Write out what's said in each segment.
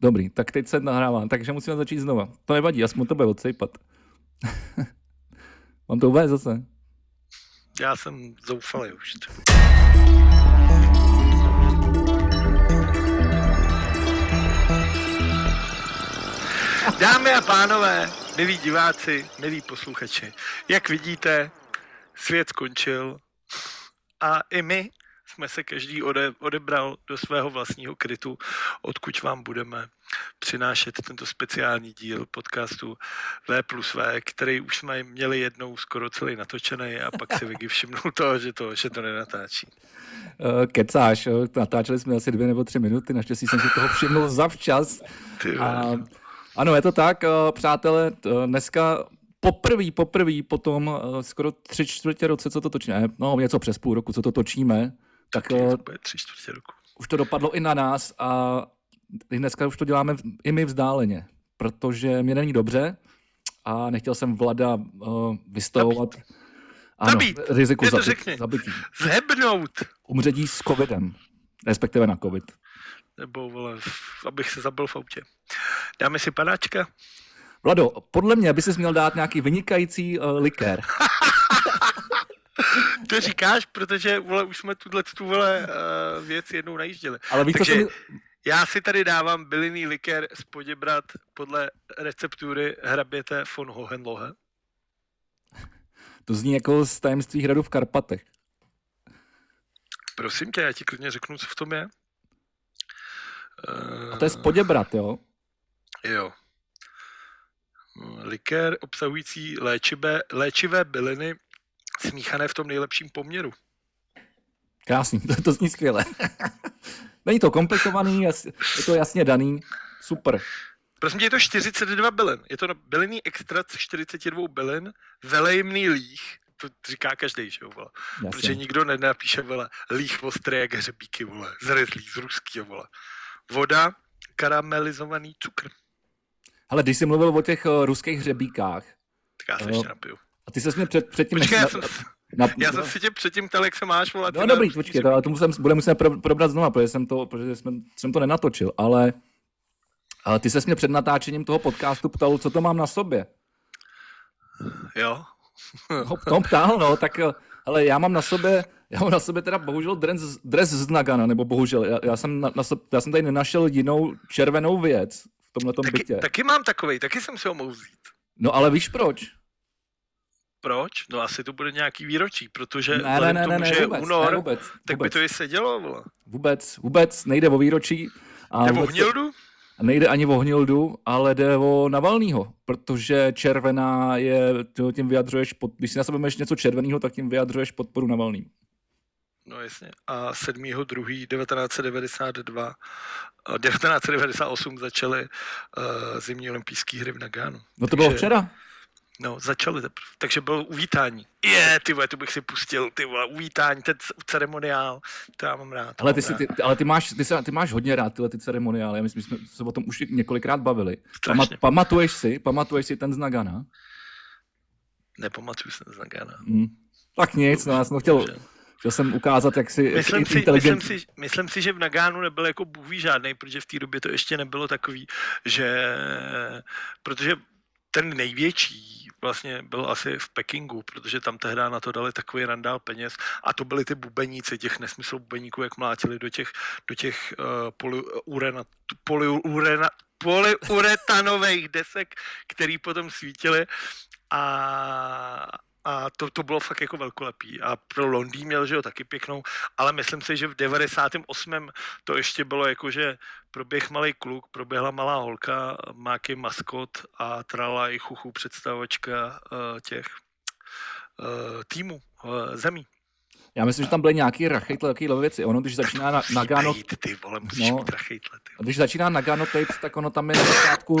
Dobrý, tak teď se nahrávám, takže musíme začít znova. To nevadí, aspoň to bude odsejpat. Mám to uvést zase. Já jsem zoufalý už. Dámy a pánové, milí diváci, milí posluchači, jak vidíte, svět skončil a i my jsme se každý ode, odebral do svého vlastního krytu, odkud vám budeme přinášet tento speciální díl podcastu V plus V, který už jsme měli jednou skoro celý natočený a pak si Vicky všimnul to, že to, že to nenatáčí. Uh, kecáš, natáčeli jsme asi dvě nebo tři minuty, naštěstí jsem si toho všimnul zavčas. Ty a, ano, je to tak, uh, přátelé, dneska poprvé, poprvé potom skoro tři čtvrtě roce, co to točíme, no něco přes půl roku, co to točíme, tak to bude tři čtvrtě roku. už to dopadlo i na nás a dneska už to děláme i my vzdáleně, protože mě není dobře a nechtěl jsem Vlada uh, vystavovat ano, Zabít. riziku řekni. zabití. Zhebnout! Umřetí s covidem, respektive na covid. Nebo, vole, abych se zabil v autě. Dáme si panáčka? Vlado, podle mě by si měl dát nějaký vynikající uh, likér. To říkáš, protože vole, už jsme tuhle tu vole, uh, věc jednou najížděli. Ale víš, co Takže se mi... já si tady dávám bylinný likér z Poděbrat podle receptury hraběte von Hohenlohe. To zní jako z tajemství hradu v Karpatech. Prosím tě, já ti klidně řeknu, co v tom je. A to je z Poděbrat, jo? Jo. Likér obsahující léčivé, léčivé byliny smíchané v tom nejlepším poměru. Krásný, to, to zní skvěle. Není to komplikovaný, je to jasně daný. Super. Prosím tě, je to 42 bylin. Je to bylinný extrakt z 42 bylin, velejmný líh, to říká každý, že jo, vole. Protože Jasně. nikdo nenapíše, vole, líh ostrý jak hřebíky, vole, zrezlý z ruský, vole. Voda, karamelizovaný cukr. Ale když jsi mluvil o těch uh, ruských hřebíkách, Tak já se Jo. ještě napiju. A ty se mě před, předtím... Počkej, na, já jsem, na, já jsem si tě předtím ptal, jak se máš, vole. ty No na dobrý, počkej, to, ale tomu jsem, budeme muset pro, probrat znova, protože jsem to, protože jsem, jsem to nenatočil, ale, ale ty se mě před natáčením toho podcastu ptal, co to mám na sobě. Jo, No, tom ptal, no, tak ale já mám na sobě, já mám na sobě teda bohužel dres, dres z Nagana, nebo bohužel, já, já, jsem na, na, já jsem tady nenašel jinou červenou věc v tomhle taky, bytě. taky mám takovej, taky jsem si ho mohl vzít. No ale víš proč? Proč? No asi to bude nějaký výročí, protože Ne, ne, ne, k ne, tomu, ne, že je vůbec, únor, ne, vůbec, tak by vůbec, to i sedělo, vole. vůbec, vůbec nejde o výročí. A Nebo vůbec hnildu? Nejde ani o Hnildu, ale jde o Navalnýho, protože červená je, ty tím vyjadřuješ, pod, když si na sebe něco červeného, tak tím vyjadřuješ podporu Navalným. No jasně. A 7.2.1992 a 1998 začaly uh, zimní olympijské hry v Nagánu. No to bylo Takže- včera. No, začaly teprve. Takže bylo uvítání. Je, ty vole, tu bych si pustil, ty vole, uvítání, ten ceremoniál, to já mám rád. to Ale ty, si, ty, ale ty, máš, ty, se, ty máš hodně rád tyhle ty ceremoniály, my jsme jsme se o tom už několikrát bavili. Pama, pamatuješ si, pamatuješ si ten z Nagana? Nepamatuju se z Nagána. Hm. Tak nic, no já jsem to chtěl, chtěl jsem ukázat, jak si Myslím si, inteligent... myslím, si, myslím si, že v Nagánu nebyl jako bůh žádný, protože v té době to ještě nebylo takový, že protože ten největší vlastně byl asi v Pekingu, protože tam tehdy na to dali takový randál peněz a to byli ty bubeníci, těch nesmysl bubeníků, jak mlátili do těch, do těch uh, poliurena, poliurena, poliuretanových desek, který potom svítily a, a to, to bylo fakt jako velkolepý. A pro Londýn měl, že jo, taky pěknou, ale myslím si, že v 98. to ještě bylo jako, že proběh malý kluk, proběhla malá holka, máky maskot a trala i chuchu představovačka uh, těch uh, týmů, uh, zemí. Já myslím, že tam byly nějaký rachejtle, takovýhle věci. Ono, když začíná na, Nagano, být, ty vole, musíš No. mít rachejtle, ty. Když začíná Nagano Tapes, tak ono tam je na začátku,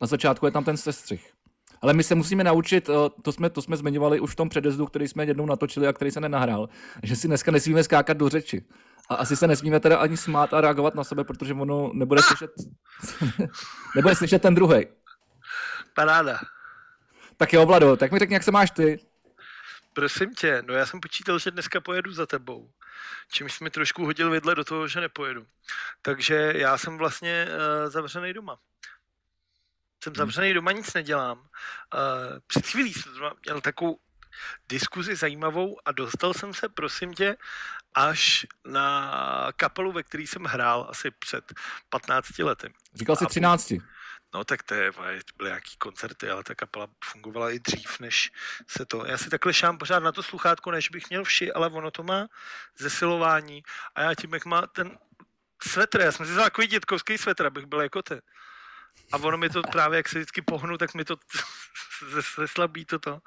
na začátku je tam ten sestřih. Ale my se musíme naučit, eh, to jsme, to jsme zmiňovali už v tom předezdu, který jsme jednou natočili a který se nenahrál, že si dneska nesmíme skákat do řeči. A asi se nesmíme teda ani smát a reagovat na sebe, protože ono nebude slyšet, nebude slyšet ten druhý. Paráda. Tak jo, Vlado, tak mi řekni, jak se máš ty. Prosím tě, no já jsem počítal, že dneska pojedu za tebou. čímž mi trošku hodil vidle do toho, že nepojedu. Takže já jsem vlastně uh, zavřený doma. Jsem zavřený doma, nic nedělám. Uh, před chvílí jsem měl takovou diskuzi zajímavou a dostal jsem se, prosím tě, až na kapelu, ve který jsem hrál asi před 15 lety. Říkal jsi 13. No tak to, je, to byly nějaký koncerty, ale ta kapela fungovala i dřív, než se to... Já si takhle šám pořád na to sluchátko, než bych měl vši, ale ono to má zesilování a já tím, jak má ten svetr, já jsem si vzal takový dětkovský svetr, abych byl jako ty. A ono mi to právě, jak se vždycky pohnu, tak mi to zeslabí toto.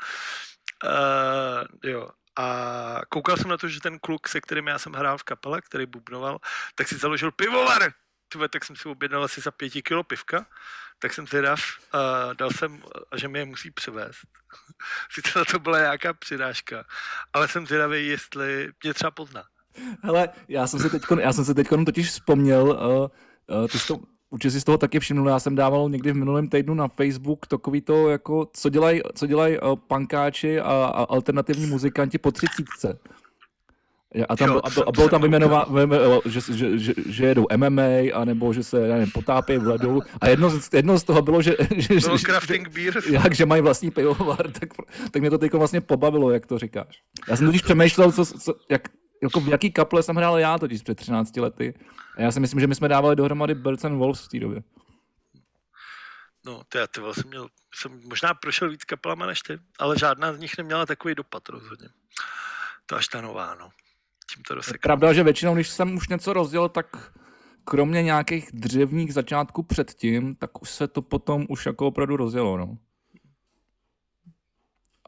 Uh, jo. A koukal jsem na to, že ten kluk, se kterým já jsem hrál v kapele, který bubnoval, tak si založil pivovar. Tve, tak jsem si objednal asi za pěti kilo pivka, tak jsem teda uh, dal jsem, že mi je musí přivést. Sice na to byla nějaká přidáška, ale jsem zvědavý, jestli mě třeba pozná. Hele, já jsem se teď, já jsem se teď totiž vzpomněl, uh, uh, ty jsi to Určitě si z toho taky všimnul, já jsem dával někdy v minulém týdnu na Facebook takový to, jako, co dělají co dělaj, uh, pankáči a, a alternativní muzikanti po třicítce. A, tam, jo, a, a bylo tam vyjmenováno, že, že, že, že jedou MMA, anebo že se nevím, potápějí v ledu. A jedno, z, jedno z toho bylo, že, že, že, crafting beer. Jak, že mají vlastní pivovar, tak, tak mě to teď vlastně pobavilo, jak to říkáš. Já jsem totiž přemýšlel, co, co, jak, jako v jaký kaple jsem hrál já totiž před 13 lety. A já si myslím, že my jsme dávali dohromady Birds and Wolves v té době. No, to já ty jsem měl, jsem možná prošel víc kapelama než ty, ale žádná z nich neměla takový dopad rozhodně. To až ta nová, no. Tím to Je pravda, že většinou, když jsem už něco rozdělil, tak kromě nějakých dřevních začátků předtím, tak už se to potom už jako opravdu rozjelo, no.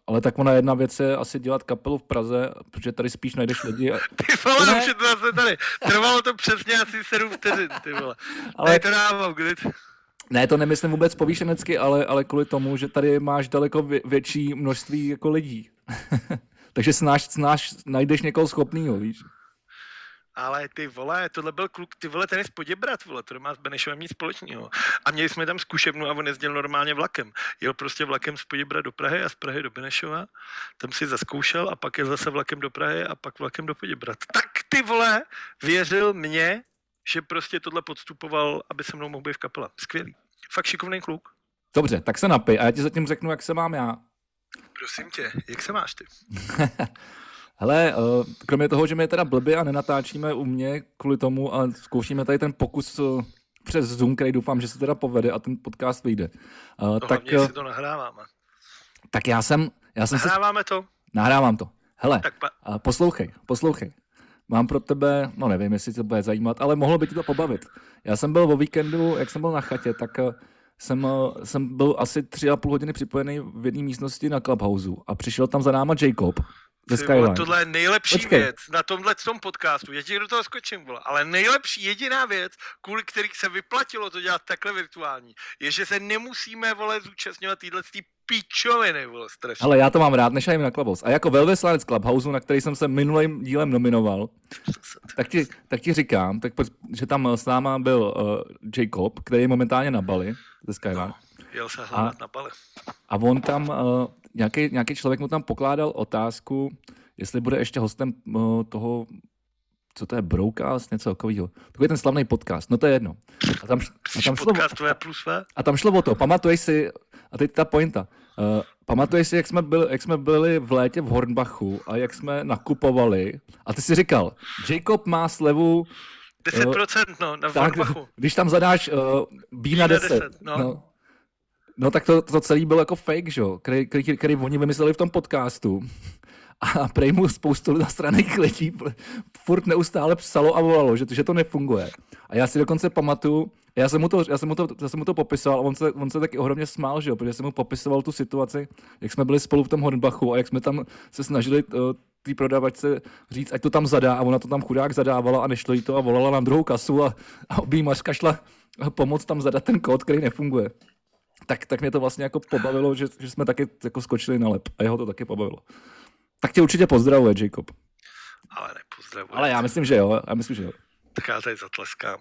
Ale tak ona jedna věc je asi dělat kapelu v Praze, protože tady spíš najdeš lidi. A... Ty vole, ne? už je to zase tady. Trvalo to přesně asi 7 vteřin, ty vole. Ale ne, to dávám, kdy to... Ne, to nemyslím vůbec povýšenecky, ale, ale kvůli tomu, že tady máš daleko větší množství jako lidí. Takže snáš, snáš, najdeš někoho schopného, víš ale ty vole, tohle byl kluk, ty vole, ten je z Poděbrat, vole, to má s Benešovem nic společného. A měli jsme tam zkušebnu a on jezdil normálně vlakem. Jel prostě vlakem z Poděbrat do Prahy a z Prahy do Benešova, tam si zaskoušel a pak je zase vlakem do Prahy a pak vlakem do Poděbrat. Tak ty vole, věřil mě, že prostě tohle podstupoval, aby se mnou mohl být v kapele. Skvělý. Fakt šikovný kluk. Dobře, tak se napij a já ti zatím řeknu, jak se mám já. Prosím tě, jak se máš ty? Hele, uh, kromě toho, že my je teda blbě a nenatáčíme u mě kvůli tomu a zkoušíme tady ten pokus uh, přes Zoom, který doufám, že se teda povede a ten podcast vyjde. Uh, no, tak, hlavně, si to nahráváme. Tak já jsem... Já jsem Nahráváme se... to? Nahrávám to. Hele, tak pa... poslouchej, poslouchej. Mám pro tebe, no nevím, jestli to bude zajímat, ale mohlo by ti to pobavit. Já jsem byl o víkendu, jak jsem byl na chatě, tak jsem, jsem byl asi tři a půl hodiny připojený v jedné místnosti na Clubhouse a přišel tam za náma Jacob ze Skyline. Tohle je nejlepší Počkej. věc na tomhle tom podcastu. Já ti do toho skočím, vole. ale nejlepší jediná věc, kvůli kterých se vyplatilo to dělat takhle virtuální, je, že se nemusíme, vole, zúčastňovat týhle tý pičoviny, vole, strašně. Ale já to mám rád, nešajím na Clubhouse. A jako velvyslanec Clubhouse, na který jsem se minulým dílem nominoval, tak ti, tak ti říkám, tak, že tam s náma byl uh, Jacob, který je momentálně na Bali ze Skyline. No, jel se hledat na Bali. A on tam uh, nějaký, nějaký člověk mu tam pokládal otázku, jestli bude ještě hostem uh, toho, co to je, Broadcast, něco takového. Takový ten slavný podcast, no to je jedno. A tam, a tam šlo, a, plus a tam šlo o to, pamatuješ si, a teď ta pointa, uh, pamatuješ si, jak jsme, byli, jak jsme byli v létě v Hornbachu a jak jsme nakupovali a ty si říkal, Jacob má slevu 10%, uh, no, na tak, Hornbachu. Když tam zadáš uh, B na 10, 10 no. no. No tak to, to celý byl jako fake, že který, který, který oni vymysleli v tom podcastu. A prej mu spoustu straných lidí furt neustále psalo a volalo, že, že to nefunguje. A já si dokonce pamatuju, já jsem mu to, já jsem mu to, já jsem mu to popisoval a on se, on se taky ohromně smál, že jo, protože jsem mu popisoval tu situaci, jak jsme byli spolu v tom Hornbachu a jak jsme tam se snažili uh, té prodavačce říct, ať to tam zadá a ona to tam chudák zadávala a nešlo jí to a volala na druhou kasu a, a objímařka šla pomoct tam zadat ten kód, který nefunguje tak, tak mě to vlastně jako pobavilo, že, že jsme taky jako skočili na lep a jeho to taky pobavilo. Tak tě určitě pozdravuje, Jacob. Ale nepozdravuje. Ale já myslím, že jo, já myslím, že jo. Tak já tady zatleskám.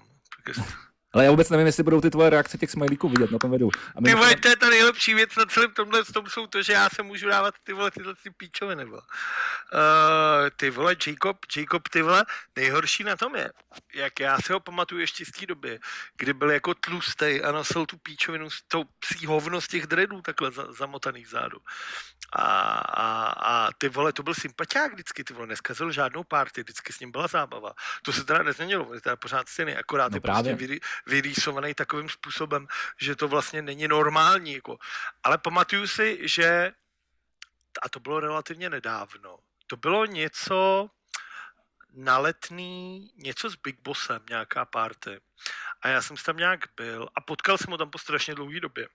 Ale já vůbec nevím, jestli budou ty tvoje reakce těch smajlíků vidět na tom videu. A ty vole, to je ta nejlepší věc na celém tomhle tom jsou to, že já se můžu dávat ty vole tyhle ty píčovy nebo. Uh, ty vole, Jacob, Jacob, ty vole, nejhorší na tom je, jak já si ho pamatuju ještě z té doby, kdy byl jako tlustej a nosil tu píčovinu s tou psí hovno z těch dreadů takhle zamotaný vzadu. A, a, a, ty vole, to byl sympatiák vždycky, ty vole, neskazil žádnou party, vždycky s ním byla zábava. To se teda nezměnilo, je teda pořád stejný, akorát no je právě. prostě vyrýsovaný takovým způsobem, že to vlastně není normální. Jako. Ale pamatuju si, že, a to bylo relativně nedávno, to bylo něco na letný, něco s Big Bossem, nějaká party. A já jsem tam nějak byl a potkal jsem ho tam po strašně dlouhé době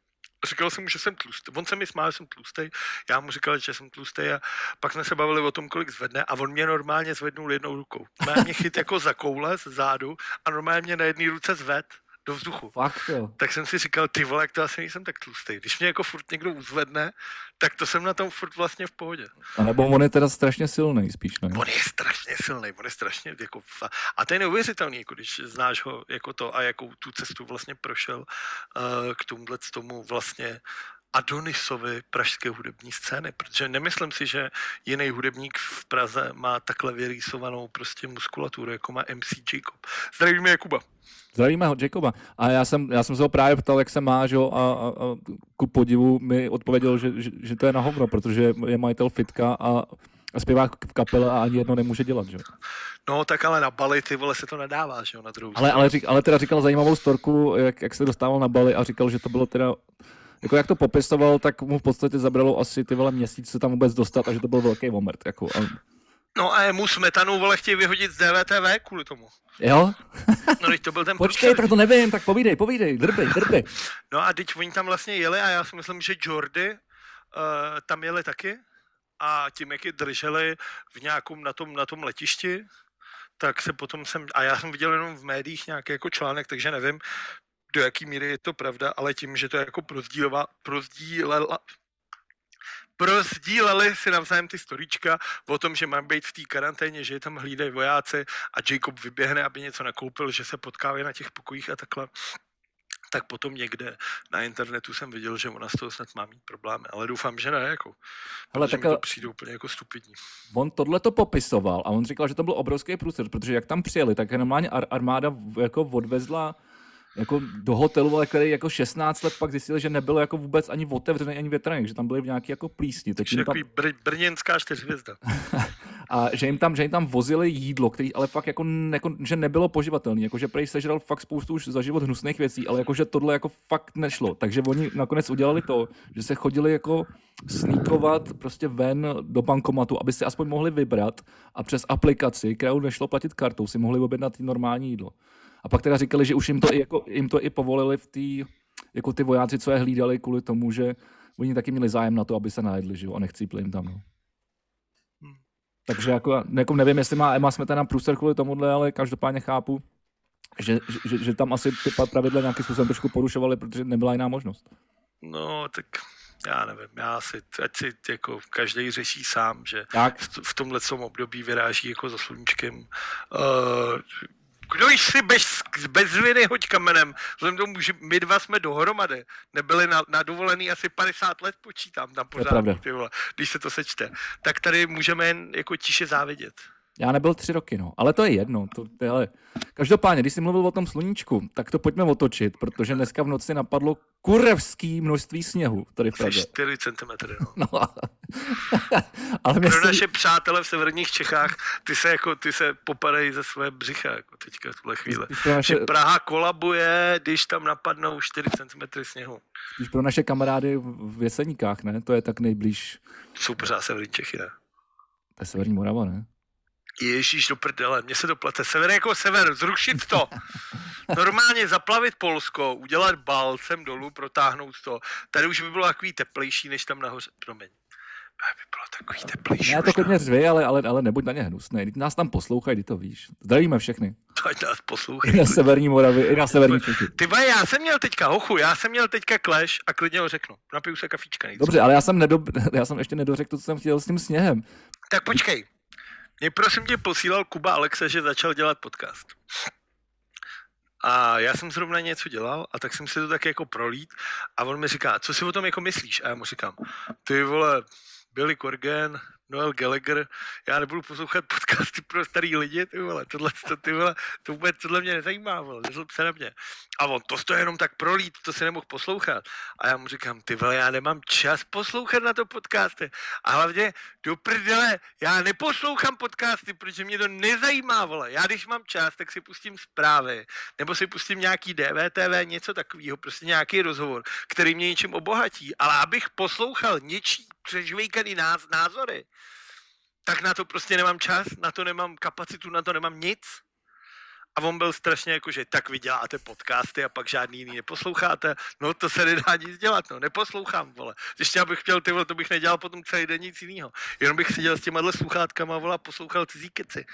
říkal jsem mu, že jsem tlustý. On se mi smál, že jsem tlustý, já mu říkal, že jsem tlustý a pak jsme se bavili o tom, kolik zvedne a on mě normálně zvednul jednou rukou. Má mě chyt jako za koule z zádu a normálně mě na jedné ruce zved do vzduchu. Fakt, jo. Tak jsem si říkal, ty vole, jak to asi nejsem tak tlustý. Když mě jako furt někdo uzvedne, tak to jsem na tom furt vlastně v pohodě. A nebo on je teda strašně silný spíš, ne? On je strašně silný, on je strašně jako... A to je neuvěřitelný, jako když znáš ho jako to a jakou tu cestu vlastně prošel uh, k tomuhle tomu vlastně Adonisovi pražské hudební scény, protože nemyslím si, že jiný hudebník v Praze má takhle vyrýsovanou prostě muskulaturu, jako má MC Jacob. Zdravíme Jakuba. Zdravíme ho, Jacoba. A já jsem, já jsem se ho právě ptal, jak se má, že a, a, a ku podivu mi odpověděl, že, že, že, to je na hovno, protože je majitel fitka a, a zpěvá v kapele a ani jedno nemůže dělat, že? No, tak ale na Bali, ty vole, se to nedává, že jo, na druhou ale, ale, řík, ale teda říkal zajímavou storku, jak, jak se dostával na Bali a říkal, že to bylo teda jako jak to popisoval, tak mu v podstatě zabralo asi ty vole měsíc se tam vůbec dostat a že to byl velký omrt. Jako, a... No a mu smetanu vole chtějí vyhodit z DVTV kvůli tomu. Jo? no teď to byl ten Počkej, tak to nevím, tak povídej, povídej, drby, drby. No a teď oni tam vlastně jeli a já si myslím, že Jordy uh, tam jeli taky a tím, jak je drželi v nějakom na tom, na tom letišti, tak se potom jsem, a já jsem viděl jenom v médiích nějaký jako článek, takže nevím, do jaký míry je to pravda, ale tím, že to je jako prozdílova, prozdílela, prozdíleli si navzájem ty storíčka o tom, že mám být v té karanténě, že je tam hlídají vojáci a Jacob vyběhne, aby něco nakoupil, že se potkávají na těch pokojích a takhle tak potom někde na internetu jsem viděl, že ona z toho snad má mít problémy, ale doufám, že ne, jako. Ale tak to přijde úplně jako stupidní. On tohle to popisoval a on říkal, že to byl obrovský průser, protože jak tam přijeli, tak normálně armáda jako odvezla jako do hotelu, ale který jako 16 let pak zjistil, že nebylo jako vůbec ani otevřený, ani větraný, že tam byly nějaký jako plísni. Takže tam... br- brněnská čtyřhvězda. a že jim, tam, že jim tam vozili jídlo, který ale fakt jako, jako že nebylo poživatelné, jako že prej sežral fakt spoustu už za život hnusných věcí, ale jako že tohle jako fakt nešlo. Takže oni nakonec udělali to, že se chodili jako sníkovat prostě ven do bankomatu, aby si aspoň mohli vybrat a přes aplikaci, kterou nešlo platit kartou, si mohli objednat normální jídlo. A pak teda říkali, že už jim to i, jako, jim to i povolili v té, jako ty vojáci, co je hlídali kvůli tomu, že oni taky měli zájem na to, aby se najedli, že jo, a nechcípli jim tam, no. Hmm. Takže jako, jako nevím, jestli má Emma Smetana průser kvůli tomuhle, ale každopádně chápu, že, že, že tam asi ty pravidla nějakým způsobem trošku porušovali, protože nebyla jiná možnost. No, tak já nevím, já si, ať si jako každý řeší sám, že tak. v, v tomhle období vyráží jako za sluníčkem. Uh, kdo jsi bez, bez viny, hoď kamenem. Vzhledem tomu, že my dva jsme dohromady, nebyli na, na dovolený asi 50 let, počítám tam pořád, ty vole, když se to sečte. Tak tady můžeme jen jako tiše závidět. Já nebyl tři roky, no. Ale to je jedno. To, ale... Každopádně, když jsi mluvil o tom sluníčku, tak to pojďme otočit, protože dneska v noci napadlo kurevský množství sněhu tady v Praze. 4 cm. No. no. ale Pro myslím... naše přátele v severních Čechách, ty se, jako, ty se popadají ze své břicha jako teďka v tuhle chvíli. Naše... Praha kolabuje, když tam napadnou 4 cm sněhu. Spíš pro naše kamarády v Jeseníkách, ne? To je tak nejblíž. Jsou pořád severní Čechy, ne? To je severní Morava, ne? Ježíš do prdele, mně se to plete. Sever jako sever, zrušit to. Normálně zaplavit Polsko, udělat balcem dolů, protáhnout to. Tady už by bylo takový teplejší, než tam nahoře. Promiň. By bylo takový teplejší. Já to klidně řvi, ale, ale, ale nebuď na ně hnusný. Teď nás tam poslouchají, ty to víš. Zdravíme všechny. Ať nás poslouchají. I na severní Moravě, i na severní Čechy. Ty vole, já jsem měl teďka, hochu, já jsem měl teďka clash a klidně ho řeknu. Napiju se kafíčka nejde. Dobře, ale já jsem, nedob... já jsem ještě nedořekl to, co jsem chtěl s tím sněhem. Tak počkej. Mě prosím tě posílal Kuba Alexe, že začal dělat podcast. A já jsem zrovna něco dělal a tak jsem si to tak jako prolít a on mi říká, co si o tom jako myslíš? A já mu říkám, ty vole, Billy Corgan, Noel Gallagher, já nebudu poslouchat podcasty pro starý lidi, ty vole, tohle, to, ty vole, to vůbec tohle mě nezajímá, vole, nezlob se na mě. A on, to to jenom tak prolít, to si nemohl poslouchat. A já mu říkám, ty vole, já nemám čas poslouchat na to podcasty. A hlavně, do prdele, já neposlouchám podcasty, protože mě to nezajímá, vole. Já když mám čas, tak si pustím zprávy, nebo si pustím nějaký DVTV, něco takového, prostě nějaký rozhovor, který mě něčím obohatí. Ale abych poslouchal něčí přežvejkaný názory, tak na to prostě nemám čas, na to nemám kapacitu, na to nemám nic. A on byl strašně jako, že tak vy děláte podcasty a pak žádný jiný neposloucháte. No to se nedá nic dělat, no neposlouchám, vole. Ještě abych chtěl ty vole, to bych nedělal potom celý den nic jiného. Jenom bych seděl s těma sluchátkama, vole, a poslouchal cizí keci.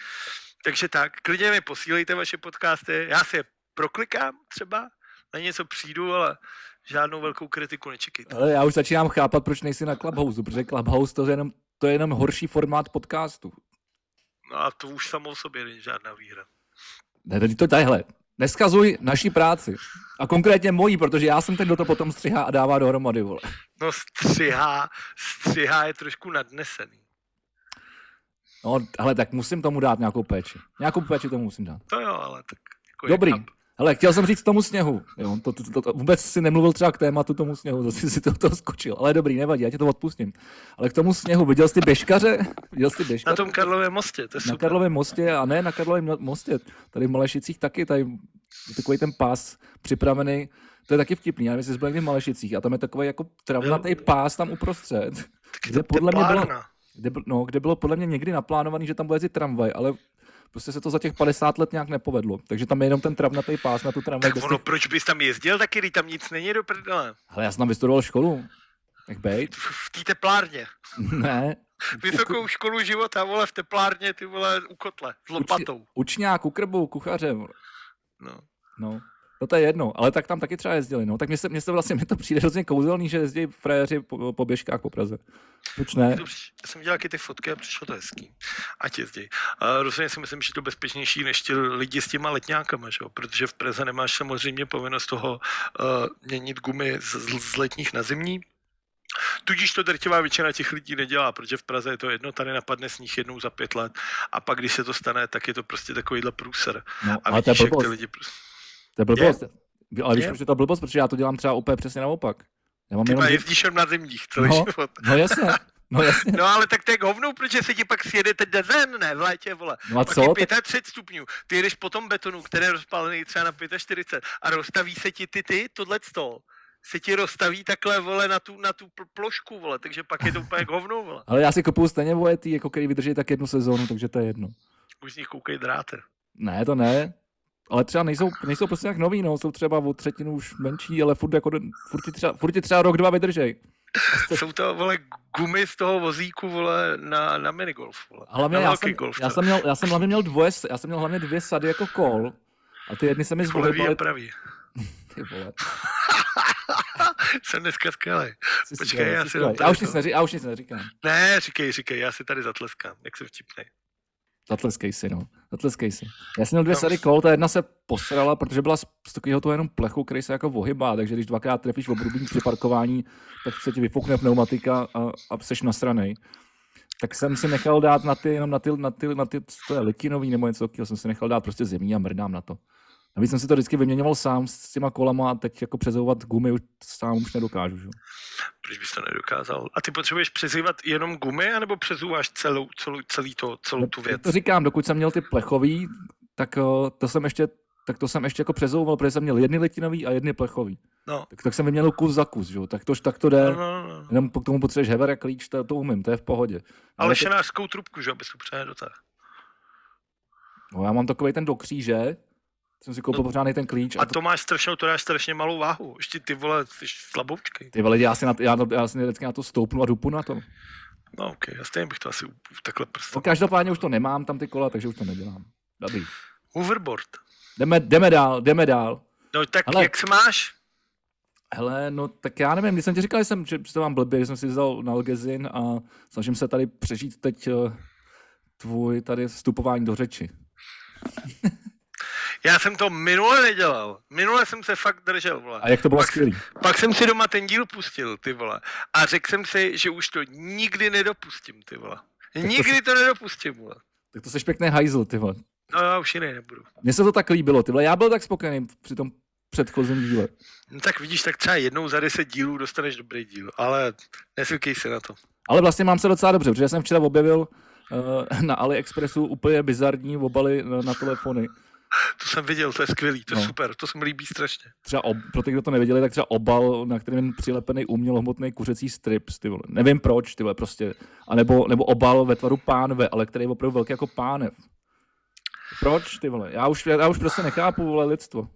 Takže tak, klidně mi posílejte vaše podcasty, já si je proklikám třeba, na něco přijdu, ale žádnou velkou kritiku nečekejte. Ale já už začínám chápat, proč nejsi na Clubhouse, protože Clubhouse to je jenom, to je jenom horší formát podcastu. No a to už samo o sobě není žádná výhra. Ne, tady to tadyhle. Neskazuj naší práci. A konkrétně mojí, protože já jsem ten, kdo to potom střihá a dává dohromady, vole. No střihá, střihá je trošku nadnesený. No, ale tak musím tomu dát nějakou péči. Nějakou péči tomu musím dát. To jo, ale tak. Jako Dobrý. Hele, chtěl jsem říct tomu sněhu. Jo? To, to, to, to, vůbec si nemluvil třeba k tématu tomu sněhu, zase si to, to skočil. Ale dobrý, nevadí, já ti to odpustím. Ale k tomu sněhu, viděl jsi běžkaře? Viděl jsi běžkaře? Na tom Karlovém mostě, to je Na super. Karlovém mostě a ne na Karlovém mostě. Tady v Malešicích taky, tady je takový ten pás připravený. To je taky vtipný, já nevím, jestli jsi byl v Malešicích a tam je takový jako travnatý pás tam uprostřed. Kde podle mě bylo, kde, no, kde bylo podle mě někdy naplánovaný, že tam bude jezdit tramvaj, ale prostě se to za těch 50 let nějak nepovedlo. Takže tam je jenom ten travnatý pás na tu tramvaj. Tak ono, těch... proč bys tam jezdil taky, když tam nic není do prdele? Ale já jsem tam vystudoval školu. Jak bejt? V té teplárně. ne. Vysokou školu života, vole, v teplárně, ty vole, u kotle, s lopatou. Uč, učňák, u krbu, kuchařem. No. No. No to je jedno, ale tak tam taky třeba jezdili, no. Tak mně se, mně se vlastně mi to přijde hrozně kouzelný, že jezdí frajeři po, po běžkách po Praze. Proč ne? Já jsem dělal ty fotky a přišlo to hezký. Ať jezdí. A rozhodně si myslím, že to bezpečnější než ti lidi s těma letňákama, že jo? protože v Praze nemáš samozřejmě povinnost toho uh, měnit gumy z, z letních na zimní, Tudíž to drtivá většina těch lidí nedělá, protože v Praze je to jedno, tady napadne sníh jednou za pět let a pak, když se to stane, tak je to prostě takovýhle průser. No, a vidíš, jak ty lidi prostě... To je blbost. Je? Ale víš, proč je to blbost? Protože já to dělám třeba úplně přesně naopak. Já mám Ty jenom... jezdíš na zimních celý no, život. No jasně. No, jasně. no ale tak to je hovnou, protože se ti pak sjede ten dezen, ne, v létě, vole. No a pak co? je 35 stupňů, ty jedeš po tom betonu, který je rozpálený třeba na 45 a rozstaví se ti ty, ty, tohle stol se ti rozstaví takhle, vole, na tu, na tu plošku, vole, takže pak je to úplně hovnou, vole. Ale já si kupuju stejně vojetý, jako který vydrží tak jednu sezónu, takže to je jedno. Už z nich koukej dráte. Ne, to ne ale třeba nejsou, nejsou prostě jak nový, no, jsou třeba o třetinu už menší, ale furt, jako, furt, ti třeba, furt ti třeba rok, dva vydržej. Jsou to, vole, gumy z toho vozíku, vole, na, na minigolf, vole. Hlavně na já jsem, golf, já, jsem měl, já jsem hlavně měl dvoje, já jsem měl hlavně dvě sady jako kol, a ty jedny se mi zvolily. pravý. ty vole. jsem dneska skvělý. Počkej, já si já už, nic neří, já už nic neříkám. Ne, říkej, říkej, já si tady zatleskám, jak jsem vtipnej. Zatleskej si, no. Zatleskej si. Já jsem měl dvě no. sady kol, ta jedna se posrala, protože byla z, takového toho jenom plechu, který se jako ohybá, takže když dvakrát trefíš v obrubní při parkování, tak se ti vyfukne pneumatika a, a seš nasranej. Tak jsem si nechal dát na ty, jenom na ty, na ty, na ty, to je litinový nebo něco takového, jsem si nechal dát prostě zemí a mrdám na to. Navíc jsem si to vždycky vyměňoval sám s těma kolama a teď jako přezouvat gumy už sám už nedokážu. Že? Proč bys to nedokázal? A ty potřebuješ přezývat jenom gumy, anebo přezouváš celou, celou, celý to, celou tu věc? To říkám, dokud jsem měl ty plechový, tak eh, to jsem ještě tak to jsem ještě jako přezouval, protože jsem měl jedny letinový a jedny plechový. No. Tak, tak jsem vyměnil kus za kus, že? tak to, tak to jde. No, no, no. Jenom k tomu potřebuješ hever a klíč, to, to umím, to je v pohodě. Ale, Ale šenářskou trubku, že, abys to přehnal do No já mám takový ten do kříže, jsem si koupil no, pořádný ten klíč. A, a to, to máš strašnou, to dáš strašně malou váhu. Ještě ty vole, jsi slaboučkej. Ty vole, já si, na, já, já si vždycky na to stoupnu a dupu na to. No ok, já stejně bych to asi takhle prostě. No, každopádně už to nemám, tam ty kola, takže už to nedělám. Dobrý. Hoverboard. Jdeme, jdeme dál, jdeme dál. No tak Hele, jak se máš? Hele, no tak já nevím, když jsem ti říkal, že, jsem, že to mám blbě, že jsem si vzal nalgezin a snažím se tady přežít teď uh, tvůj tady vstupování do řeči. Já jsem to minule nedělal. Minule jsem se fakt držel, vole. A jak to bylo Pak- skvělý. Pak jsem si doma ten díl pustil, ty vole. A řekl jsem si, že už to nikdy nedopustím, ty vole. Nikdy to nedopustím, vole. Tak to seš pěkný hajzl, ty vole. No já už jiný nebudu. Mně se to tak líbilo, ty vole. Já byl tak spokojený při tom předchozím díle. No tak vidíš, tak třeba jednou za deset dílů dostaneš dobrý díl, ale nesvykej se na to. Ale vlastně mám se docela dobře, protože jsem včera objevil uh, na AliExpressu úplně bizarní obaly na, na telefony. To jsem viděl, to je skvělý, to je No. super, to se mi líbí strašně. Třeba ob, pro ty, kdo to nevěděli, tak třeba obal, na kterém je přilepený umělohmotný kuřecí strips, ty vole. Nevím proč, ty vole, prostě. A nebo, nebo obal ve tvaru pánve, ale který je opravdu velký jako pánev. Proč, ty vole? Já už, já už prostě nechápu, vole, lidstvo.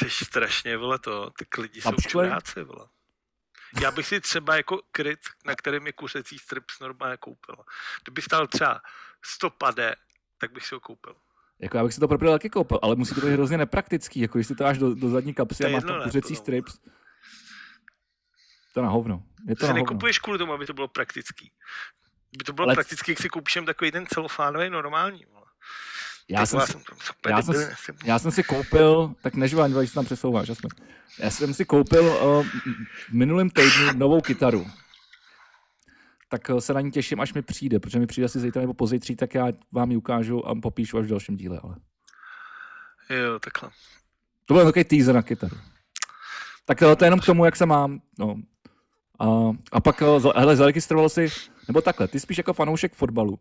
Ty jsi strašně, vole, to, ty lidi jsou čuráci, vole. Já bych si třeba jako kryt, na kterém je kuřecí strips normálně koupil. Kdyby stál třeba 100 pade, tak bych si ho koupil. Jako já bych si to pro taky koupil, ale musí to být hrozně nepraktický, jako když si to dáš do, do zadní kapsy To a máš tam kuřecí strips. To na hovno. Je To to si na hovno. nekupuješ kvůli tomu, aby to bylo praktický. Kdyby to bylo Ale- praktický, jak si koupíš jen takový ten celofánový normální. Vole. Já jsem, si, jsem super já jsem já jsem si koupil, tak nežvaň, když se tam přesouváš. Já jsem si koupil uh, v minulém týdnu novou kytaru. Tak uh, se na ní těším, až mi přijde, protože mi přijde asi zítra nebo pozítří, tak já vám ji ukážu a popíšu až v dalším díle. Ale. Jo, takhle. To byl takový teaser na kytaru. Tak uh, to je jenom k tomu, jak se mám. No. A, a pak, za- hele, zaregistroval si, nebo takhle, ty spíš jako fanoušek fotbalu.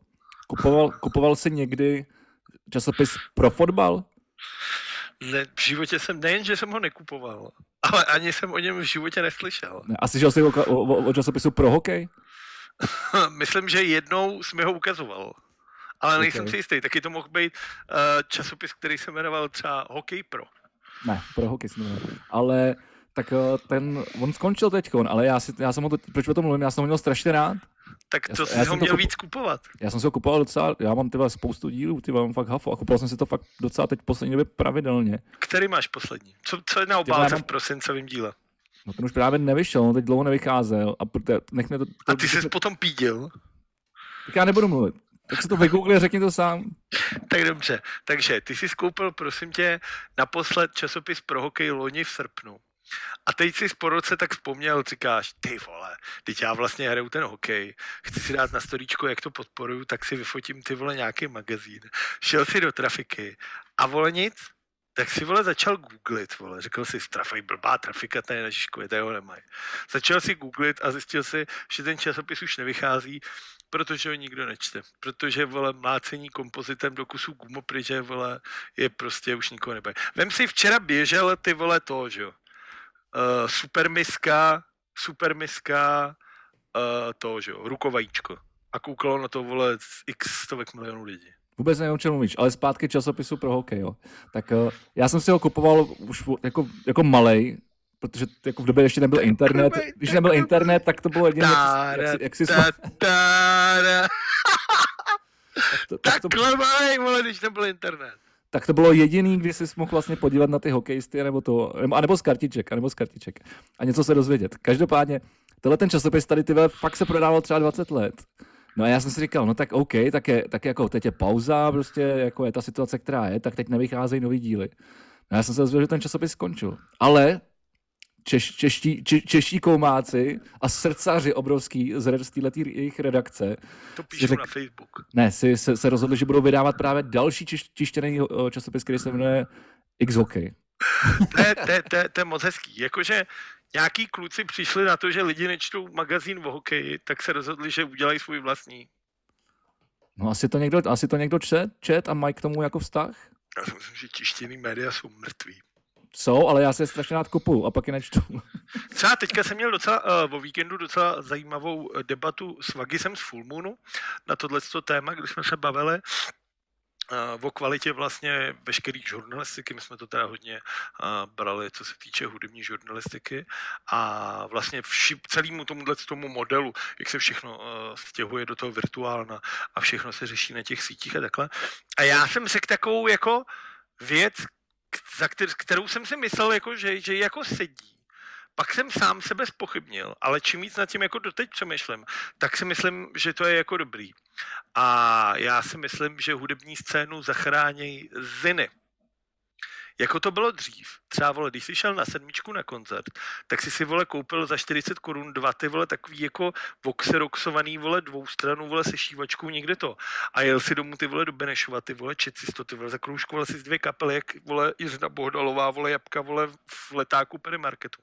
Kupoval, kupoval si někdy časopis pro fotbal? Ne, v životě jsem, nejen, že jsem ho nekupoval, ale ani jsem o něm v životě neslyšel. Ne, asi žil jsi o, o, o, o časopisu pro hokej? Myslím, že jednou jsi mi ho ukazoval. Ale nejsem Ok. si jistý, taky to mohl být uh, časopis, který se jmenoval třeba Hokej Pro. Ne, pro hokej si nevím. Ale tak eh, ten, on skončil teďkon, ale já, si, já jsem ho, to, proč o tom mluvím, já jsem ho měl strašně rád. Tak Já to jsem- jsi já ho jsem měl kup- víc kupovat. Já jsem si ho kupoval docela, já mám tyhle spoustu dílů, ty mám fakt hafo a kupoval jsem si to fakt docela teď v poslední době pravidelně. Který máš poslední? Co, co je na já obálce v prosincovém díle? No ten už právě nevyšel, on teď dlouho nevycházel a proto, nech mě to, to A ty jsi potom pídil? tak já nebudu mluvit. Tak si to vygoogli a řekni to sám. Tak dobře. Takže ty jsi skoupil, prosím tě, naposled časopis pro hokej loni v srpnu. A teď si po roce tak vzpomněl, říkáš, ty vole, teď já vlastně hraju ten hokej, chci si dát na storíčko, jak to podporuju, tak si vyfotím ty vole nějaký magazín. Šel si do trafiky a vole nic, tak si vole začal googlit, vole, řekl si, trafik, blbá trafika, tady na Žižkově, tady ho nemají. Začal si googlit a zjistil si, že ten časopis už nevychází, protože ho nikdo nečte. Protože, vole, mlácení kompozitem do kusů gumopryže, vole, je prostě už nikoho nebaví. Vem si, včera běžel ty, vole, to, že jo. Uh, supermiska, supermiska, uh, to, že jo, rukovajíčko. A koukalo na to, vole, z x stovek milionů lidí. Vůbec nevím, o čem mluvíš, ale zpátky časopisu pro hokej, jo. Tak uh, já jsem si ho kupoval už jako, jako malej, protože jako v době ještě nebyl internet. Když nebyl internet, tak to bylo jediné, jak, si- jak, si, to, tak, to, Takhle malej, vole, když nebyl internet. tak to bylo jediný, kdy jsi mohl vlastně podívat na ty hokejisty, nebo to, nebo, anebo z kartiček, anebo z kartiček a něco se dozvědět. Každopádně, tenhle ten časopis tady ty vole, fakt se prodával třeba 20 let. No a já jsem si říkal, no tak OK, tak, je, tak jako teď je pauza, prostě jako je ta situace, která je, tak teď nevycházejí nový díly. No já jsem se dozvěděl, že ten časopis skončil. Ale češ, čeští, če, čeští koumáci a srdcaři obrovský z, z této jejich redakce To píšu řek- na Facebook. ne, si, se, se rozhodli, že budou vydávat právě další čiš, tištěný o, časopis, který se jmenuje X-Hockey. To je, to, je, to, je, to je moc hezký. Jakože nějaký kluci přišli na to, že lidi nečtou magazín o hokeji, tak se rozhodli, že udělají svůj vlastní. No asi to někdo, asi to někdo čet, čet a mají k tomu jako vztah? Já si myslím, že tištěný média jsou mrtví. Jsou, ale já se strašně rád kupuju a pak je nečtu. Třeba teďka jsem měl docela, uh, o víkendu docela zajímavou eh, debatu s Vagisem z Full Moonu na tohleto téma, kdy jsme se bavili o kvalitě vlastně veškeré žurnalistiky. My jsme to teda hodně brali, co se týče hudební žurnalistiky a vlastně vši, celému tomuhle tomu modelu, jak se všechno stěhuje do toho virtuálna a všechno se řeší na těch sítích a takhle. A já jsem řekl takovou jako věc, k- za kter- kterou jsem si myslel, jako, že, že jako sedí Pak jsem sám sebe spochybnil, ale čím víc nad tím jako doteď přemýšlím, tak si myslím, že to je jako dobrý. A já si myslím, že hudební scénu zachrání ziny jako to bylo dřív. Třeba, vole, když jsi šel na sedmičku na koncert, tak si si, vole, koupil za 40 korun dva ty, vole, takový jako voxeroxovaný, vole, dvou stranu, vole, se šívačkou někde to. A jel si domů, ty, vole, do Benešova, ty, vole, čet si to, ty, vole, zakroužkoval si dvě kapely, jak, vole, Jiřina Bohdalová, vole, jabka, vole, v letáku perimarketu.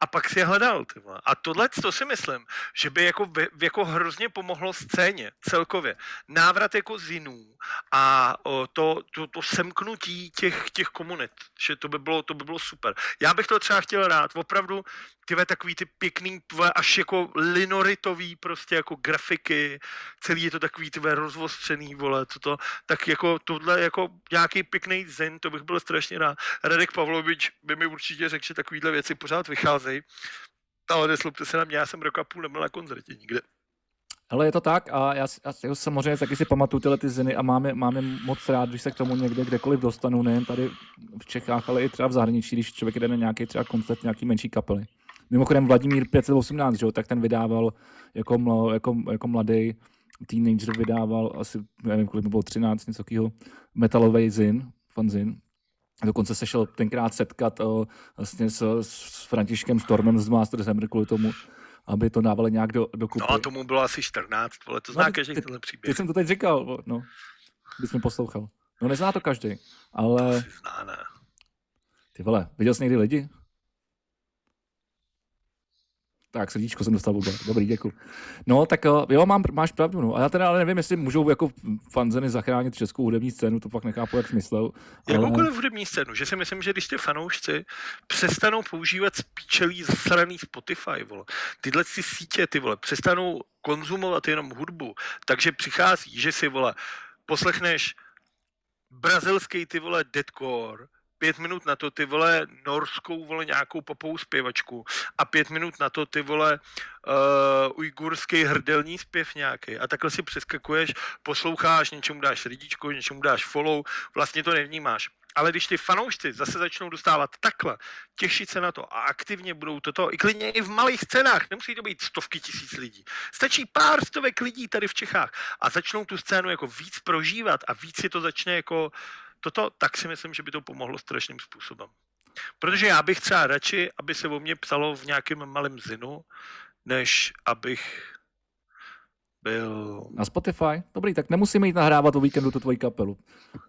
A pak si je hledal, ty, vole. A tohle, to si myslím, že by jako, jako hrozně pomohlo scéně celkově. Návrat jako zinů a to, to, to semknutí těch, těch komunit, že to by bylo, to by bylo super. Já bych to třeba chtěl rád, opravdu tyhle takový ty pěkný, až jako linoritový prostě jako grafiky, celý je to takový tyhle rozvostřený, vole, toto, tak jako tohle jako nějaký pěkný zen, to bych byl strašně rád. Radek Pavlovič by mi určitě řekl, že takovýhle věci pořád vycházejí, ale neslupte se na mě, já jsem rok a půl nebyl na koncertě nikde. Ale je to tak a já, já samozřejmě taky si pamatuju tyhle ty ziny a máme, máme moc rád, když se k tomu někde kdekoliv dostanu, nejen tady v Čechách, ale i třeba v zahraničí, když člověk jde na nějaký třeba koncert nějaký menší kapely. Mimochodem Vladimír 518, že, tak ten vydával jako, mlo, jako, jako mladý teenager vydával asi, nevím, kolik bylo 13, něco takového, metalový zin, fanzin. Dokonce se šel tenkrát setkat o, vlastně s, s Františkem Stormem z Masters Hammer kvůli tomu, aby to dávali nějak do, do kupy. No a tomu bylo asi 14, vole, to zná no, každý tenhle příběh. Teď jsem to teď říkal, no, když mi poslouchal. No nezná to každý, ale... To zná, ne. Ty vole, viděl jsi někdy lidi? Tak, srdíčko jsem dostal vůbec. Dobrý, děkuji. No, tak eh, jo, mám, máš pravdu. No. A já teda ale nevím, jestli můžou jako fanzeny zachránit českou hudební scénu, to pak nechápu, jak smyslel. Jakoukoliv ale... hudební scénu, že si myslím, že když ty fanoušci přestanou používat spíčelý zasraný Spotify, vole, tyhle si sítě, ty vole, přestanou konzumovat jenom hudbu, takže přichází, že si, vole, poslechneš brazilský, ty vole, deadcore, pět minut na to ty vole norskou vole nějakou popovou zpěvačku a pět minut na to ty vole uh, ujgurský hrdelní zpěv nějaký a takhle si přeskakuješ, posloucháš, něčemu dáš srdíčko, něčemu dáš follow, vlastně to nevnímáš. Ale když ty fanoušci zase začnou dostávat takhle, těšit se na to a aktivně budou toto, i klidně i v malých cenách, nemusí to být stovky tisíc lidí. Stačí pár stovek lidí tady v Čechách a začnou tu scénu jako víc prožívat a víc si to začne jako toto, tak si myslím, že by to pomohlo strašným způsobem. Protože já bych třeba radši, aby se o mě psalo v nějakém malém zinu, než abych byl... Na Spotify? Dobrý, tak nemusíme jít nahrávat o víkendu tu tvoji kapelu.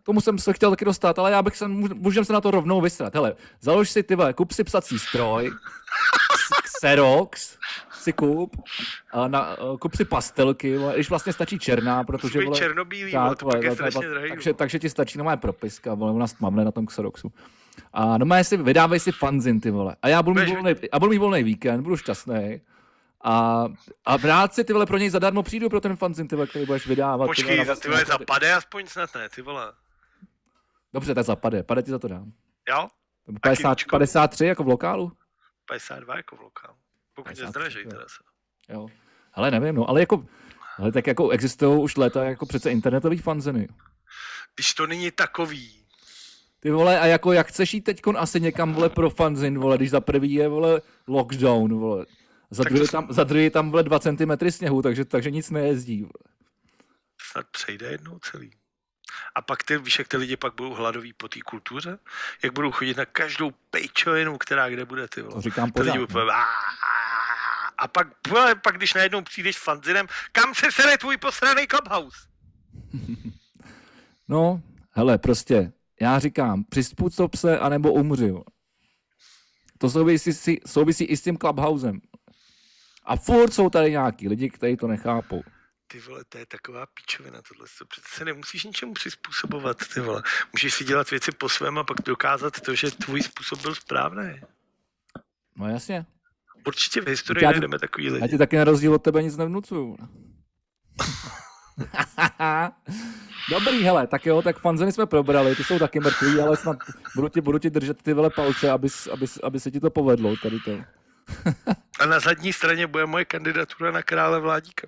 Tomu jsem se chtěl taky dostat, ale já bych se, můžeme se na to rovnou vysrat. Hele, založ si ty kup si psací stroj, Xerox, si kup, a na, kup si pastelky, když vlastně stačí černá, protože... Musí černobílý, tak, to pak je strašně drahý. Takže, takže ti stačí no propiska, vole, u nás tmavne na tom Xeroxu. A no si, vydávej si fanzin, ty vole. A já budu mít volný, já budu mít volný víkend, budu šťastný. A, a rád si ty vole pro něj zadarmo přijdu pro ten fanzin, ty vole, který budeš vydávat. Počkej, ty vole, ty vole zapade aspoň snad ne, ty vole. Dobře, tak zapade, pade ti za to dám. Jo? 50, 53 jako v lokálu? 52 jako v lokálu. Pokud je zdražej teda se. Jo. Ale nevím, no, ale jako, ale tak jako existují už léta jako přece internetový fanziny. Když to není takový. Ty vole, a jako jak chceš jít teď asi někam, vole, pro fanzin, vole, když za prvý je, vole, lockdown, vole. Za druhý, tam, za druhý tam, vole, dva centimetry sněhu, takže, takže nic nejezdí, vole. Snad přejde jednou celý. A pak ty, víš, jak ty lidi pak budou hladoví po té kultuře? Jak budou chodit na každou pejčovinu, která kde bude, ty vole. To říkám pořád. Ty lidi budou, no. a pak, pak, když najednou přijdeš fanzinem, kam se sere tvůj posraný clubhouse? no, hele, prostě, já říkám, přizpůsob se, anebo umři. To souvisí, souvisí i s tím clubhousem. A furt jsou tady nějaký lidi, kteří to nechápou ty vole, to je taková píčovina tohle. To přece nemusíš ničemu přizpůsobovat, ty vole. Můžeš si dělat věci po svém a pak dokázat to, že tvůj způsob byl správný. No jasně. Určitě v historii najdeme takový lidi. Já ti taky na rozdíl od tebe nic nevnucuju. Dobrý, hele, tak jo, tak fanzeny jsme probrali, ty jsou taky mrtví, ale snad budu ti, budu ti držet ty vele palce, aby, aby, aby se ti to povedlo, tady to. a na zadní straně bude moje kandidatura na krále vládíka.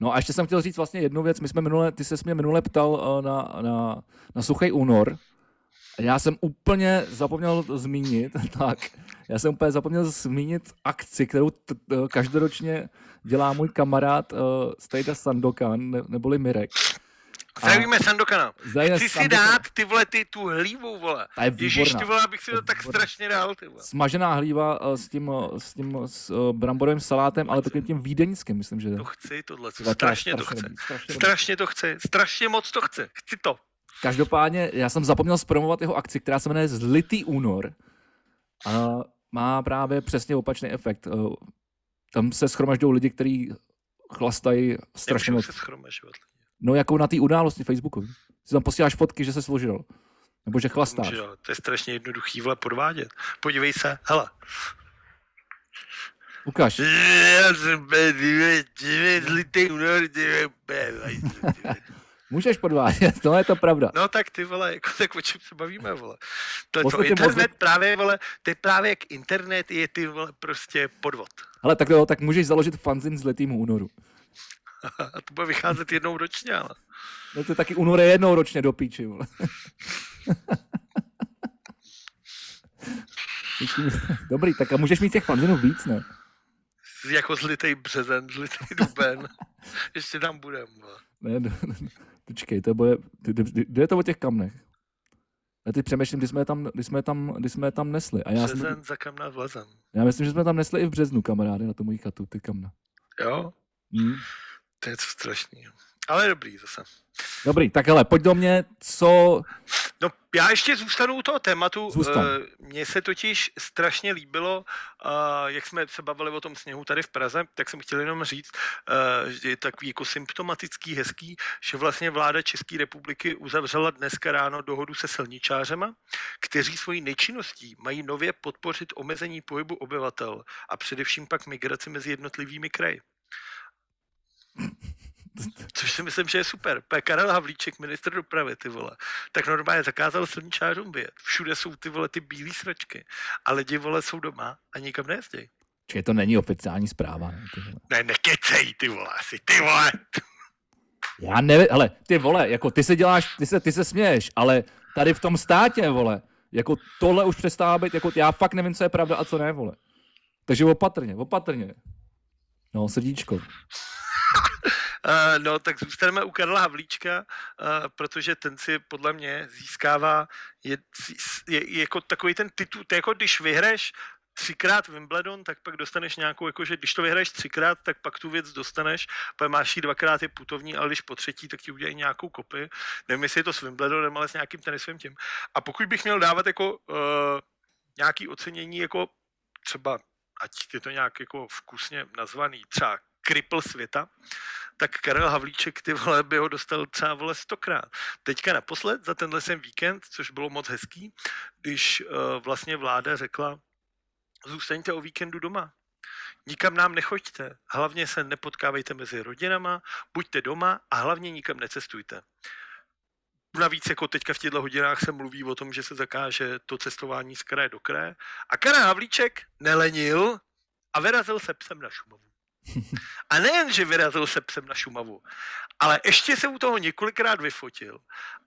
No a ještě jsem chtěl říct vlastně jednu věc. My jsme minule, ty se mě minule ptal uh, na, na, na suchý únor Já jsem úplně zapomněl zmínit, tak, já jsem úplně zapomněl zmínit akci, kterou t- t- každoročně dělá můj kamarád uh, Stejda Sandokan, ne- neboli Mirek. Zdravíme Sandokana. Chci si dát ty vole, ty tu hlívu, vole. Ta je Ježíš, výborná. ty vole, abych si To tak výborná. strašně dal, ty vole. Smažená hlíva uh, s tím, uh, s tím s, uh, bramborovým salátem, ale takovým tím vídeňským, myslím, že. To chci, tohle, je strašně to strašně chci. strašně. Strašně to chci, strašně moc to chci. Chci to. Každopádně, já jsem zapomněl zpromovat jeho akci, která se jmenuje Zlitý únor. A má právě přesně opačný efekt. Tam se schromažďují lidi, kteří chlastají strašně moc. se schromažovat. No jako na té události Facebooku. Si tam posíláš fotky, že se složil. Nebo že chlastáš. Může, to je strašně jednoduchý, vole, podvádět. Podívej se, hele. Ty ty vole. Můžeš podvádět, to je to pravda. No tak ty vole, jako, tak o čem se bavíme, vole. To, to internet mozek- právě, vole, to je právě jak internet je ty vole prostě podvod. Ale tak jo, tak můžeš založit fanzin z letýmu únoru. A to bude vycházet jednou ročně, ale. No to je taky únor je jednou ročně do píči, vole. Dobrý, tak a můžeš mít těch fanzinů víc, ne? Jako zlitej březen, zlitej duben. Ještě tam budem. Ne, ne, ne, počkej, to bude, kde je to o těch kamnech? Já teď přemýšlím, kdy jsme je tam, kdy jsme je tam, kdy jsme je tam nesli. A já, jsem, Březen za kamna vlezem. já myslím, že jsme tam nesli i v březnu, kamarády, na tu moji chatu, ty kamna. Jo? Hmm. To je něco strašného. Ale dobrý zase. Dobrý, tak hele, pojď do mě, co... No, já ještě zůstanu u toho tématu. Zůstaň. Eh, Mně se totiž strašně líbilo, eh, jak jsme se bavili o tom sněhu tady v Praze, tak jsem chtěl jenom říct, eh, že je takový jako symptomatický, hezký, že vlastně vláda České republiky uzavřela dneska ráno dohodu se silničářema, kteří svojí nečinností mají nově podpořit omezení pohybu obyvatel a především pak migraci mezi jednotlivými kraji. Což si myslím, že je super. P. Karel Havlíček, minister dopravy, ty vole, tak normálně zakázal silničářům vyjet. Všude jsou ty vole ty bílé sračky. A lidi vole jsou doma a nikam nejezdí. Čiže to není oficiální zpráva, ne? Ty vole. Ne, nekecej, ty vole, asi, ty vole. Já nevím, hele, ty vole, jako ty se děláš, ty se, ty se směješ, ale tady v tom státě, vole, jako tohle už přestává být, jako já fakt nevím, co je pravda a co ne, vole. Takže opatrně, opatrně. No, srdíčko. Uh, no, tak zůstaneme u Karla Havlíčka, uh, protože ten si podle mě získává, je, je, jako takový ten titul, to je jako když vyhraješ třikrát Wimbledon, tak pak dostaneš nějakou, jakože když to vyhraješ třikrát, tak pak tu věc dostaneš, pak máš ji dvakrát je putovní, ale když po třetí, tak ti udělají nějakou kopii. Nevím, jestli je to s Wimbledonem, ale s nějakým tenisovým tím. A pokud bych měl dávat jako uh, nějaký ocenění, jako třeba, ať je to nějak jako vkusně nazvaný, třeba kripl světa, tak Karel Havlíček, ty vole, by ho dostal třeba, vole, stokrát. Teďka naposled, za tenhle sem víkend, což bylo moc hezký, když uh, vlastně vláda řekla, zůstaňte o víkendu doma. Nikam nám nechoďte, hlavně se nepotkávejte mezi rodinama, buďte doma a hlavně nikam necestujte. Navíc jako teďka v těchto hodinách se mluví o tom, že se zakáže to cestování z kraje do kraje. A Karel Havlíček nelenil a vyrazil se psem na Šumavu. A nejen, že vyrazil se psem na Šumavu, ale ještě se u toho několikrát vyfotil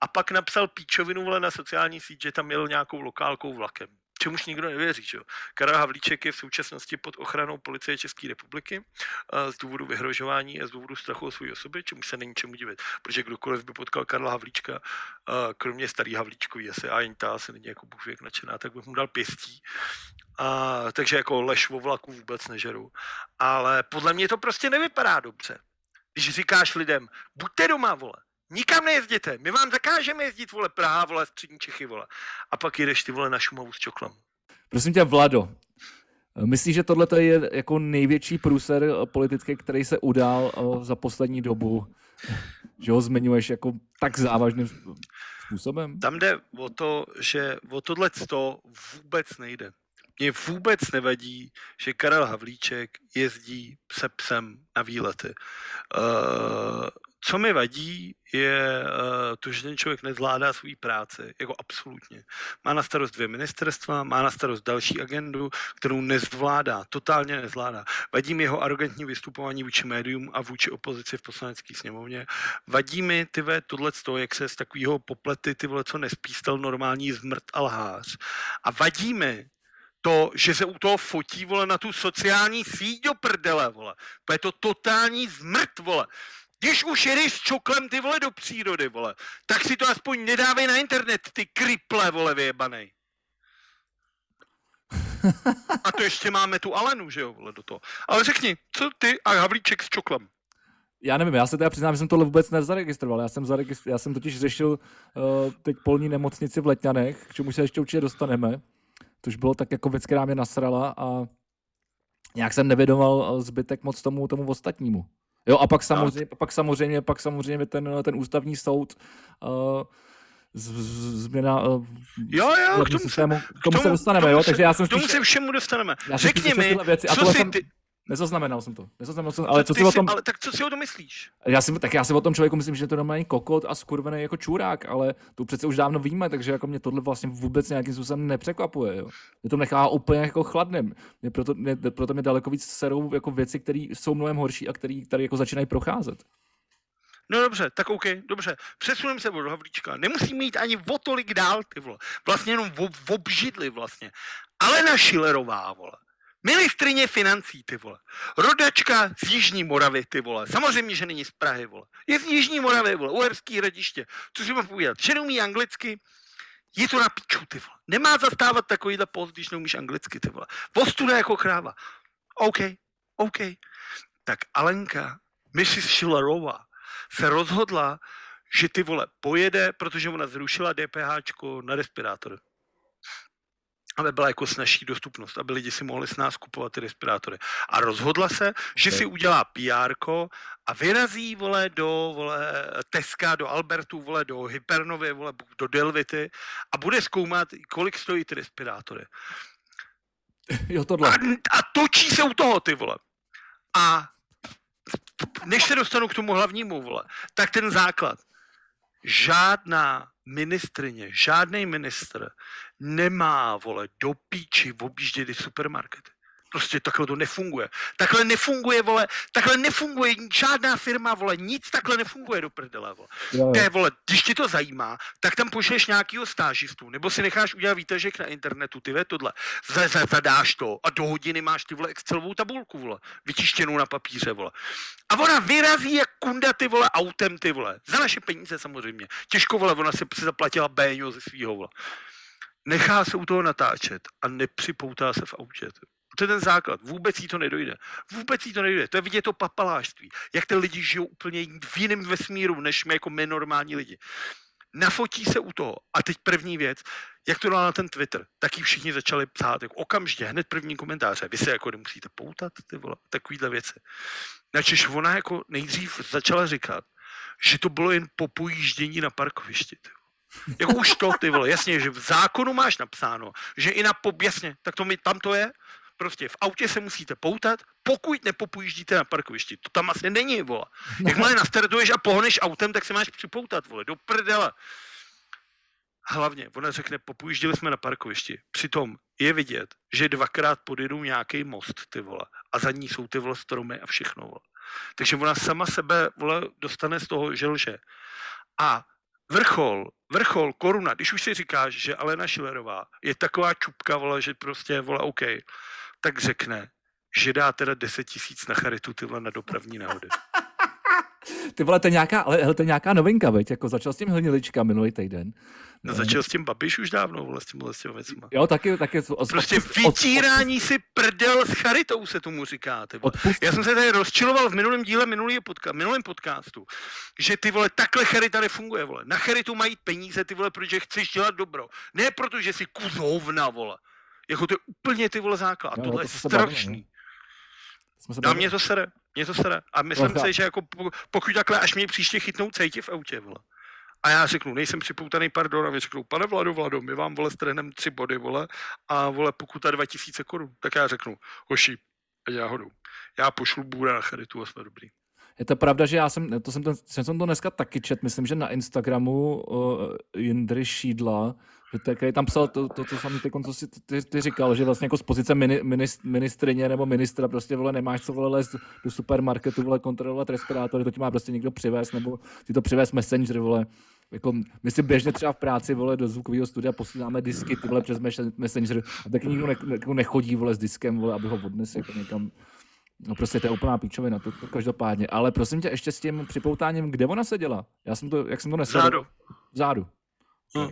a pak napsal píčovinu vole na sociální síť, že tam jel nějakou lokálkou vlakem. Čemuž nikdo nevěří, že. Karel Havlíček je v současnosti pod ochranou policie České republiky eh, z důvodu vyhrožování a z důvodu strachu o své osoby, čemu se není čemu divit, protože kdokoliv by potkal Karla Havlíčka, eh, kromě starý Havlíčkový, asi a jen ta asi není jako bůh věk nadšená, tak bych mu dal pěstí. A, takže jako lež vo vlaku vůbec nežeru. Ale podle mě to prostě nevypadá dobře. Když říkáš lidem, buďte doma, vole, nikam nejezděte, my vám zakážeme jezdit, vole, Praha, vole, střední Čechy, vole. A pak jdeš ty, vole, na Šumavu s čoklem. Prosím tě, Vlado, myslíš, že tohle je jako největší průser eh, politický, který se udál eh, za poslední dobu? Že ho zmiňuješ jako tak závažným způsobem? Tam jde o to, že o tohle to vůbec nejde. Mně vůbec nevadí, že Karel Havlíček jezdí se psem na výlety. Uh, co mi vadí, je uh, to, že ten člověk nezvládá svou práci, jako absolutně. Má na starost dvě ministerstva, má na starost další agendu, kterou nezvládá, totálně nezvládá. Vadí mi jeho arrogantní vystupování vůči médium a vůči opozici v poslanecké sněmovně. Vadí mi, ty ve, tohle toho, jak se z takového poplety, ty vole, co nespístal normální zmrt a lhář. A vadí mi, to, že se u toho fotí, vole, na tu sociální síť do prdele, vole. To je to totální zmrt, vole. Když už jedeš s čoklem, ty vole, do přírody, vole, tak si to aspoň nedávej na internet, ty kriple, vole, vyjebanej. A to ještě máme tu Alenu, že jo, vole, do toho. Ale řekni, co ty a Havlíček s čoklem? Já nevím, já se teda přiznám, že jsem tohle vůbec nezaregistroval. Já jsem, zaregistr... já jsem totiž řešil uh, teď polní nemocnici v Letňanech, k čemu se ještě určitě dostaneme už bylo tak jako věc, která mě nasrala a nějak jsem nevědomal eh, zbytek moc tomu, tomu ostatnímu. Jo, a pak samozřejmě, pak samozřejmě, pak samozřejmě ten, ten ústavní soud uh, z, z, změna uh, jo, jo, k tomu, systému, k tomu, k tomu se dostaneme, tomu jo, takže já jsem K tomu se všemu dostaneme. Já Řekni mi, věci, co a si jsem, ty, Nezaznamenal jsem to. Nezaznamenal jsem, ale co si o tom... Ale tak co si o tom myslíš? Já si, tak já si o tom člověku myslím, že to normální kokot a skurvený jako čurák, ale to přece už dávno víme, takže jako mě tohle vlastně vůbec nějakým způsobem nepřekvapuje. Jo. Mě to nechá úplně jako chladným. Mě proto, mě, proto mě daleko víc serou jako věci, které jsou mnohem horší a které tady jako začínají procházet. No dobře, tak OK, dobře. Přesuneme se od Havlíčka. Nemusí mít ani o tolik dál, ty vole. Vlastně jenom v obžidli vlastně. Ale na Šilerová, vole Ministrině financí, ty vole. Rodačka z Jižní Moravy, ty vole. Samozřejmě, že není z Prahy, vole. Je z Jižní Moravy, vole. Uherský radiště. Co si mám povídat? Že neumí anglicky, je to na piču, ty vole. Nemá zastávat takovýhle post, když neumíš anglicky, ty vole. Postuda jako kráva. OK, OK. Tak Alenka, Mrs. Schillerová, se rozhodla, že ty vole pojede, protože ona zrušila DPH na respirátor aby byla jako snažší dostupnost, aby lidi si mohli s nás kupovat ty respirátory. A rozhodla se, že si udělá PR a vyrazí, vole, do, vole, Teska, do Albertu, vole, do Hypernovy, vole, do Delvity a bude zkoumat, kolik stojí ty respirátory. Jo, tohle. A, a točí se u toho, ty vole. A než se dostanu k tomu hlavnímu, vole, tak ten základ. Žádná ministrině, žádný ministr nemá, vole, do píči objíždět supermarkety. Prostě takhle to nefunguje. Takhle nefunguje, vole, takhle nefunguje žádná firma, vole, nic takhle nefunguje do prdele, vole. Jo, jo. vole, když ti to zajímá, tak tam pošleš nějakýho stážistu, nebo si necháš udělat výtažek na internetu, ty ve, tohle, zadáš to a do hodiny máš ty vole Excelovou tabulku, vole, vytištěnou na papíře, vole. A ona vyrazí jak kunda, ty vole, autem, ty vole, za naše peníze samozřejmě. Těžko, vole, ona si zaplatila Béňo ze svýho, vole. Nechá se u toho natáčet a nepřipoutá se v autě. To je ten základ. Vůbec jí to nedojde. Vůbec jí to nedojde. To je vidět to papalářství. Jak ty lidi žijou úplně v jiném vesmíru, než my jako my normální lidi. Nafotí se u toho. A teď první věc, jak to dala na ten Twitter, tak ji všichni začali psát, jako okamžitě, hned první komentáře. Vy se jako nemusíte poutat, ty vole, takovýhle věci. Načež ona jako nejdřív začala říkat, že to bylo jen po pojíždění na parkovišti. Ty. Jako už to, ty vole, jasně, že v zákonu máš napsáno, že i na, po, jasně, tak to mi, tam to je, Prostě v autě se musíte poutat, pokud nepopojíždíte na parkovišti. To tam asi není, vole. Jakmile nastartuješ a pohneš autem, tak se máš připoutat, vole, do prdele. Hlavně, ona řekne, popojíždili jsme na parkovišti. Přitom je vidět, že dvakrát podjedou nějaký most, ty vole. A za ní jsou ty vole stromy a všechno, vole. Takže ona sama sebe, vole, dostane z toho, že lže. A vrchol, vrchol, koruna, když už si říkáš, že Alena Šilerová je taková čupka, vole, že prostě, vole, OK, tak řekne, že dá teda 10 tisíc na charitu tyhle na dopravní nehody. Ty vole, to je nějaká, ale hele, to je nějaká novinka, veď, jako začal s tím Hnilička minulý týden. No, začal s tím Babiš už dávno, vole, s tím, s tím věcma. Jo, taky, taky. Od, prostě vytírání od, si prdel s charitou se tomu říká, ty vole. Odpust. Já jsem se tady rozčiloval v minulém díle, minulý podka, minulém podcastu, že ty vole, takhle charita nefunguje, vole. Na charitu mají peníze, ty vole, protože chceš dělat dobro. Ne proto, že jsi kuzovna, vole. Jako to je úplně ty vole základ. Jo, Tohle to je strašný. No, mě to sere, mě to sere. A myslím no, si, že jako pokud takhle, až mě příště chytnou cejti v autě, vole. A já řeknu, nejsem připoutaný, pardon, a řeknu, pane Vlado, Vlado, my vám, vole, strhneme tři body, vole, a, vole, pokuta 2000 korun. Tak já řeknu, hoši, ať já hodu. Já pošlu bůra na charitu a jsme dobrý. Je to pravda, že já jsem, to jsem, to, jsem to dneska taky čet, myslím, že na Instagramu uh, Jindry Šídla, taky tam psal to, to, to samé, ty, co jsi ty, ty, říkal, že vlastně jako z pozice mini, minist, ministrině nebo ministra prostě vole nemáš co vole lézt do supermarketu vole kontrolovat respirátory, to ti má prostě někdo přivést nebo ti to přivést messenger vole. Jako, my si běžně třeba v práci vole do zvukového studia posíláme disky ty vole přes messenger a taky nikdo ne, jako nechodí vole s diskem vole, aby ho odnesl jako někam No prostě to je úplná píčovina, to, to každopádně. Ale prosím tě, ještě s tím připoutáním, kde ona seděla? Já jsem to, jak jsem to nesl? Zádu. Zádu. Hm.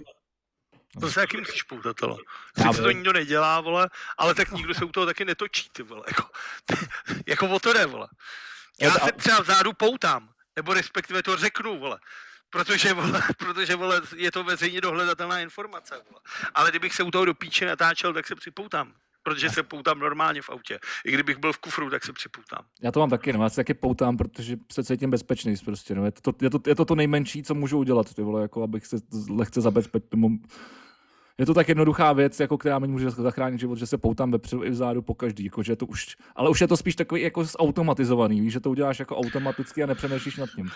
To se taky musíš poutat, ale. Sice to nikdo nedělá, vole, ale tak nikdo se u toho taky netočí, ty vole. Jako, jako o to jde, vole. Já se třeba vzadu poutám, nebo respektive to řeknu, vole. Protože, vole, protože vole, je to veřejně dohledatelná informace. Vole. Ale kdybych se u toho do píče natáčel, tak se připoutám protože se poutám normálně v autě. I kdybych byl v kufru, tak se připoutám. Já to mám taky, no, já se taky poutám, protože se cítím bezpečný prostě, no. je, to, je, to, je to to nejmenší, co můžu udělat, ty vole, jako abych se lehce zabezpečil. Je to tak jednoduchá věc, jako která mi může zachránit život, že se poutám vepředu i vzadu po každý, jako, že to už, ale už je to spíš takový jako zautomatizovaný, víš, že to uděláš jako automaticky a nepřemýšlíš nad tím.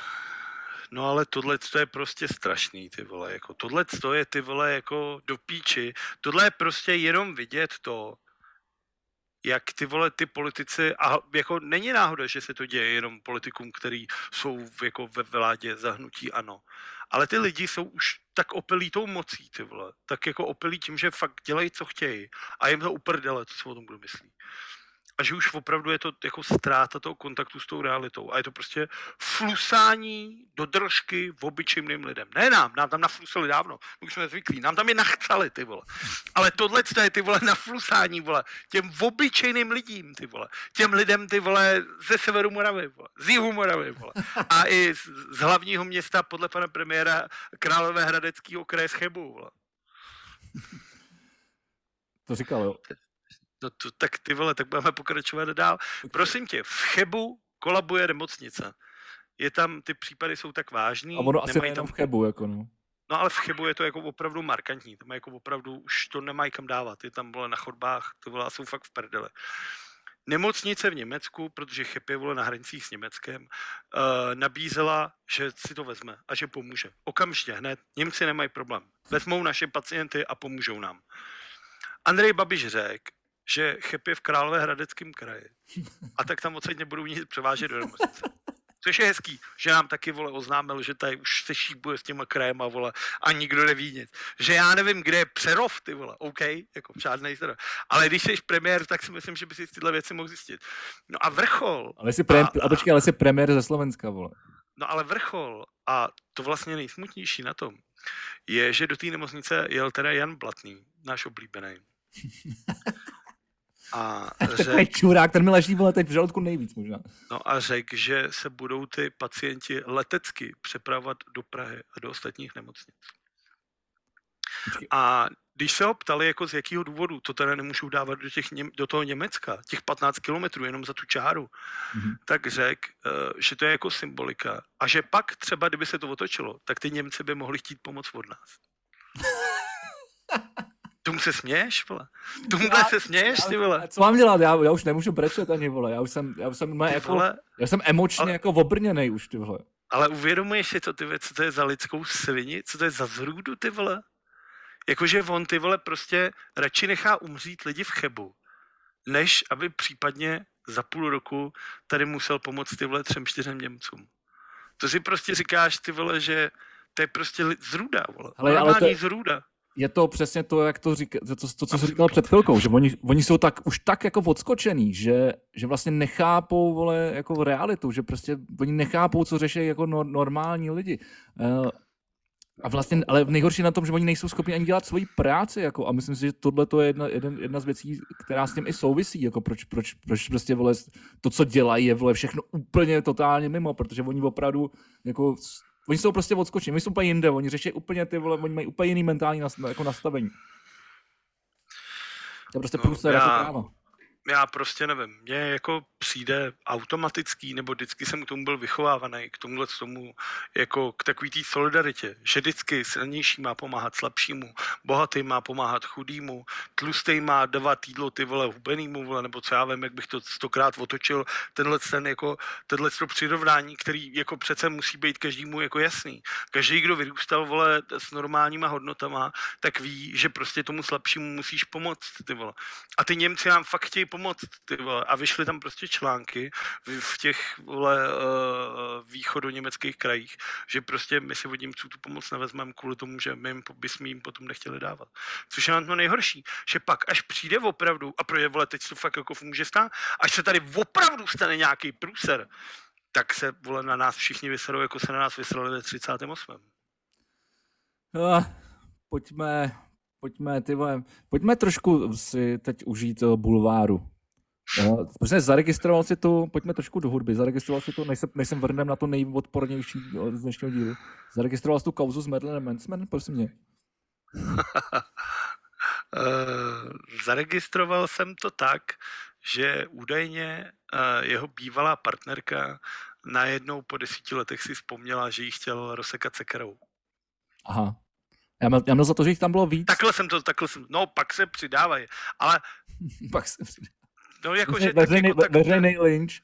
No ale tohle to je prostě strašný, ty vole, jako tohle to je ty vole jako do píči, tohle je prostě jenom vidět to, jak ty vole ty politici, a jako není náhoda, že se to děje jenom politikům, který jsou jako ve vládě zahnutí ano, ale ty lidi jsou už tak opilí tou mocí, ty vole, tak jako opilí tím, že fakt dělají, co chtějí. A jim to uprdele, co si o tom budu myslí a že už opravdu je to jako ztráta toho kontaktu s tou realitou. A je to prostě flusání do držky v obyčejným lidem. Ne nám, nám tam naflusali dávno, my už jsme zvyklí, nám tam je nachcali, ty vole. Ale tohle je ty vole naflusání, vole, těm obyčejným lidím, ty vole. Těm lidem, ty vole, ze severu Moravy, vole, z jihu Moravy, vole. A i z, z hlavního města podle pana premiéra Královéhradeckého kraje z Chebu, vole. To říkal, jo. No to, tak ty vole, tak budeme pokračovat dál. Prosím tě, v Chebu kolabuje nemocnice. Je tam, ty případy jsou tak vážný. A ono asi tam v Chebu, jako no. No ale v Chebu je to jako opravdu markantní, tam jako opravdu už to nemají kam dávat, je tam vole na chodbách, to vole jsou fakt v prdele. Nemocnice v Německu, protože Cheb je vole na hranicích s Německem, uh, nabízela, že si to vezme a že pomůže. Okamžitě, hned. Němci nemají problém. Vezmou naše pacienty a pomůžou nám. Andrej Babiš řekl, že Chep je v Královéhradeckém kraji. A tak tam odsaď nebudou nic převážet do nemocnice. Což je hezký, že nám taky, vole, oznámil, že tady už se šíbuje s těma krajema, vole, a nikdo neví nic. Že já nevím, kde je Přerov, ty vole, OK, jako žádnej teda. Ale když jsi premiér, tak si myslím, že by si tyhle věci mohl zjistit. No a vrchol. Ale jsi, pre... a, a... počkej, ale jsi premiér ze Slovenska, vole. No ale vrchol, a to vlastně nejsmutnější na tom, je, že do té nemocnice jel teda Jan Blatný, náš oblíbený. A řek, čurák, ten mi leží vole teď v žaludku nejvíc možná. No a řekl, že se budou ty pacienti letecky přepravovat do Prahy a do ostatních nemocnic. A když se ho ptali, jako z jakého důvodu to teda nemůžou dávat do, těch, do toho Německa, těch 15 kilometrů jenom za tu čáru, mm-hmm. tak řekl, uh, že to je jako symbolika. A že pak třeba, kdyby se to otočilo, tak ty Němci by mohli chtít pomoc od nás. Tomu se směješ, vole? Tomu se směješ, ty vole? Co mám dělat? Já, já už nemůžu brečet ani, vole. Já už jsem, já už jsem, ty jako, vole, já jsem emočně ale, jako obrněný už, ty vole. Ale uvědomuješ si to, ty vole, co to je za lidskou svini? Co to je za zrůdu, ty vole? Jakože on, ty vole, prostě radši nechá umřít lidi v Chebu, než aby případně za půl roku tady musel pomoct ty vole třem, čtyřem Němcům. To si prostě říkáš, ty vole, že to je prostě zrůda, vole. Ale, ale to, zrůda je to přesně to, jak to, říká, to, to, co jsi říkal před chvilkou, že oni, oni jsou tak, už tak jako odskočený, že, že vlastně nechápou vole, jako realitu, že prostě oni nechápou, co řeší jako no, normální lidi. Uh, a vlastně, ale nejhorší na tom, že oni nejsou schopni ani dělat svoji práci, jako, a myslím si, že tohle to je jedna, jedna, jedna z věcí, která s tím i souvisí, jako proč, proč, proč prostě, vole, to, co dělají, je, vole, všechno úplně totálně mimo, protože oni opravdu, jako, Oni jsou prostě odskočení, oni jsou úplně jinde, oni řeší úplně ty vole, oni mají úplně jiný mentální nas, jako nastavení. To je prostě no, průser jako práva. Já prostě nevím, mně jako přijde automatický, nebo vždycky jsem k tomu byl vychovávaný, k tomuhle k tomu, jako k takový té solidaritě, že vždycky silnější má pomáhat slabšímu, bohatý má pomáhat chudýmu, tlustý má dávat jídlo ty vole hubenýmu, vole, nebo co já vím, jak bych to stokrát otočil, tenhle ten jako, tenhle to přirovnání, který jako přece musí být každému jako jasný. Každý, kdo vyrůstal, vole, s normálníma hodnotama, tak ví, že prostě tomu slabšímu musíš pomoct, ty vole. A ty Němci nám fakt chtějí pomoct, ty vole. A vyšly tam prostě články v, těch, vole, uh, východoněmeckých krajích, že prostě my si od Němců tu pomoc nevezmeme kvůli tomu, že my jim, bychom jim potom nechtěli dávat. Což je na to nejhorší, že pak až přijde opravdu, a pro vole, teď to fakt jako může stát, až se tady opravdu stane nějaký průser, tak se vole na nás všichni vyserou, jako se na nás vysrali ve 38. No, pojďme, pojďme, ty vole, pojďme trošku si teď užít uh, bulváru. No, protože zaregistroval si to, pojďme trošku do hudby, zaregistroval si to, než, se, než jsem vrnem na to nejodpornější z dnešního dílu. Zaregistroval jsi tu kauzu s Madeleine Mansman, prosím mě. uh, zaregistroval jsem to tak, že údajně uh, jeho bývalá partnerka najednou po desíti letech si vzpomněla, že jí chtěl rozsekat sekerou. Aha. Já měl, já měl za to, že jich tam bylo víc. Takhle jsem to, takhle jsem, no pak se přidávají, ale... pak se přidávají. No jako, že... Veřejný, jako, tak, veřejný lynč.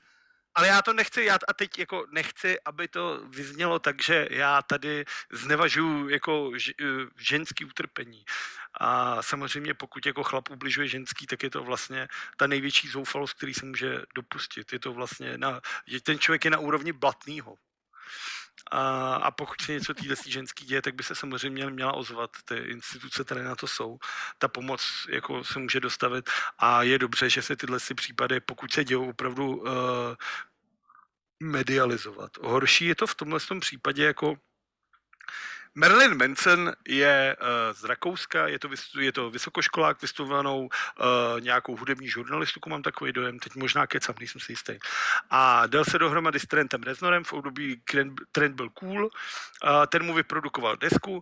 Ale já to nechci, já a teď jako nechci, aby to vyznělo tak, že já tady znevažuju jako ženský utrpení. A samozřejmě pokud jako chlap ubližuje ženský, tak je to vlastně ta největší zoufalost, který se může dopustit. Je to vlastně, na, ten člověk je na úrovni blatného. A, a pokud se něco týhle ženský děje, tak by se samozřejmě měla ozvat. Ty instituce, které na to jsou, ta pomoc jako se může dostavit a je dobře, že se tyhle si případy, pokud se dějou opravdu uh, medializovat. Horší je to v tomhle tom případě jako Marilyn Manson je uh, z Rakouska, je to, je to vysokoškolák vystudovanou uh, nějakou hudební žurnalistiku, mám takový dojem, teď možná kecam, nejsem si jistý. A dal se dohromady s Trentem Reznorem v období, Trent byl cool, ten mu vyprodukoval desku,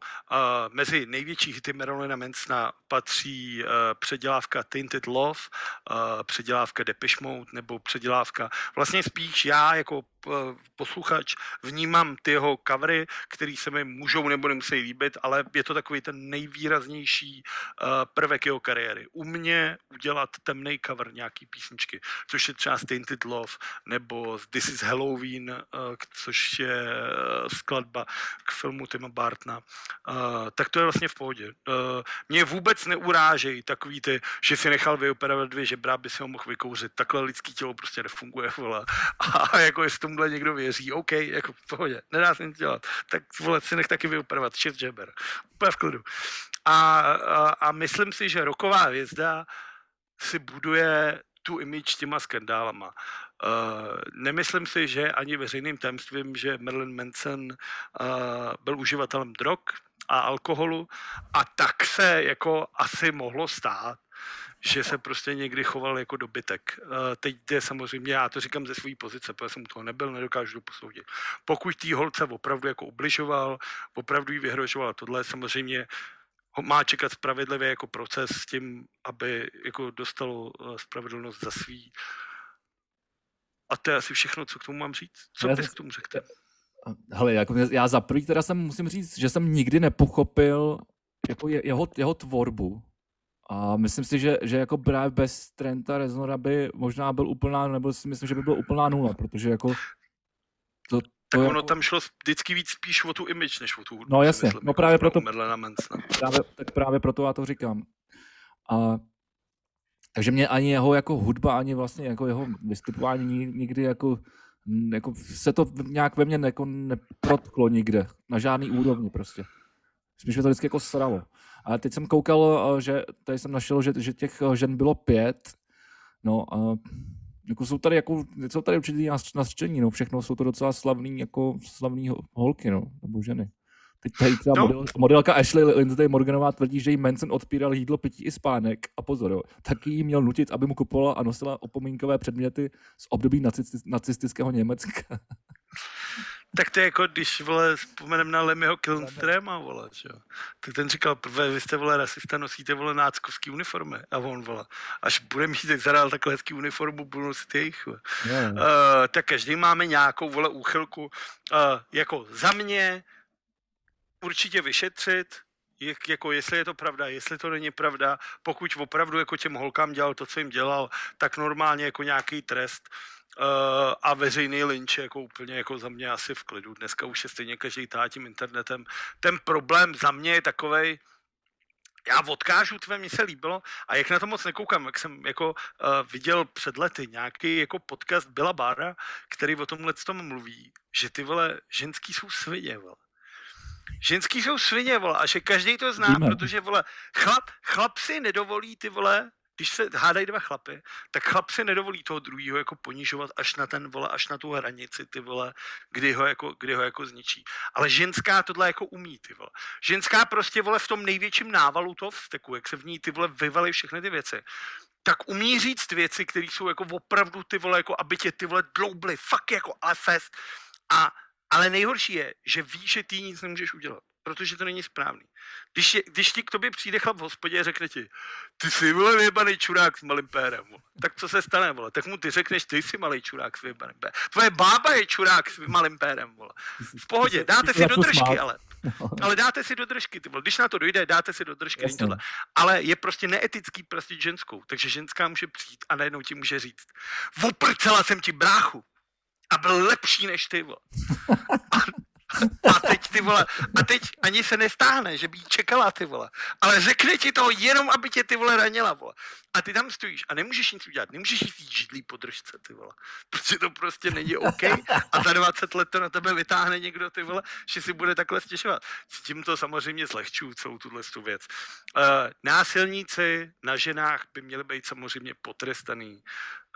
mezi největší hity Marilyna Mansona patří uh, předělávka Tainted Love, předělávka Depeche Mode nebo předělávka, vlastně spíš já jako posluchač vnímám ty jeho covery, který se mi můžou nebo nemusí líbit, ale je to takový ten nejvýraznější uh, prvek jeho kariéry. U mě udělat temný cover nějaký písničky, což je třeba Tainted Love, nebo This is Halloween, uh, což je uh, skladba k filmu Tima Bartna, uh, tak to je vlastně v pohodě. Uh, mě vůbec neurážejí takový ty, že si nechal vyoperovat dvě žebra, aby si ho mohl vykouřit. Takhle lidský tělo prostě nefunguje, vole. A jako jestli tomuhle někdo věří, OK, jako v pohodě, nedá se nic dělat, tak vole, si nech taky vyoperovat šest žeber. Úplně v klidu. A, a, a myslím si, že roková hvězda si buduje tu image těma skandálama. Uh, nemyslím si, že ani veřejným tajemstvím, že Marilyn Manson uh, byl uživatelem drog a alkoholu a tak se jako asi mohlo stát, že se prostě někdy choval jako dobytek. Teď je samozřejmě, já to říkám ze své pozice, protože jsem u toho nebyl, nedokážu to posoudit. Pokud tý holce opravdu jako ubližoval, opravdu jí vyhrožoval, tohle samozřejmě má čekat spravedlivě jako proces s tím, aby jako dostalo eh, spravedlnost za svý. A to je asi všechno, co k tomu mám říct. Co bys k tomu řekl? Hele, jako já za prvý teda jsem, musím říct, že jsem nikdy nepochopil jako jeho, jeho tvorbu. A myslím si, že, že jako právě bez Trenta Reznora by možná byl úplná, nebo si myslím, že by byl úplná nula, protože jako to, to tak ono jako... tam šlo vždycky víc spíš o tu image, než o tu hudbu. No jasně, myslím, no jako právě proto, právě, tak právě proto já to říkám. A, takže mě ani jeho jako hudba, ani vlastně jako jeho vystupování nikdy jako, jako se to nějak ve mně jako neprotklo nikde, na žádný úrovni prostě. Spíš mě to vždycky jako sralo. A teď jsem koukal, eh, že tady jsem našel, že, že těch eh, žen bylo pět. No a jako jsou tady, jako, jsou tady určitý nařčení, no, všechno jsou to docela slavný, jako slavný holky, no, nebo ženy. Teď tady třeba no. model, modelka Ashley Lindsay Morganová tvrdí, že jí Manson odpíral jídlo, pití i spánek. A pozor, jo, taky jí měl nutit, aby mu kupovala a nosila opomínkové předměty z období nacistického Německa. Tak to je jako, když, vole, vzpomenem na Lemmyho Kilnstrema, vole, že jo. Tak ten říkal, prvé, vy jste, vole, rasista, nosíte, vole, náckovský uniformy. A on, vole, až bude mít tak zadal takhle hezký uniformu, budu nosit jejich, vole. Yeah. Uh, tak každý máme nějakou, vole, úchylku. Uh, jako za mě určitě vyšetřit, jak, jako jestli je to pravda, jestli to není pravda, pokud opravdu jako těm holkám dělal to, co jim dělal, tak normálně jako nějaký trest uh, a veřejný lynč jako úplně jako za mě asi v klidu. Dneska už je stejně každý tá tím internetem. Ten problém za mě je takovej, já odkážu, tvé mi se líbilo a jak na to moc nekoukám, jak jsem jako uh, viděl před lety nějaký jako podcast Byla Bára, který o tomhle tom mluví, že ty vole ženský jsou svině, vole. Ženský jsou svině, vole, a že každý to zná, Víme. protože, vole, chlap, chlap si nedovolí, ty vole, když se hádají dva chlapy, tak chlap si nedovolí toho druhého jako ponižovat až na ten, vole, až na tu hranici, ty vole, kdy ho jako, kdy ho jako zničí. Ale ženská tohle jako umí, ty vole. Ženská prostě, vole, v tom největším návalu toho vzteku, jak se v ní, ty vole, vyvalí všechny ty věci, tak umí říct věci, které jsou jako opravdu, ty vole, jako aby tě ty vole dloubly, fakt jako ale fest. A ale nejhorší je, že víš, že ty nic nemůžeš udělat, protože to není správný. Když, je, když ti k tobě přijde chlap v hospodě a řekne ti, ty jsi vole vyjebaný čurák s malým pérem, vole. tak co se stane, vole? Tak mu ty řekneš, ty jsi malý čurák s vyjebaným pérem. Tvoje bába je čurák s malým pérem, vole. V pohodě, dáte si do držky, ale. Ale dáte si do držky, ty vole. Když na to dojde, dáte si do držky. Tohle. Ale je prostě neetický prostě ženskou, takže ženská může přijít a najednou ti může říct, oprcela jsem ti bráchu a byl lepší než ty, vole. A, a teď ty vole, a teď ani se nestáhne, že by jí čekala ty vole, ale řekne ti to jenom, aby tě ty vole ranila, vole. A ty tam stojíš a nemůžeš nic udělat, nemůžeš jít židlí podržce, ty vole, protože to prostě není OK a za 20 let to na tebe vytáhne někdo, ty vole, že si bude takhle stěžovat. S tím to samozřejmě zlehčuju celou tuhle tu věc. Uh, násilníci na ženách by měli být samozřejmě potrestaný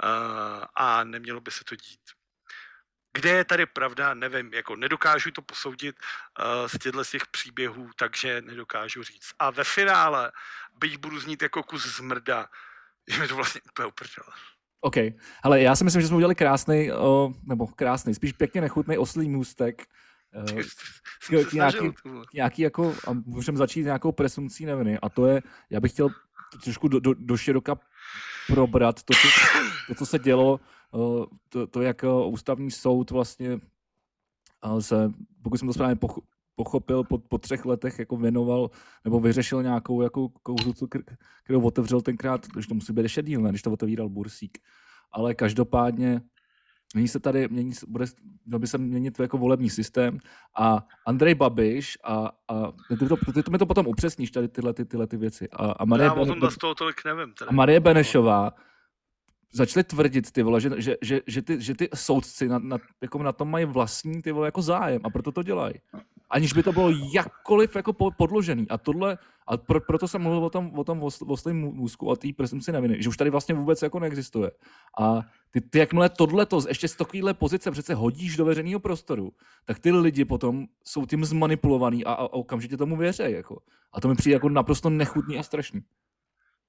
uh, a nemělo by se to dít kde je tady pravda, nevím, jako nedokážu to posoudit uh, z těchto z těch příběhů, takže nedokážu říct. A ve finále, byť budu znít jako kus zmrda, je mi to vlastně úplně uprdele. OK, ale já si myslím, že jsme udělali krásný, uh, nebo krásný, spíš pěkně nechutný oslý můstek. Uh, k, nějaký, nějaký jako, a můžeme začít nějakou presumcí neviny. A to je, já bych chtěl trošku do, do, do široka probrat to, co, to, co se dělo to, to jak ústavní soud vlastně se, pokud jsem to správně pochopil, po, po třech letech jako věnoval nebo vyřešil nějakou jako kouzu, kterou otevřel tenkrát, když to musí být ještě díl, ne, když to otevíral Bursík. Ale každopádně Mění se tady, mění, bude, měl by se měnit jako volební systém a Andrej Babiš a, a ty, to, ty, to mi to potom upřesníš tady tyhle, ty, tyhle ty věci. A, a Marie, Já o tom z toho tolik nevím. Tady. A Marie Benešová začali tvrdit, ty vole, že, že, že, že, ty, že ty soudci na, na, jako na tom mají vlastní ty vole, jako zájem a proto to dělají. Aniž by to bylo jakkoliv jako podložený. A tohle, a pro, proto jsem mluvil o tom, o tom oslém můzku a té presumci neviny, že už tady vlastně vůbec jako neexistuje. A ty, ty jakmile tohleto, ještě z takovéhle pozice přece hodíš do veřejného prostoru, tak ty lidi potom jsou tím zmanipulovaný a, a okamžitě tomu věří. Jako. A to mi přijde jako naprosto nechutný a strašný.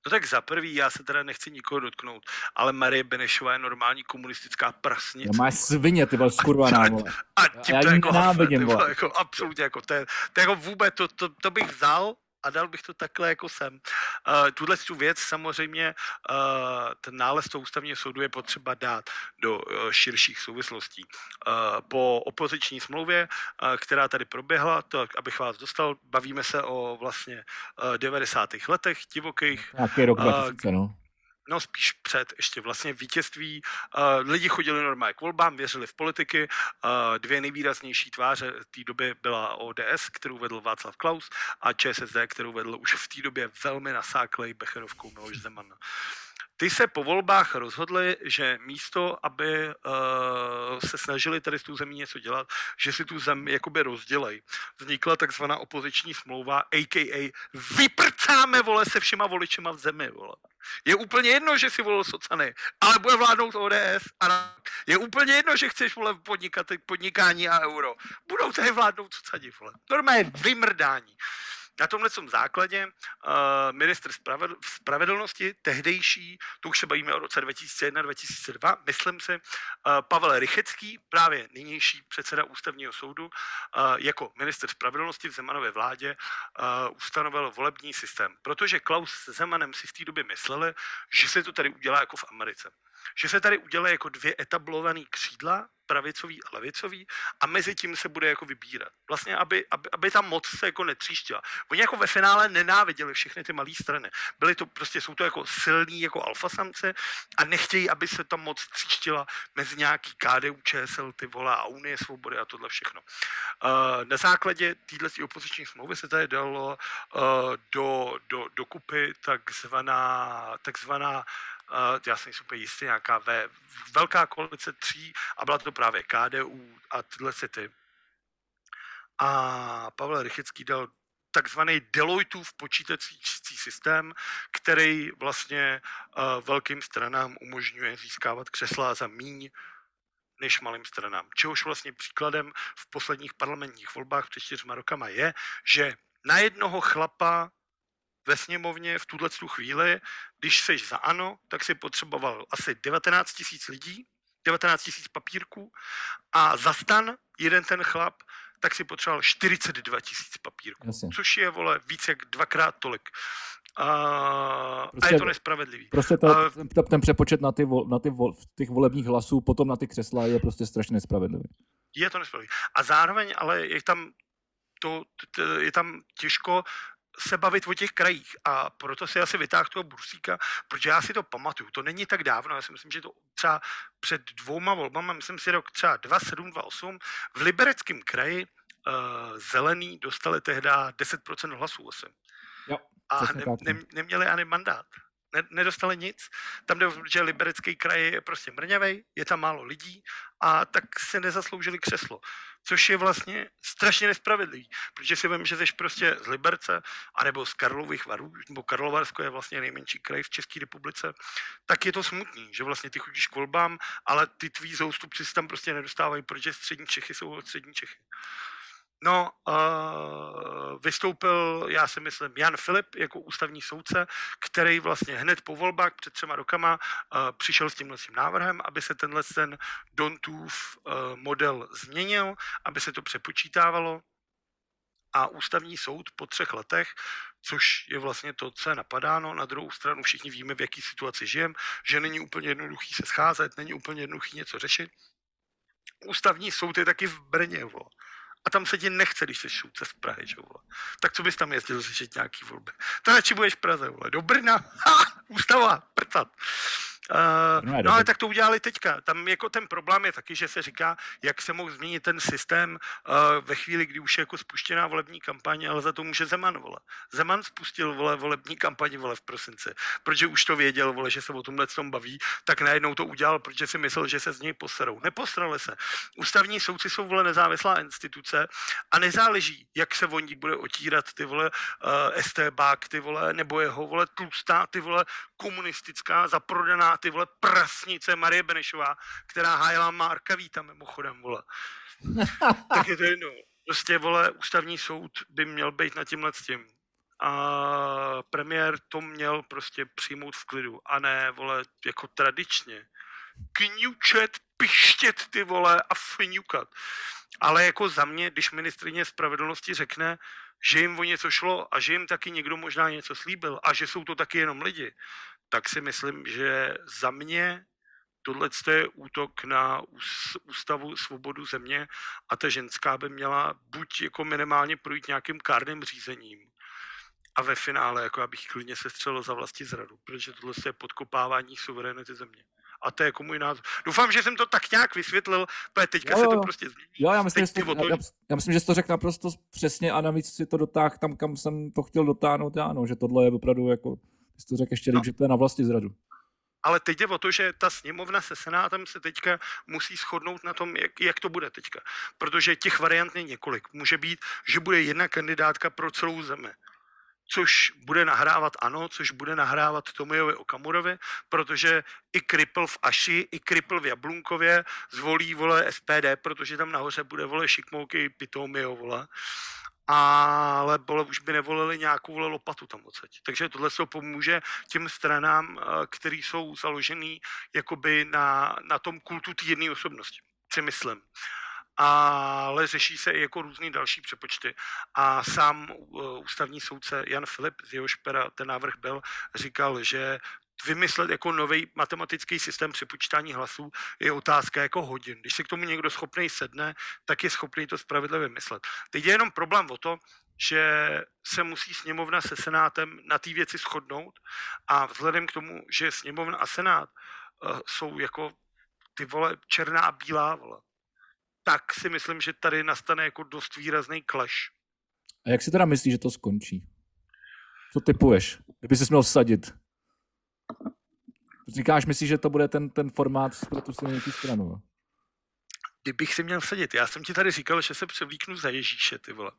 No tak za prvý, já se teda nechci nikoho dotknout, ale Marie Benešová je normální komunistická prasnice. Já máš svině, ty vole, skurvaná, A, a, a tím já to jako, nenávidím. Jako, absolutně, jako, to, je, to jako vůbec, to, to, to bych vzal a dal bych to takhle jako sem. Uh, tuhle tu věc samozřejmě uh, ten nález toho ústavního soudu je potřeba dát do uh, širších souvislostí. Uh, po opoziční smlouvě, uh, která tady proběhla, to abych vás dostal, bavíme se o vlastně uh, 90. letech divokých. Nějaký rok 2000, no no spíš před ještě vlastně vítězství. Uh, lidi chodili normálně k volbám, věřili v politiky. Uh, dvě nejvýraznější tváře té doby byla ODS, kterou vedl Václav Klaus, a ČSSD, kterou vedl už v té době velmi nasáklej Becherovkou Miloš Zeman. Ty se po volbách rozhodli, že místo, aby uh, se snažili tady s tou zemí něco dělat, že si tu zemi jakoby rozdělej. Vznikla takzvaná opoziční smlouva, a.k.a. vyprcáme vole se všema voličema v zemi. Vole. Je úplně jedno, že si volil socany, ale bude vládnout ODS. A je úplně jedno, že chceš vole podnikat, podnikání a euro. Budou tady vládnout socani, vole. Normálně vymrdání. Na tomhle základě uh, ministr spravedlnosti, tehdejší, to už se bavíme o roce 2001-2002, myslím si, uh, Pavel Rychecký, právě nynější předseda ústavního soudu, uh, jako minister spravedlnosti v Zemanově vládě ustanovil volební systém. Protože Klaus s Zemanem si v té době mysleli, že se to tady udělá jako v Americe že se tady udělají jako dvě etablované křídla, pravicový a levicový, a mezi tím se bude jako vybírat. Vlastně, aby, aby, aby ta moc se jako netříštila. Oni jako ve finále nenáviděli všechny ty malé strany. Byly to prostě, jsou to jako silní jako alfasamce a nechtějí, aby se ta moc tříštila mezi nějaký KDU, ČSL, ty vole a Unie svobody a tohle všechno. Uh, na základě této opoziční smlouvy se tady dalo uh, do, do, do kupy takzvaná, takzvaná já jsem super jistý, nějaká ve, velká koalice tří a byla to právě KDU a tyhle ty. A Pavel Rychický dal takzvaný Deloitteův počítací systém, který vlastně uh, velkým stranám umožňuje získávat křesla za míň než malým stranám. Čehož vlastně příkladem v posledních parlamentních volbách před čtyřma rokama je, že na jednoho chlapa ve sněmovně v tuhle chvíli, když seš za ANO, tak si potřeboval asi 19 tisíc lidí, 19 tisíc papírků a za stan jeden ten chlap tak si potřeboval 42 tisíc papírků, Jasně. což je, vole, víc jak dvakrát tolik. A, prostě, a je to nespravedlivý. Prostě to, a, ten, ten přepočet na ty, vo, na ty vo, těch volebních hlasů, potom na ty křesla je prostě strašně nespravedlivý. Je to nespravedlivý. A zároveň ale je tam to, to, je tam těžko se bavit o těch krajích a proto si asi vytáhl toho Bursíka, protože já si to pamatuju, to není tak dávno, já si myslím, že to třeba před dvouma volbama, myslím si rok třeba 27, 28, v Libereckém kraji uh, zelený dostali tehdy 10% hlasů asi. Jo, a ne, ne, neměli ani mandát ne, nedostali nic. Tam jde, že Liberecký kraj je prostě mrňavej, je tam málo lidí a tak se nezasloužili křeslo. Což je vlastně strašně nespravedlivý, protože si vím, že jsi prostě z Liberce, anebo z Karlových varů, nebo Karlovarsko je vlastně nejmenší kraj v České republice, tak je to smutný, že vlastně ty chodíš k volbám, ale ty tví zoustupci se tam prostě nedostávají, protože střední Čechy jsou od střední Čechy. No, uh, vystoupil, já si myslím, Jan Filip jako ústavní soudce, který vlastně hned po volbách před třema rokama uh, přišel s tímhle tím návrhem, aby se tenhle ten Dontův uh, model změnil, aby se to přepočítávalo a ústavní soud po třech letech, což je vlastně to, co je napadáno. Na druhou stranu všichni víme, v jaký situaci žijeme, že není úplně jednoduchý se scházet, není úplně jednoduchý něco řešit. Ústavní soud je taky v Brně, vo a tam se ti nechce, když jsi šůdce z Prahy, že vole. Tak co bys tam jezdil řešit nějaký volby? To radši budeš v Praze, vole. Do Brna, ha, ústava, prcat. Uh, no, ale tak to udělali teďka. Tam jako ten problém je taky, že se říká, jak se mohl změnit ten systém uh, ve chvíli, kdy už je jako spuštěná volební kampaně, ale za to může Zeman, vole. Zeman spustil vole, volební kampaně vole v prosinci, protože už to věděl, vole, že se o tomhle tom baví, tak najednou to udělal, protože si myslel, že se z něj poserou. Neposrali se. Ústavní soudci jsou vole nezávislá instituce a nezáleží, jak se o ní bude otírat ty vole uh, eh, STBák, ty vole, nebo jeho vole tlustá, ty vole komunistická, zaprodaná ty vole prasnice Marie Benešová, která hájela Marka Víta mimochodem, vole. tak je to jedno. Prostě, vole, ústavní soud by měl být na tímhle s tím. A premiér to měl prostě přijmout v klidu. A ne, vole, jako tradičně. Kňučet, pištět ty vole a fňukat. Ale jako za mě, když ministrině spravedlnosti řekne, že jim o něco šlo a že jim taky někdo možná něco slíbil a že jsou to taky jenom lidi, tak si myslím, že za mě tohle je útok na ústavu svobodu země a ta ženská by měla buď jako minimálně projít nějakým kárným řízením a ve finále, jako abych klidně se střelil za vlastní zradu, protože tohle je podkopávání suverenity země. A to je jako můj názor. Doufám, že jsem to tak nějak vysvětlil, protože teďka jo, se to prostě změní. Jo, já myslím, že to, to... Já, já, myslím, že jsi to řekl naprosto přesně a navíc si to dotáhl tam, kam jsem to chtěl dotáhnout já, no, že tohle je opravdu jako Jsi to řekl ještě líp, no. že to je na vlastní zradu. Ale teď je o to, že ta sněmovna se senátem se teďka musí shodnout na tom, jak, jak to bude teďka. Protože těch variant je několik. Může být, že bude jedna kandidátka pro celou zemi což bude nahrávat ANO, což bude nahrávat Tomiovi Okamurovi, protože i Kripl v Aši, i Kripl v Jablunkově zvolí, vole, SPD, protože tam nahoře bude, vole, šikmouky Pitomio, vole. Ale vole, už by nevolili nějakou vole, lopatu tam odsaď. Takže tohle se pomůže těm stranám, eh, které jsou založený jakoby na, na tom kultu té jedné osobnosti, si myslím ale řeší se i jako různý další přepočty. A sám uh, ústavní soudce Jan Filip, z pera ten návrh byl, říkal, že vymyslet jako nový matematický systém přepočítání hlasů je otázka jako hodin. Když se k tomu někdo schopný sedne, tak je schopný to spravedlivě vymyslet. Teď je jenom problém o to, že se musí sněmovna se senátem na té věci shodnout a vzhledem k tomu, že sněmovna a senát uh, jsou jako ty vole černá a bílá, vole, tak si myslím, že tady nastane jako dost výrazný clash. A jak si teda myslíš, že to skončí? Co typuješ? Kdyby jsi měl vsadit? Říkáš, myslíš, že to bude ten, ten formát pro tu silnější stranu? Kdybych si měl vsadit, já jsem ti tady říkal, že se převlíknu za Ježíše, ty vole.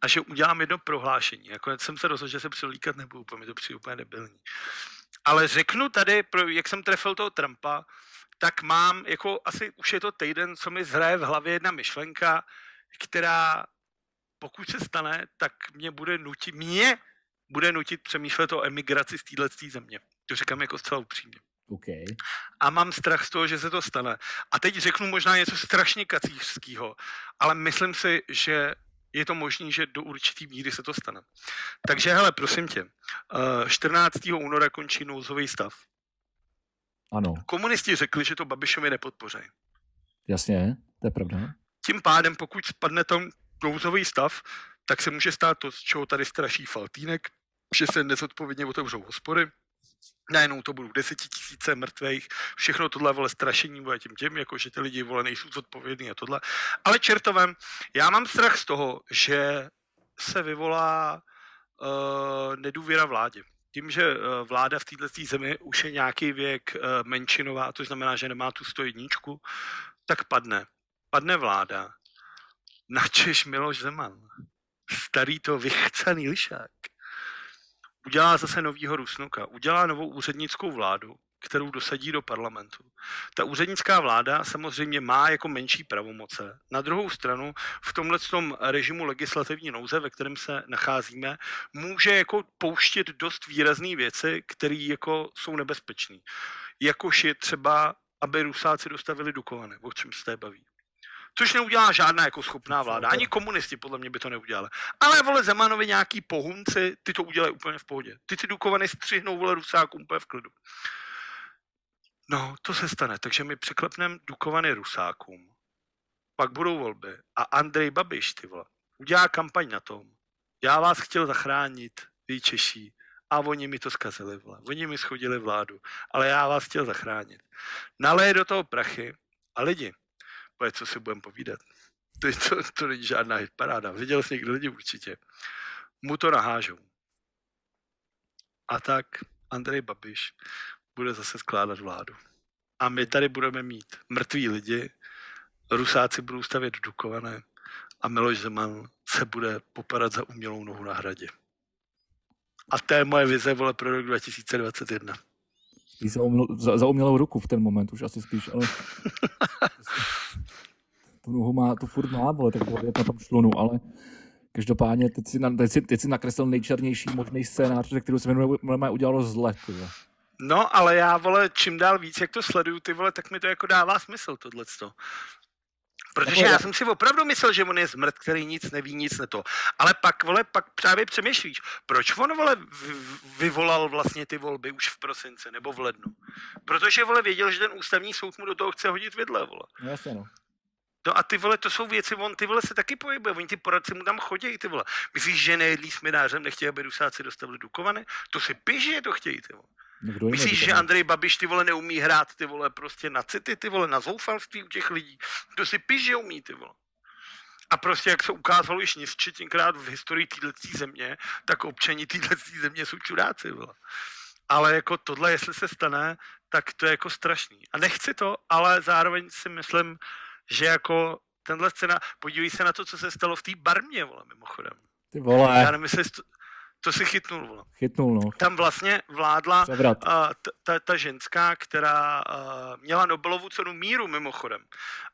A že udělám jedno prohlášení. Nakonec jsem se rozhodl, že se převlíkat nebudu, protože mi to přijde úplně debilní. Ale řeknu tady, jak jsem trefil toho Trumpa, tak mám, jako asi už je to týden, co mi zhraje v hlavě jedna myšlenka, která pokud se stane, tak mě bude nutit, mě bude nutit přemýšlet o emigraci z této země. To říkám jako zcela upřímně. Okay. A mám strach z toho, že se to stane. A teď řeknu možná něco strašně kacířského, ale myslím si, že je to možné, že do určitý míry se to stane. Takže hele, prosím tě, 14. Eh, února končí nouzový stav. Ano. Komunisti řekli, že to Babišovi nepodpoří. Jasně, to je pravda. Tím pádem, pokud spadne tam nouzový stav, tak se může stát to, z čeho tady straší Faltýnek, že se nezodpovědně otevřou hospody, najednou to budou desetitisíce mrtvých, všechno tohle vole strašení bude tím tím, jako že ty lidi vole nejsou zodpovědní a tohle. Ale čertovem, já mám strach z toho, že se vyvolá uh, nedůvěra vládě tím, že eh, vláda v této zemi už je nějaký věk eh, menšinová, to znamená, že nemá tu 101, tak padne. Padne vláda. Načeš Miloš Zeman. Starý to vychcaný lišák. Udělá zase novýho Rusnuka. Udělá novou úřednickou vláu kterou dosadí do parlamentu. Ta úřednická vláda samozřejmě má jako menší pravomoce. Na druhou stranu v tomhle tom režimu legislativní nouze, ve kterém se nacházíme, může jako pouštět dost výrazné věci, které jako jsou nebezpečné. Jakož je třeba, aby Rusáci dostavili Dukovany, o čem se baví. Což neudělá žádná jako schopná vláda. Ani komunisti podle mě by to neudělali. Ale vole Zemanovi nějaký pohunci, ty to udělají úplně v pohodě. Ty ty Dukovany střihnou vole Rusákům úplně v klidu. No, to se stane, takže my překlepneme Dukovany Rusákům, pak budou volby a Andrej Babiš, ty vole, udělá kampaň na tom, já vás chtěl zachránit, vy Češí, a oni mi to zkazili, vole. Oni mi schodili vládu, ale já vás chtěl zachránit. Naleje do toho prachy a lidi, pojď, co si budeme povídat. To, to, to není žádná hitparáda. Viděl jsi někdy lidi určitě. Mu to nahážou. A tak Andrej Babiš bude zase skládat vládu. A my tady budeme mít mrtví lidi, Rusáci budou stavět Dukované a Miloš Zeman se bude popadat za umělou nohu na hradě. A to je moje vize, vole, pro rok 2021. Za, uměl, za, za umělou ruku v ten moment už asi spíš, ale tu nohu má, tu furt má, vole, tak je na tom šlunu, ale každopádně teď si, na, teď si, teď si nakreslil nejčernější možný scénář, který se jmenuje udělalo zle. Tyhle. No, ale já, vole, čím dál víc, jak to sleduju, ty vole, tak mi to jako dává smysl, tohleto. Protože já jsem si opravdu myslel, že on je zmrt, který nic neví, nic neto. Ale pak, vole, pak právě přemýšlíš, proč on, vole, vyvolal vlastně ty volby už v prosinci nebo v lednu? Protože, vole, věděl, že ten ústavní soud mu do toho chce hodit vidle, vole. No, jasně, no. No a ty vole, to jsou věci, on ty vole se taky pohybuje, oni ty poradci mu tam chodí, ty vole. Myslíš, že nejedlí s minářem, nechtějí, aby Rusáci dostavili Dukovany? To si píš, že to chtějí, ty vole. Kdo Myslíš, že Andrej Babiš ty vole neumí hrát ty vole prostě na city, ty vole na zoufalství u těch lidí? To si píš, že umí ty vole. A prostě, jak se ukázalo již nesčetněkrát v historii této země, tak občani této země jsou čuráci. Vole. Ale jako tohle, jestli se stane, tak to je jako strašný. A nechci to, ale zároveň si myslím, že jako tenhle scéna, podívej se na to, co se stalo v té barmě, vole, mimochodem. Ty vole. Já nevím, jestli, To si chytnul, vole. Chytnul, no. Tam vlastně vládla t- ta, ta ženská, která a, měla Nobelovu cenu míru mimochodem.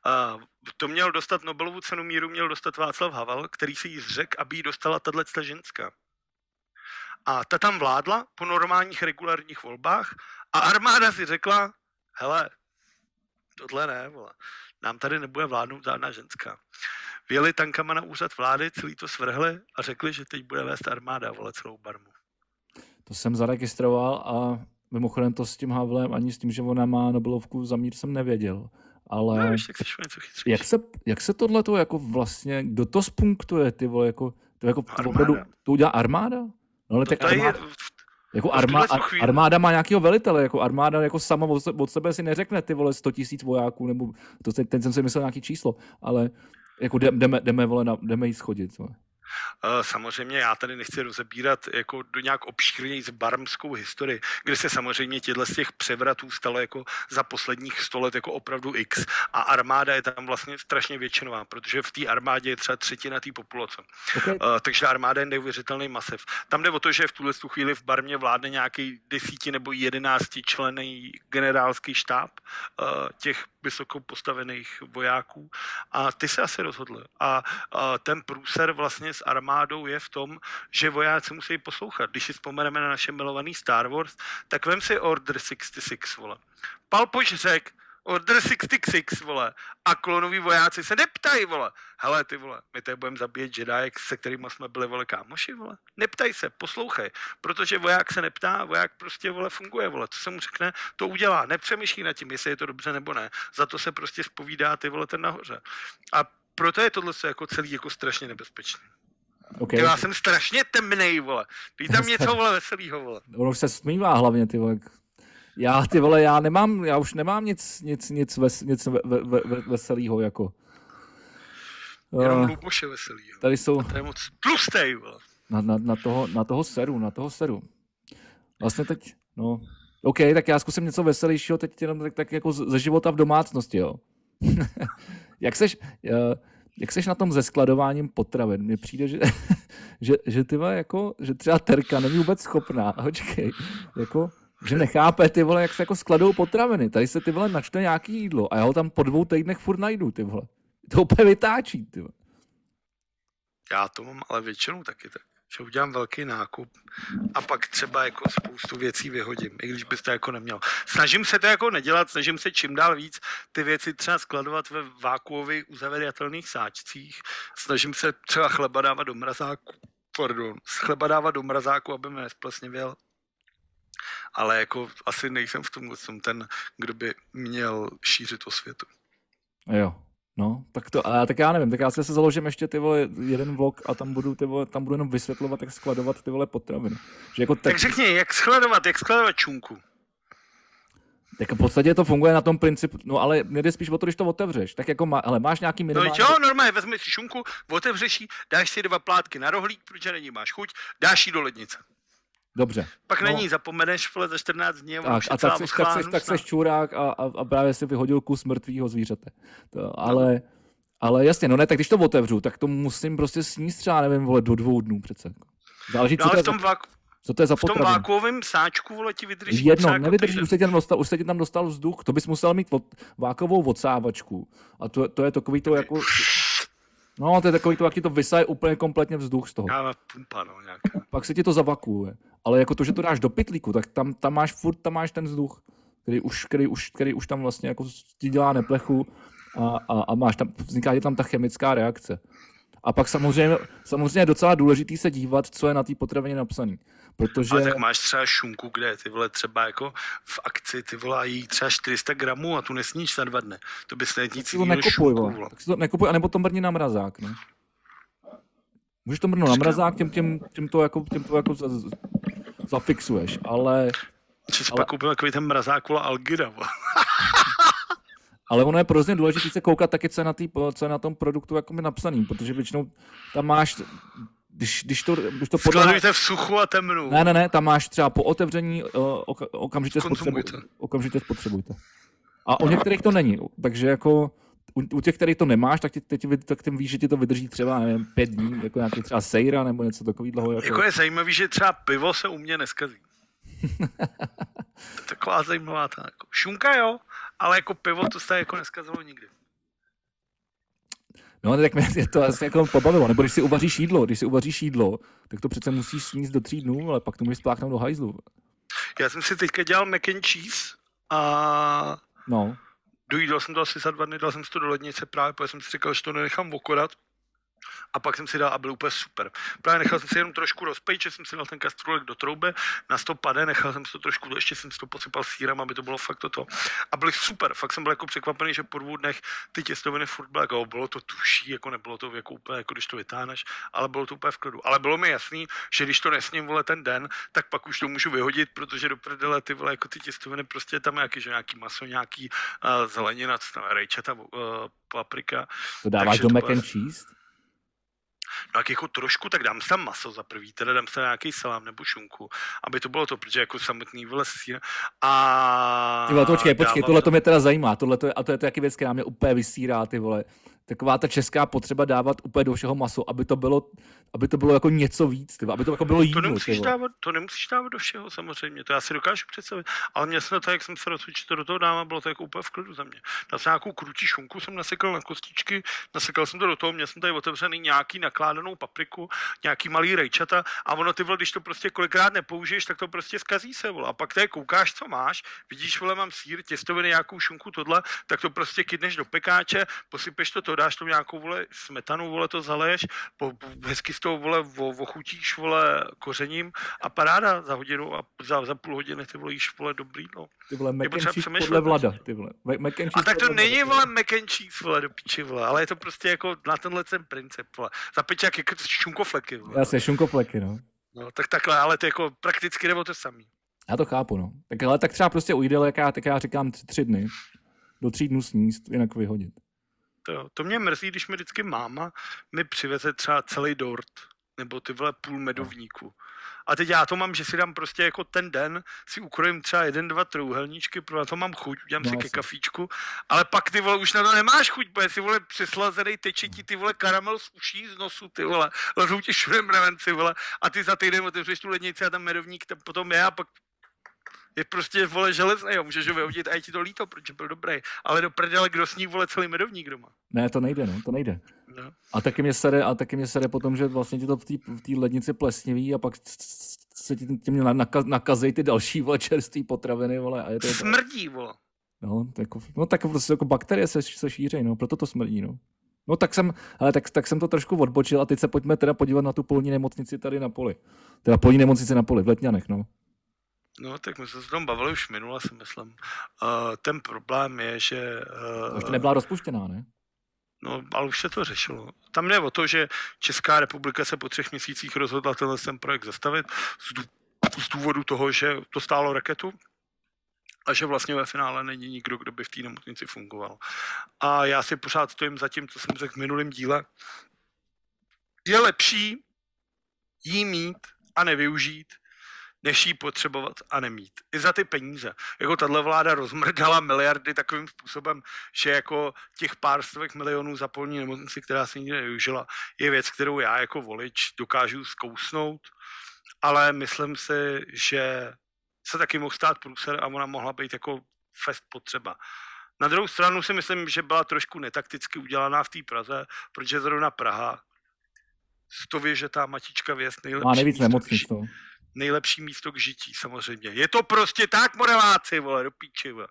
A, to měl dostat Nobelovu cenu míru, měl dostat Václav Havel, který si jí zřekl, aby jí dostala tahle ta ženská. A ta tam vládla po normálních regulárních volbách a armáda si řekla, hele, tohle ne, vole. nám tady nebude vládnout žádná ženská. Vyjeli tankama na úřad vlády, celý to svrhli a řekli, že teď bude vést armáda, vole, celou barmu. To jsem zaregistroval a mimochodem to s tím Havlem ani s tím, že ona má Nobelovku za mír jsem nevěděl. Ale No, víš, tak něco chytřejší. jak se, jak se tohle to jako vlastně, kdo to spunktuje, ty vole, jako, to jako to Armáda. opravdu, to udělá armáda? No ale To tak tady je, armáda, jako armá, armáda má nějakého velitele, jako armáda jako sama od se- od sebe si neřekne ty vole 100 tisíc vojáků, nebo to, ten jsem si myslel nějaký číslo, ale jako jdeme, jdeme, vole, na, jdeme jí schodit. Vole. Eh, Samozřejmě já tady nechci rozebírat jako do nějak obšírněji z barmskou historii, kde se samozřejmě těchto z těch převratů stalo jako za posledních 100 let jako opravdu x. A armáda je tam vlastně strašně většinová, protože v té armádě je třeba třetina té populace. Okay. Uh, takže armáda je neuvěřitelný masiv. Tam jde o to, že v tuhle tu chvíli v Barmě vládne nějaký desíti nebo jedenácti člený generálský štáb uh, těch vysoko postavených vojáků a ty se asi rozhodli. A ten průser vlastně s armádou je v tom, že vojáci musí poslouchat. Když si vzpomeneme na naše milovaný Star Wars, tak vem si Order 66, vole. Palpoš řek, Order 66, vole. A klonoví vojáci se neptají, vole. Hele, ty vole, my tady budeme zabíjet Jedi, se kterými jsme byli, vole, kámoši, vole. Neptaj se, poslouchej. Protože voják se neptá, voják prostě, vole, funguje, vole. Co se mu řekne, to udělá. Nepřemýšlí nad tím, jestli je to dobře nebo ne. Za to se prostě spovídá, ty vole, ten nahoře. A proto je tohle jako celý jako strašně nebezpečné. Okay. Ty, já jsem strašně temnej, vole. Dej tam něco, vole, veselýho, vole. Ono se smívá hlavně, ty vole. Já, ty vole, já nemám, já už nemám nic, nic, nic, ves, nic ve, ve, ve, ve- veselýho, jako. Jenom Uh, Luboše veselý, jo. tady jsou To je moc tlustej, vole. na, na, na, toho, na toho seru, na toho seru. Vlastně teď, no, OK, tak já zkusím něco veselějšího, teď jenom tak, tak jako ze života v domácnosti, jo. jak seš, uh, jak seš na tom ze skladováním potravin? Mně přijde, že, že, že ty vole, jako, že třeba Terka není vůbec schopná, počkej, jako, že nechápe ty vole, jak se jako skladou potraviny. Tady se ty vole načte nějaký jídlo a já ho tam po dvou týdnech furt najdu, ty vole. To úplně vytáčí, ty vole. Já to mám ale většinou taky tak. Že udělám velký nákup a pak třeba jako spoustu věcí vyhodím, i když bys to jako neměl. Snažím se to jako nedělat, snažím se čím dál víc ty věci třeba skladovat ve vákuových uzavědatelných sáčcích. Snažím se třeba chleba dávat do mrazáku, pardon, chleba dávat do mrazáku, aby mi nesplesnivěl. Ale jako asi nejsem v tom jsem ten, kdo by měl šířit osvětu. Jo. No, tak to, a tak já nevím, tak já si se založím ještě ty vole jeden vlog a tam budu, ty vole, tam budu jenom vysvětlovat, jak skladovat ty vole potraviny. Že jako tak, Tak řekni, jak skladovat, jak skladovat čunku. tak v podstatě to funguje na tom principu, no ale mě jde spíš o to, když to otevřeš, tak jako má, ale máš nějaký No minimální... jo, normálně vezmeš si šunku, otevřeš ji, dáš si dva plátky na rohlík, protože není máš chuť, dáš ji do lednice. Dobře. Pak No. na ní zapomeneš, vole, za 14 dní a Tak, a tak seš, tak, seš, tak seš čurák a, a, a právě si vyhodil kus mrtvého zvířete. To, ale, ale jasně, no ne, tak když to otevřu, tak to musím prostě sníst třeba, nevím, vole, do dvou dnů přece. Záleží, No co, to je, tom, co to je za v tom vákuovém sáčku, vole, ti vydrží Jedno, jako nevydrží, už se, ti tam dostal, už se ti tam dostal vzduch, to bys musel mít od, vákovou odsávačku. A to, to je takový to jako... No, to je takový to, jaký to vysaje úplně kompletně vzduch z toho. Já pumpa, no, nějak. Pak se ti to zavakuje. Ale jako to, že to dáš do pytlíku, tak tam, tam máš furt, tam máš ten vzduch, který už, který už, který už tam vlastně jako ti dělá neplechu a, a, a máš tam, vzniká ti tam ta chemická reakce. A pak samozřejmě, samozřejmě je docela důležitý se dívat, co je na té potravině napsaný. Protože... Ale tak máš třeba šunku, kde ty vole třeba jako v akci, ty vole, jí třeba 400 gramů a tu nesníš za dva dny. To bys ne nic tak si to jiného nekupuj, šunku, vole. Tak si to nekupuj, anebo to mrni na mrazák, no. Můžeš to mrnout na mrazák, tím, tím, tím to jako, tím to jako za- zafixuješ, ale, si Ale- pak koupil takový ten mrazák, vole, Algira, ale ono je hrozně důležité se koukat taky, co je na, tý, co je na tom produktu jako napsaný, protože většinou tam máš, když, když to, když to podle... Skladujte v suchu a temnu. Ne, ne, ne, tam máš třeba po otevření uh, oka, okamžitě, spotřebujte, okamžitě spotřebujte. A o některých to není, takže jako u, u těch, kterých to nemáš, tak, ti, teď, tak tím víš, že ti to vydrží třeba, nevím, pět dní, jako nějaký třeba sejra nebo něco takového. Jako... jako je zajímavý, že třeba pivo se u mě neskazí. to je taková zajímavá ta, jako šunka jo, ale jako pivo to se jako neskazilo nikdy. No, tak mě to asi jako pobavilo. Nebo když si uvaříš jídlo, když si uvaříš jídlo, tak to přece musíš sníst do tří dnů, ale pak to můžeš spláchnout do hajzlu. Já jsem si teďka dělal mac and cheese a no. Dojídal jsem to asi za dva dny, dal jsem si to do lednice právě, protože jsem si říkal, že to nenechám okorat a pak jsem si dal a byl úplně super. Právě nechal jsem si jenom trošku rozpejt, že jsem si dal ten kastrolek do trouby, na to pade, nechal jsem si to trošku, ještě jsem si to posypal sírem, aby to bylo fakt toto. A byly super, fakt jsem byl jako překvapený, že po dvou dnech ty těstoviny furt byly, jako, bylo to tuší, jako nebylo to jako úplně, jako když to vytáhneš, ale bylo to úplně v klidu. Ale bylo mi jasný, že když to nesním vole ten den, tak pak už to můžu vyhodit, protože do prdele ty vole, jako ty těstoviny prostě tam nějaký, že nějaký maso, nějaký uh, zelenina, rejčata, uh, paprika. To dáváš do mac and cheese? No jak jako trošku, tak dám tam maso za prvý, teda dám tam nějaký salám nebo šunku, aby to bylo to, protože jako samotný vole sír. A... Ty vole, to počkej, počkej, tohle to mě teda zajímá, tohle to je, a to je to jaký věc, která mě úplně vysírá, ty vole taková ta česká potřeba dávat úplně do všeho maso, aby to bylo, aby to bylo jako něco víc, tyba, aby to jako bylo jídlo. To nemusíš, dávat, to nemusíš dávat do všeho samozřejmě, to já si dokážu představit, ale mě se to, jak jsem se rozhodl, to do toho dám, bylo to jako úplně v klidu za mě. Dal jsem nějakou krutí šunku, jsem nasekal na kostičky, nasekal jsem to do toho, měl jsem tady otevřený nějaký nakládanou papriku, nějaký malý rejčata a ono ty vole, když to prostě kolikrát nepoužiješ, tak to prostě skazí se vole. A pak tady koukáš, co máš, vidíš, vole, mám sír, těstoviny, nějakou šunku, tohle, tak to prostě kydneš do pekáče, posypeš to, to dáš tomu nějakou vole smetanu, vole to zaleješ, po, po, hezky z toho vole ochutíš vole kořením a paráda za hodinu a za, za půl hodiny ty vole jíš vole dobrý, no. Ty vole mac and cheese podle vlada, ty vole. Mac and a tak to není vole mac and cheese, vole, do piči, vole, ale je to prostě jako na tenhle ten princip, vole. Zapič jak jako šunkofleky, vole. Jasně, šunkofleky, no. No, tak takhle, ale to jako prakticky nebo to samý. Já to chápu, no. Tak ale tak třeba prostě ujde, jak já, tak já říkám tři, tři dny. Do tří dnů sníst, jinak vyhodit. To, to mě mrzí, když mi vždycky máma mi přiveze třeba celý dort, nebo ty vole půl medovníku. A teď já to mám, že si dám prostě jako ten den, si ukrojím třeba jeden, dva trouhelníčky, pro to mám chuť, udělám no, si ke kafíčku, ale pak ty vole už na to nemáš chuť, protože si vole přislazený teče ti ty vole karamel z uší, z nosu, ty vole, lezou ti všude mravenci, vole, a ty za týden otevřeš tu lednici a tam medovník tam potom je a pak je prostě, vole, železný, jo, můžeš ho vyhodit a je ti to líto, protože byl dobrý. Ale do prdele, kdo sní, vole, celý medovník doma. Ne, to nejde, no, to nejde. No. A taky mě sere, a taky mě sere potom, že vlastně ti to v té lednici plesniví a pak se ti tím nakazej ty další, vole, čerství potraviny, vole. A je to Smrdí, vole. No, tak, jako, no, tak prostě jako bakterie se, se šíří, no, proto to smrdí, no. No tak jsem, ale tak, tak jsem to trošku odbočil a teď se pojďme teda podívat na tu polní nemocnici tady na poli. Teda polní nemocnici na poli, v Letňanech, no. No, tak my jsme se tom bavili už minule, si myslím. Uh, ten problém je, že... Uh, Ještě nebyla rozpuštěná, ne? No, ale už se to řešilo. Tam jde o to, že Česká republika se po třech měsících rozhodla tenhle ten projekt zastavit z důvodu toho, že to stálo raketu a že vlastně ve finále není nikdo, kdo by v té nemocnici fungoval. A já si pořád stojím za tím, co jsem řekl v minulém díle. Je lepší jí mít a nevyužít, než jí potřebovat a nemít. I za ty peníze. Jako tahle vláda rozmrdala miliardy takovým způsobem, že jako těch pár stovek milionů za polní nemocnici, která se nikdy nevyužila, je věc, kterou já jako volič dokážu zkousnout, ale myslím si, že se taky mohl stát průser a ona mohla být jako fest potřeba. Na druhou stranu si myslím, že byla trošku netakticky udělaná v té Praze, protože zrovna Praha, že ta matička věc nejlepší. Má nejvíc nemocnic, to. Nejlepší místo k žití, samozřejmě. Je to prostě tak, Moraváci, vole, do píči, vole.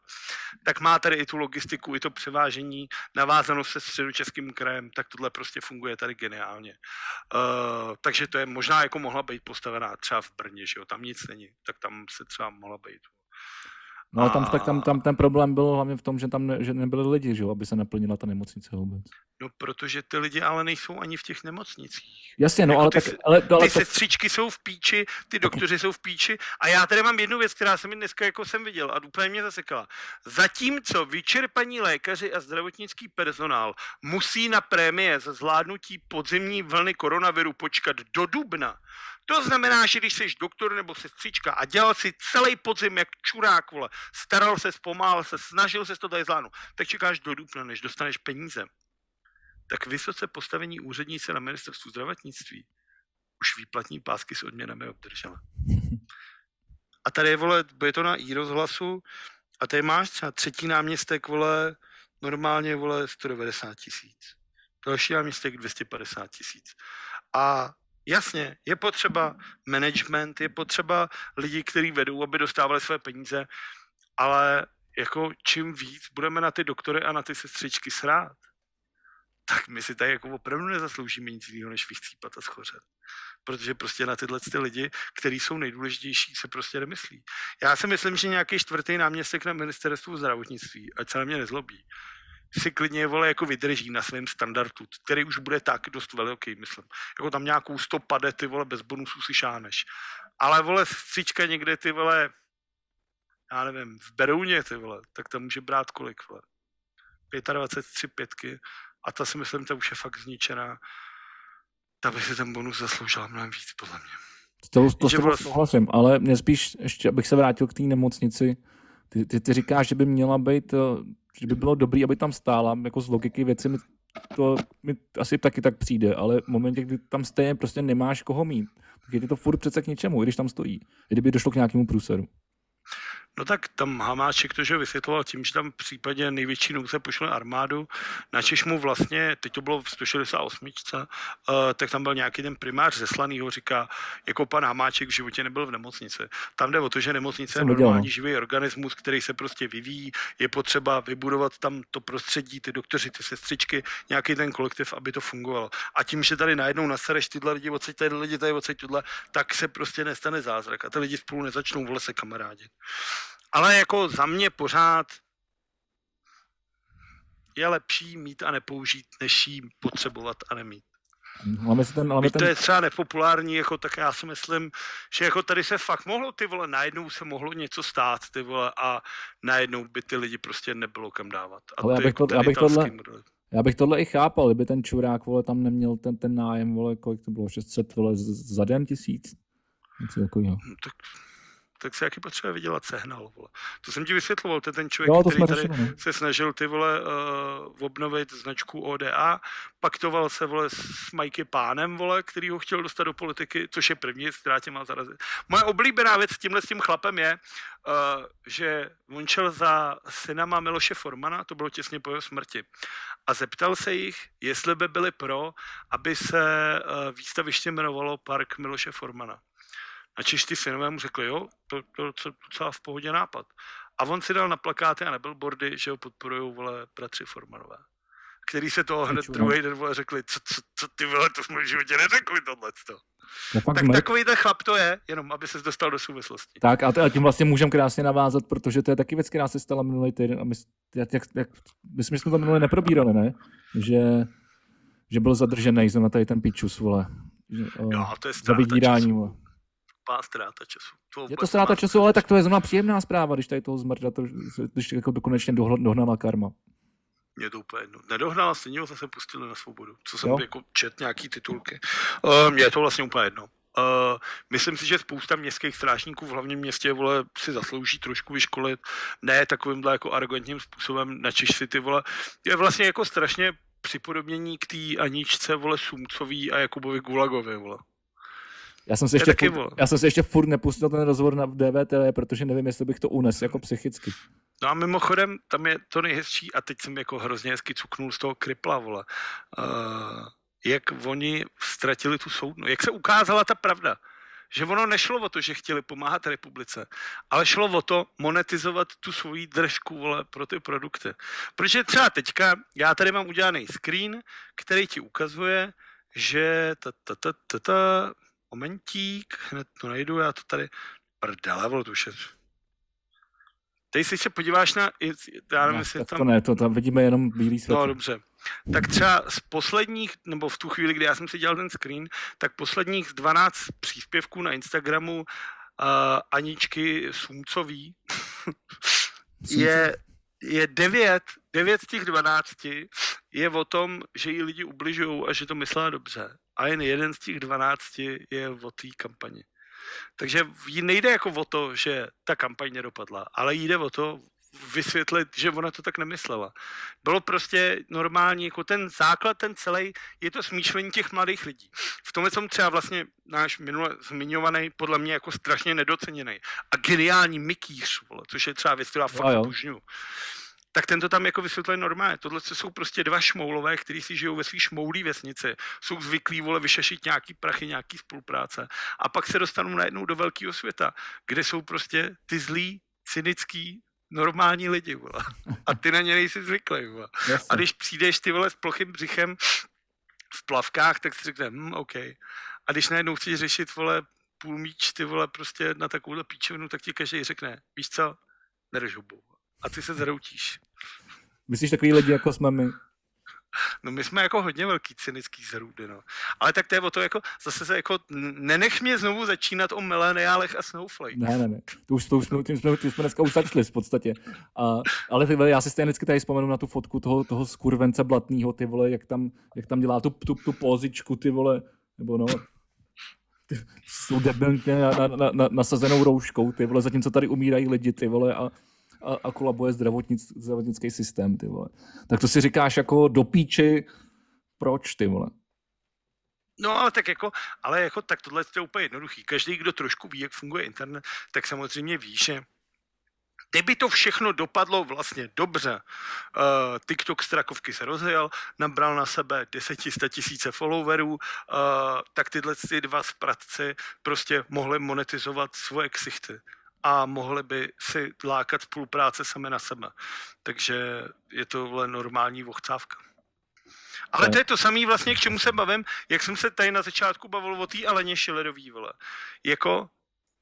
Tak má tady i tu logistiku, i to převážení, navázano se středočeským krajem, tak tohle prostě funguje tady geniálně. Uh, takže to je možná jako mohla být postavená třeba v Brně, že jo, tam nic není, tak tam se třeba mohla být. No ale tam, a... tak tam, tam ten problém byl hlavně v tom, že tam ne, že nebyli lidi, že jo, aby se naplnila ta nemocnice vůbec. No, protože ty lidi ale nejsou ani v těch nemocnicích. Jasně, no, jako ale ty, tak... Ale, ale ty to... sestřičky jsou v píči, ty doktoři jsou v píči a já tady mám jednu věc, která se mi dneska jako jsem viděl a úplně mě zasekala. Zatímco vyčerpaní lékaři a zdravotnický personál musí na prémie za zvládnutí podzimní vlny koronaviru počkat do dubna, To znamená, že když jsi doktor nebo sestřička a dělal si celý podzim jak čurák, vole, staral se, pomáhal se, snažil se to tady zvládnout, tak čekáš do dubna, než dostaneš peníze. Tak vysoce postavení úředníci na ministerstvu zdravotnictví už výplatní pásky s odměnami obdržela. A tady je, vole, bude to na i rozhlasu a tady máš třeba třetí náměstek, vole, normálně, vole, 190 tisíc. Další náměstek 250 tisíc. A jasně, je potřeba management, je potřeba lidi, kteří vedou, aby dostávali své peníze, ale jako čím víc budeme na ty doktory a na ty sestřičky srát, tak my si tady jako opravdu nezasloužíme nic jiného, než vychcípat a schořet. Protože prostě na tyhle ty lidi, kteří jsou nejdůležitější, se prostě nemyslí. Já si myslím, že nějaký čtvrtý náměstek na ministerstvu zdravotnictví, ať se na mě nezlobí, si klidně vole jako vydrží na svém standardu, který už bude tak dost velký, myslím. Jako tam nějakou stopade, ty vole, bez bonusů si šáneš. Ale vole, stříčka někde, ty vole, já nevím, v Berouně, ty vole, tak tam může brát kolik, vole. 25, pětky a ta si myslím, ta už je fakt zničená. Ta by si ten bonus zasloužila mnohem víc, podle mě. To, to, to vlastně... souhlasím, ale mě spíš, ještě abych se vrátil k té nemocnici, ty, ty, ty říkáš, že by měla být, eh, že by bylo dobré, aby tam stála, jako z logiky věci mi to mi asi taky tak přijde, ale v momentě, kdy tam stejně prostě nemáš koho mít, tak je to furt přece k něčemu, i když tam stojí, kdyby došlo k nějakému průseru. No tak tam Hamáček to, že vysvětloval tím, že tam v případě největší nouze pošle armádu, načež mu vlastně, teď to bylo v 168, uh, eh, tak tam byl nějaký ten primář zeslaný, ho říká, jako pan Hamáček v životě nebyl v nemocnici. Tam jde o to, že nemocnice je normální živý organismus, který se prostě vyvíjí, je potřeba vybudovat tam to prostředí, ty doktoři, ty sestřičky, nějaký ten kolektiv, aby to fungovalo. A tím, že tady najednou nasereš tyhle lidi, odsaď tady lidi, tady odsaď tuhle, tak se prostě nestane zázrak a ty lidi spolu nezačnou vole se kamarádit. Ale jako za mě pořád je lepší mít a nepoužít, než jí potřebovat a nemít. Máme si ten, máme ten... to je třeba nepopulární, jako, tak já si myslím, že jako tady se fakt mohlo, ty vole, najednou se mohlo něco stát, ty vole, a najednou by ty lidi prostě nebylo kam dávat. A Ale já bych, jako to, já, bych tohle, já bych tohle i chápal, kdyby ten čurák, vole, tam neměl ten, ten nájem, vole, kolik to bylo, 600, vole, za den tisíc? Něco takového. No, tak tak se jaký potřebuje vydělat sehnal, vole. To jsem ti vysvětloval, to je ten člověk, jo, který tady řešili, se snažil ty vole uh, obnovit značku ODA, paktoval se vole s Mikey Pánem, vole, který ho chtěl dostat do politiky, což je první, která tě má zarazit. Moje oblíbená věc s tímhle s tím chlapem je, uh, že on šel za synama Miloše Formana, to bylo těsně po jeho smrti, a zeptal se jich, jestli by byli pro, aby se uh, výstaviště jmenovalo Park Miloše Formana. A ty synové mu řekli, jo, to, to, to docela v pohodě nápad. A on si dal na plakáty a na billboardy, že ho podporují vole bratři Formanové. Který se toho hned druhý den vole řekli, co, co, co ty vole, to jsme v životě neřekli tohle. Tak zmrt. takový ten chlap to je, jenom aby se dostal do souvislosti. Tak a, a tím vlastně můžeme krásně navázat, protože to je taky věc, která se stala minulý týden a my, jak, jak, jak, myslím, že jsme to minulý neprobírali, ne? Že, že byl zadržený za na tady ten pičus, vole. Že, o, jo, to je za vydírání, vole tupá ztráta času. To je to ztráta času, ale tak to je zrovna příjemná zpráva, když tady toho zmrda, to, když jako konečně dohnala karma. Mě to úplně jedno. Nedohnala, stejně ho zase pustili na svobodu. Co jsem jo? jako čet nějaký titulky. Uh, mě je to vlastně úplně jedno. Uh, myslím si, že spousta městských strážníků v hlavním městě vole, si zaslouží trošku vyškolit, ne takovýmhle jako arrogantním způsobem, načeš si ty vole. Je vlastně jako strašně připodobnění k té Aničce vole Sumcový a Jakubovi Gulagovi vole. Já jsem, se ještě furt, já jsem se ještě furt nepustil ten rozhovor na DVTV, protože nevím, jestli bych to unesl jako psychicky. No a mimochodem, tam je to nejhezčí, a teď jsem jako hrozně hezky cuknul z toho kripla, vole. Uh, jak oni ztratili tu soudnu, jak se ukázala ta pravda. Že ono nešlo o to, že chtěli pomáhat republice, ale šlo o to monetizovat tu svoji držku vole, pro ty produkty. Protože třeba teďka, já tady mám udělaný screen, který ti ukazuje, že ta, ta, ta, ta, ta, Momentík, hned to najdu, já to tady... Prdele, vole, to už je... Teď si se podíváš na... Já nevím, ne, tam... to ne, to tam vidíme jenom bílý světlo. No, dobře. Tak třeba z posledních, nebo v tu chvíli, kdy já jsem si dělal ten screen, tak posledních 12 příspěvků na Instagramu uh, Aničky Sumcový je, je 9, 9 z těch 12 je o tom, že jí lidi ubližují a že to myslela dobře a jen jeden z těch 12 je o té kampani. Takže jí nejde jako o to, že ta kampaň nedopadla, ale jde o to vysvětlit, že ona to tak nemyslela. Bylo prostě normální, jako ten základ, ten celý, je to smýšlení těch mladých lidí. V tom jsem třeba vlastně náš minule zmiňovaný, podle mě jako strašně nedoceněný a geniální mikýř, vole, což je třeba věc, která fakt božňu tak ten to tam jako vysvětluje normálně. Tohle jsou prostě dva šmoulové, kteří si žijou ve svý šmoulí vesnici, jsou zvyklí vole vyšešit nějaký prachy, nějaký spolupráce a pak se dostanou najednou do velkého světa, kde jsou prostě ty zlí, cynický, normální lidi, vole. A ty na ně nejsi zvyklý, vole. A když přijdeš ty vole s plochým břichem v plavkách, tak si řekne, hm, OK. A když najednou chceš řešit, vole, půl míč, ty vole, prostě na takovouhle píčovinu, tak ti každý řekne, víš co, nedrž hubu. A ty se zroutíš. Myslíš takový lidi, jako jsme my? No my jsme jako hodně velký cynický zrůdy, no. Ale tak to je o to jako, zase se jako, nenech mě znovu začínat o mileniálech a snowflake. Ne, ne, ne. To už, to už jsme, tím jsme, tím jsme dneska už začali v podstatě. A, ale já si stejně vždycky tady vzpomenu na tu fotku toho, toho skurvence blatného, ty vole, jak tam, jak tam dělá tu, tu, tu pozičku, ty vole, nebo no, s debilně na, na, na, nasazenou rouškou, ty vole, zatímco tady umírají lidi, ty vole, a a, a kolabuje zdravotnic, zdravotnický systém, ty vole. Tak to si říkáš jako do píči, proč, ty vole? No ale tak jako, ale jako tak tohle je úplně jednoduchý. Každý, kdo trošku ví, jak funguje internet, tak samozřejmě ví, že Kdyby to všechno dopadlo vlastně dobře, uh, TikTok z Trakovky se rozjel, nabral na sebe 10 tisíce followerů, uh, tak tyhle ty dva spratci prostě mohli monetizovat svoje ksichty a mohli by si lákat spolupráce sami na sebe. Takže je to vle normální vochcávka. Ale to je to samé vlastně, k čemu se bavím, jak jsem se tady na začátku bavil o té Aleně Šilerový, vole. Jako,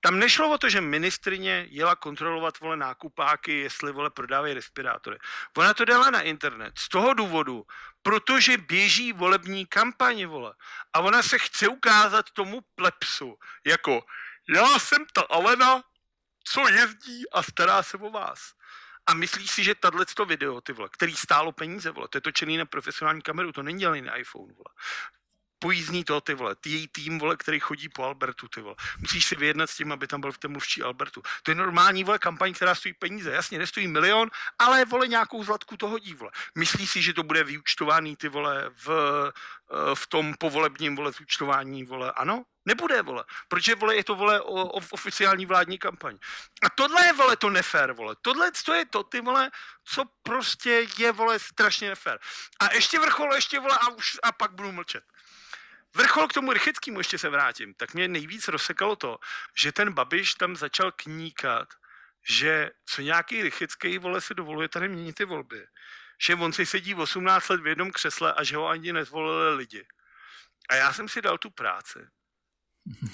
tam nešlo o to, že ministrině jela kontrolovat vole nákupáky, jestli vole prodávají respirátory. Ona to dala na internet z toho důvodu, protože běží volební kampaně, vole. A ona se chce ukázat tomu plepsu, jako já jsem ta Alena, co jezdí a stará se o vás. A myslíš si, že tato video, ty vole, který stálo peníze, vole, to je točený na profesionální kameru, to není dělaný na iPhone, vole pojízdní to, ty vole, ty její tým, vole, který chodí po Albertu, ty vole. Musíš si vyjednat s tím, aby tam byl v té mluvčí Albertu. To je normální, vole, kampaň, která stojí peníze. Jasně, nestojí milion, ale, vole, nějakou zlatku to hodí, vole. Myslíš si, že to bude vyučtovaný, ty vole, v, eh, v tom povolebním, vole, zúčtování, vole, ano? Nebude, vole. Protože, vole, je to, vole, o, o, oficiální vládní kampaň. A tohle je, vole, to nefér, vole. Tohle to je to, ty, vole, co prostě je, vole, strašně nefér. A ještě vrchol, ještě, vole, a, už, a pak budu mlčet. Vrchol k tomu Rycheckému ještě se vrátím, tak mě nejvíc rozsekalo to, že ten Babiš tam začal kníkat, že co nějaký Rychecký vole si dovoluje tady měnit ty volby. Že on si sedí 18 let v jednom křesle a že ho ani nezvolili lidi. A já jsem si dal tu práci.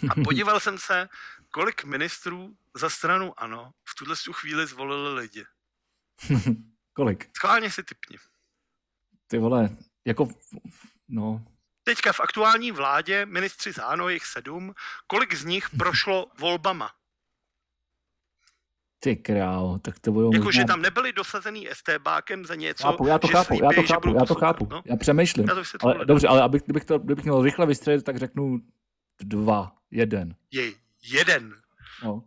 A podíval jsem se, kolik ministrů za stranu ANO v tuhle chvíli zvolili lidi. kolik? Schválně si typni. Ty vole, jako, no, teďka v aktuální vládě, ministři záno, jich sedm, kolik z nich prošlo volbama? Ty král, tak to budou Jako, možná... že tam nebyli dosazený STBákem za něco, chápu, já to že chápu, slíbí, já to chápu, já to chápu, no? já přemýšlím. Já to ale, dobře, ale abych, kdybych, to, kdybych měl rychle vystřelit, tak řeknu dva, jeden. Je, jeden. No.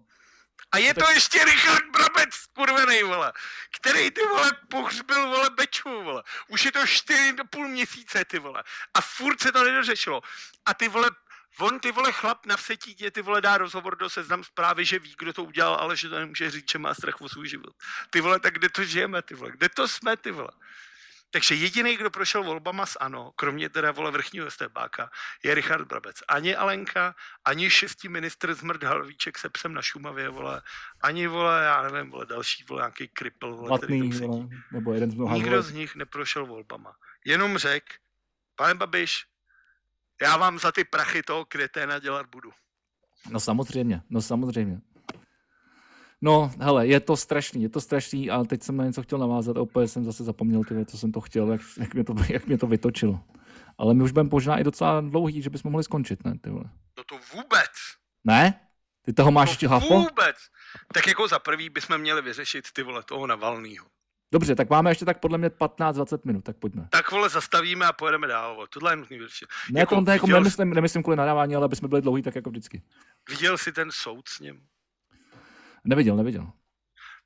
A je to ještě Richard Brabec, kurvený, vole, který, ty vole, pohřbil, vole, Beču, vole. Už je to čtyři půl měsíce, ty vole. A furt se to nedořešilo. A ty vole, on, ty vole, chlap na vsetí tě, ty vole, dá rozhovor do seznam zprávy, že ví, kdo to udělal, ale že to nemůže říct, že má strach o svůj život. Ty vole, tak kde to žijeme, ty vole, kde to jsme, ty vole. Takže jediný, kdo prošel volbama s ANO, kromě teda vole vrchního stebáka, je Richard Brabec. Ani Alenka, ani šestý ministr Zmrt Halvíček se psem na Šumavě, vole, ani vole, já nevím, vole, další, vole, nějaký kripl, vole, Matný, který vole, nebo jeden z mnoha, Nikdo vole. z nich neprošel volbama. Jenom řek, pane Babiš, já vám za ty prachy toho kreténa dělat budu. No samozřejmě, no samozřejmě. No, hele, je to strašný, je to strašný a teď jsem na něco chtěl navázat a úplně jsem zase zapomněl, tyhle, co jsem to chtěl, jak, jak, mě to, jak mě to vytočilo. Ale my už budeme možná i docela dlouhý, že bychom mohli skončit, ne? Ty vole. No to vůbec. Ne? Ty toho máš ještě hafo? Vůbec. Tak jako za prvý bychom měli vyřešit ty vole toho Navalnýho. Dobře, tak máme ještě tak podle mě 15-20 minut, tak pojďme. Tak vole, zastavíme a pojedeme dál. Vole. Tohle je nutný vyřešit. Ne, jako, to jako nemyslím, nemyslím kvůli nadávání, ale aby jsme byli dlouhý, tak jako vždycky. Viděl jsi ten soud s ním? Neviděl, neviděl.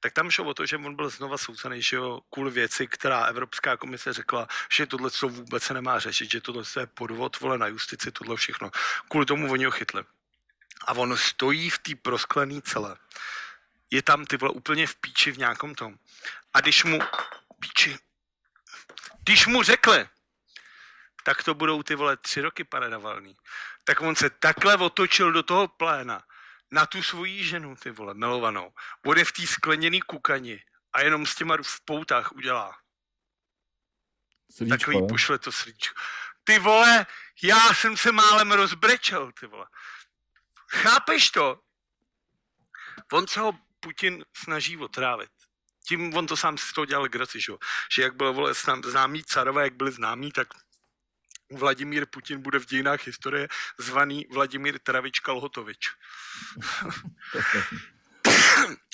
Tak tam šlo o to, že on byl znova soucený, že jo, kvůli věci, která Evropská komise řekla, že tohle co vůbec se nemá řešit, že tohle je podvod, vole, na justici, tohle všechno. Kvůli tomu oni ho chytli. A on stojí v té prosklené celé. Je tam ty vole úplně v píči v nějakom tom. A když mu, píči, když mu řekli, tak to budou ty vole tři roky, pane Navalný. Tak on se takhle otočil do toho pléna na tu svoji ženu, ty vole, milovanou. Bude v té skleněný kukani a jenom s těma v poutách udělá. Srdíčko, Takový pošle to srdíčko. Ty vole, já jsem se málem rozbrečel, ty vole. Chápeš to? On se ho Putin snaží otrávit. Tím on to sám si to dělal graci, že? že jak byl vole, známý carové, jak byli známí, tak Vladimír Putin bude v dějinách historie zvaný Vladimír Travička Lhotovič.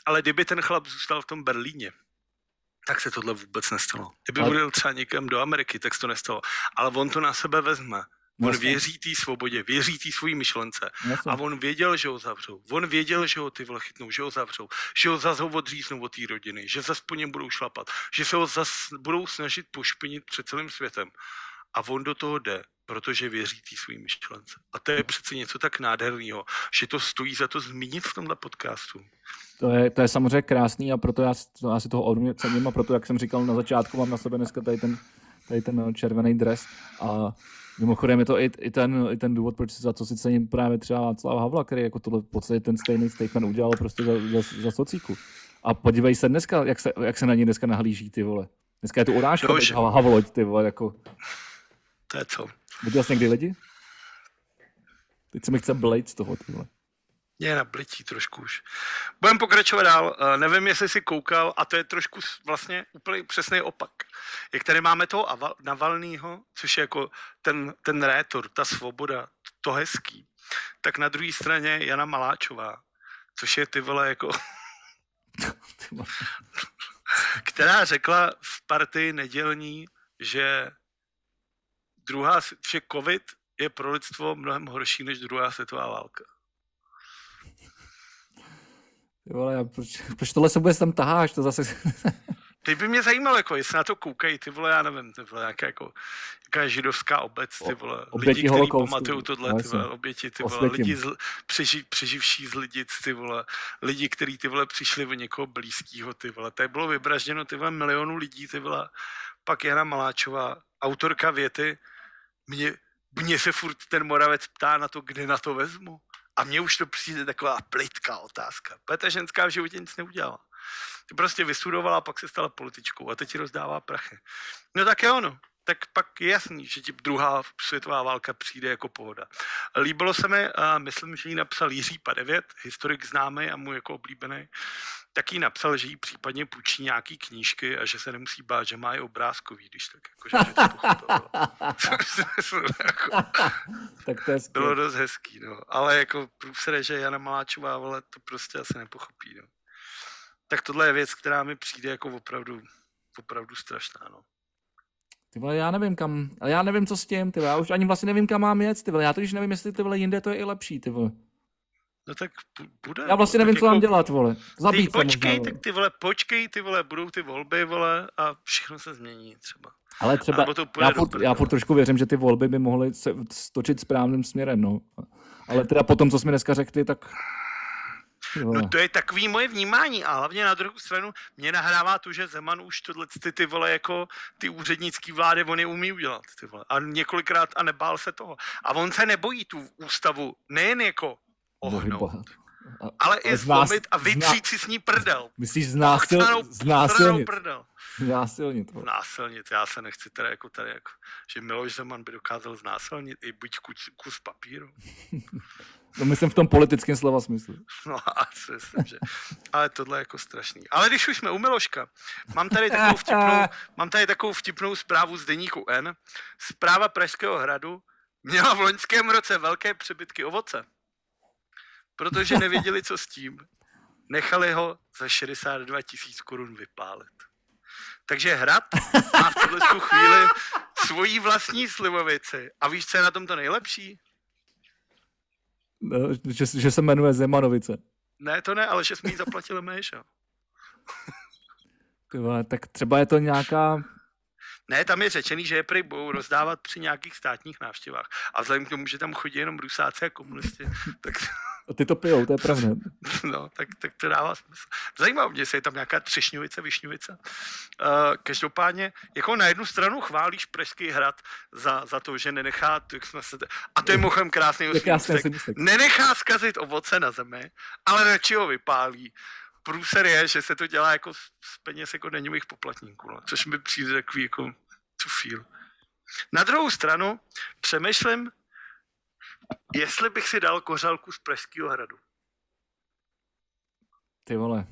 Ale kdyby ten chlap zůstal v tom Berlíně, tak se tohle vůbec nestalo. Kdyby Ale... byl třeba někam do Ameriky, tak se to nestalo. Ale on to na sebe vezme. On Jasně. věří té svobodě, věří té svojí myšlence. Jasně. A on věděl, že ho zavřou. On věděl, že ho ty vole chytnou, že ho zavřou, že ho zase ho odříznou od té rodiny, že zase po něm budou šlapat, že se ho zase budou snažit pošpinit před celým světem. A on do toho jde, protože věří té svým myšlence. A to je přece něco tak nádherného, že to stojí za to zmínit v tomhle podcastu. To je, to je samozřejmě krásný a proto já, já si toho odmě cením a proto, jak jsem říkal na začátku, mám na sebe dneska tady ten, tady ten červený dres a Mimochodem je to i, i, ten, i ten důvod, proč za co si cením právě třeba Václava Havla, který jako tohle v podstatě ten stejný statement udělal prostě za, za, za socíku. A podívej se dneska, jak se, jak se na ní dneska nahlíží, ty vole. Dneska je tu urážka, Havloď, ty vole, jako. To je co? Viděl jsi někdy lidi? Teď se mi chce blejt z toho, ty vole. Mě na blití trošku už. Budeme pokračovat dál. Uh, nevím, jestli jsi koukal, a to je trošku vlastně úplně přesný opak. Jak tady máme toho Navalnýho, což je jako ten, ten rétor, ta svoboda, to hezký, tak na druhé straně Jana Maláčová, což je ty vole jako... která řekla v partii nedělní, že druhá, že covid je pro lidstvo mnohem horší než druhá světová válka. Ty vole, já, proč, proč tohle se vůbec tam taháš? To zase... Teď by mě zajímalo, jako, jestli na to koukají, ty vole, já nevím, ty vole, jaká, jako, jaká židovská obec, ty vole, oběti lidi, kteří pamatují tohle, ty vole, oběti, ty vole, lidi z, přeži, přeživší z lidic, ty vole, lidi, kteří ty vole přišli o někoho blízkého, ty vole, tady bylo vybražděno, ty vole, milionů lidí, ty vole, pak Jana Maláčová, autorka věty, mě, mě se furt ten Moravec ptá na to, kde na to vezmu. A mně už to přijde taková plitká otázka. Protože ženská v životě nic neudělala. Ty prostě vystudovala, pak se stala političkou a teď ti rozdává prachy. No tak je ono tak pak je jasný, že ti druhá světová válka přijde jako pohoda. Líbilo se mi, a myslím, že ji napsal Jiří Padevět, historik známý a můj jako oblíbený, tak jí napsal, že jí případně půjčí nějaký knížky a že se nemusí bát, že má i obrázkový, když tak jako, že, to jako, tak to je bylo dost hezký, no. Ale jako průsere, že Jana Maláčová, ale to prostě asi nepochopí, no. Tak tohle je věc, která mi přijde jako opravdu, opravdu strašná, no. Ty vole, já nevím kam, ale já nevím, co s tím, ty vole, já už ani vlastně nevím, kam mám jet, ty vole, já totiž nevím, jestli ty vole jinde to je i lepší, ty vole. No tak bude. Já vlastně nevím, co jako, mám dělat, vole. Zabít ty počkej, možná, tak ty vole, počkej, ty vole, budou ty volby, vole, a všechno se změní třeba. Ale třeba, já furt, já furt trošku věřím, že ty volby by mohly se stočit správným směrem, no. Ale teda potom, co jsme dneska řekli, tak No to je takový moje vnímání a hlavně na druhou stranu mě nahrává to, že Zeman už tohle ty, ty vole jako ty úřednický vlády, on je umí udělat ty vole. A několikrát a nebál se toho. A on se nebojí tu ústavu nejen jako ohnout, a, ale i zlomit a vytřít si s ní prdel. Myslíš znásil, znásilnit? Prdel. Znásilnit. Znásilnit, já se nechci teda jako tady, jako, že Miloš Zeman by dokázal znásilnit i buď kus, kus papíru. No myslím v tom politickém slova smyslu. No asi myslím, že. Ale tohle je jako strašný. Ale když už jsme u Miloška, mám tady takovou vtipnou, mám tady takovou vtipnou zprávu z deníku N. Zpráva Pražského hradu měla v loňském roce velké přebytky ovoce. Protože nevěděli, co s tím. Nechali ho za 62 tisíc korun vypálit. Takže Hrad má v tuhle tu chvíli svoji vlastní slivovici. A víš, co je na tom to nejlepší? No, že, že se jmenuje Zemanovice. Ne, to ne, ale že jsme jí zaplatili vole, tak třeba je to nějaká... Ne, tam je řečený, že je prý budou rozdávat při nějakých státních návštěvách. A vzhledem k tomu, že tam chodí jenom rusáci a komunisti, tak, A ty to pijou, to je pravda. no, tak, tak to dává smysl. Zajímavé mě, jestli je tam nějaká třešňovice, višňovice. Uh, každopádně, jako na jednu stranu chválíš Pražský hrad za, za to, že nenechá, jak jsme se, a to je mochem krásný Je krásný ústek. nenechá zkazit ovoce na zemi, ale radši ho vypálí. Průser je, že se to dělá jako z peněz jako daňových poplatníků, no, což mi přijde takový jako to feel. Na druhou stranu přemýšlím, jestli bych si dal kořálku z Pražského hradu. Ty vole.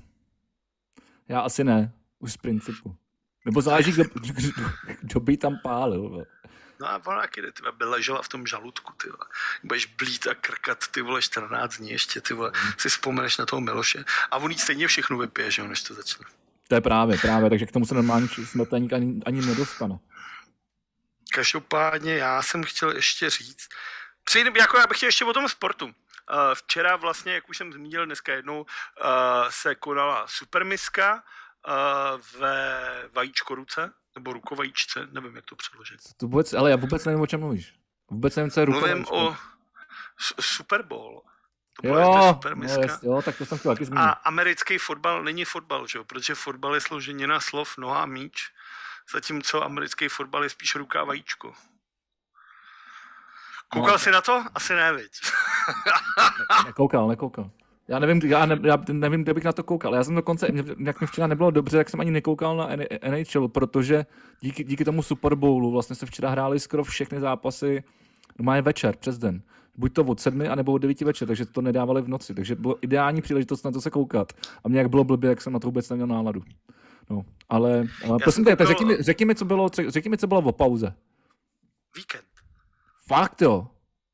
Já asi ne, už z principu. Nebo záleží, kdo, kdo, kdo by tam pálil. vole. No a ona taky, ty by ležela v tom žaludku, ty vole. Budeš blít a krkat, ty vole, 14 dní ještě, ty vole, si vzpomeneš na toho Miloše. A on jí stejně všechno vypije, že jo, než to začne. To je právě, právě, takže k tomu se normální smrtelník ani, ani nedostane. Každopádně já jsem chtěl ještě říct, přejdem, jako já bych chtěl ještě o tom sportu. Uh, včera vlastně, jak už jsem zmínil, dneska jednou uh, se konala supermiska uh, ve vajíčkoruce, nebo rukovajíčce, nevím, jak to přeložit. To vůbec, ale já vůbec nevím, o čem mluvíš. Vůbec nevím, co je Mluvím rukovačka. o Super Bowl. To Jo, ta no, jest, jo, tak to jsem chtěl taky zmínit. A americký fotbal není fotbal, že jo? protože fotbal je složenina slov noha a míč, zatímco americký fotbal je spíš ruka a vajíčko. Koukal No. jsi na to? Asi ne, viď? Nekoukal, nekoukal. Já nevím, já, ne, já nevím, kde bych na to koukal. Já jsem dokonce, jak mi včera nebylo dobře, tak jsem ani nekoukal na NHL, protože díky, díky tomu Super Bowlu vlastně se včera hrály skoro všechny zápasy má je večer, přes den. Buď to od sedmi, anebo od devíti večer, takže to nedávali v noci. Takže bylo ideální příležitost na to se koukat. A mě jak bylo blbě, jak jsem na to vůbec neměl náladu. No, ale, ale prosím tě, tak řekni mi, řekni mi, co bylo, řekni mi, co bylo o pauze. Víkend. Fakt jo.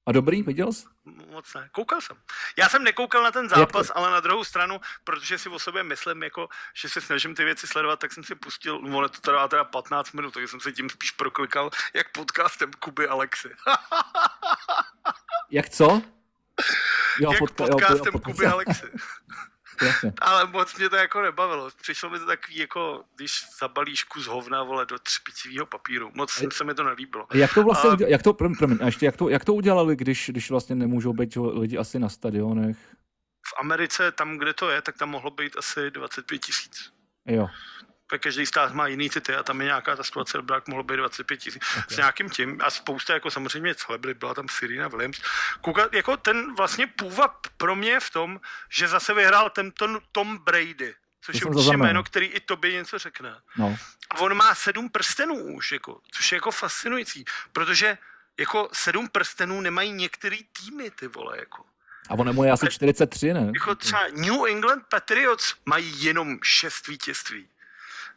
A dobrý, viděl jsi? Moc ne. Koukal jsem. Já jsem nekoukal na ten zápas, ale na druhou stranu, protože si o sobě myslím, jako, že se snažím ty věci sledovat, tak jsem si pustil, ono to trvá teda 15 minut, takže jsem se tím spíš proklikal, jak podcastem Kuby Alexy. Jak co? Jo, jak podka- podcastem jo, Kuby Alexy. Jasně. Ale moc mě to jako nebavilo. Přišlo mi to takový, jako když zabalíš kus hovna, vole, do třpicivého papíru. Moc se mi to nelíbilo. A Jak to vlastně, A- udělali, jak to, prom- promiň, a ještě, jak to, jak to udělali, když, když vlastně nemůžou být lidi asi na stadionech? V Americe, tam, kde to je, tak tam mohlo být asi 25 tisíc. Jo, Tak každý stát má jiný city a tam je nějaká ta situace, dobrá, mohlo být 25 tisíc. S nějakým tím a spousta jako samozřejmě celebrit, byla tam Serena Williams. Koukat, jako ten vlastně půvab pro mě je v tom, že zase vyhrál ten Tom, Brady, což To je určitě jméno, který i tobě něco řekne. no. A on má sedm prstenů už, jako, což je jako fascinující, protože jako sedm prstenů nemají některý týmy, ty vole, jako. A ono mu je asi 43, ne? Jako třeba New England Patriots mají jenom šest vítězství.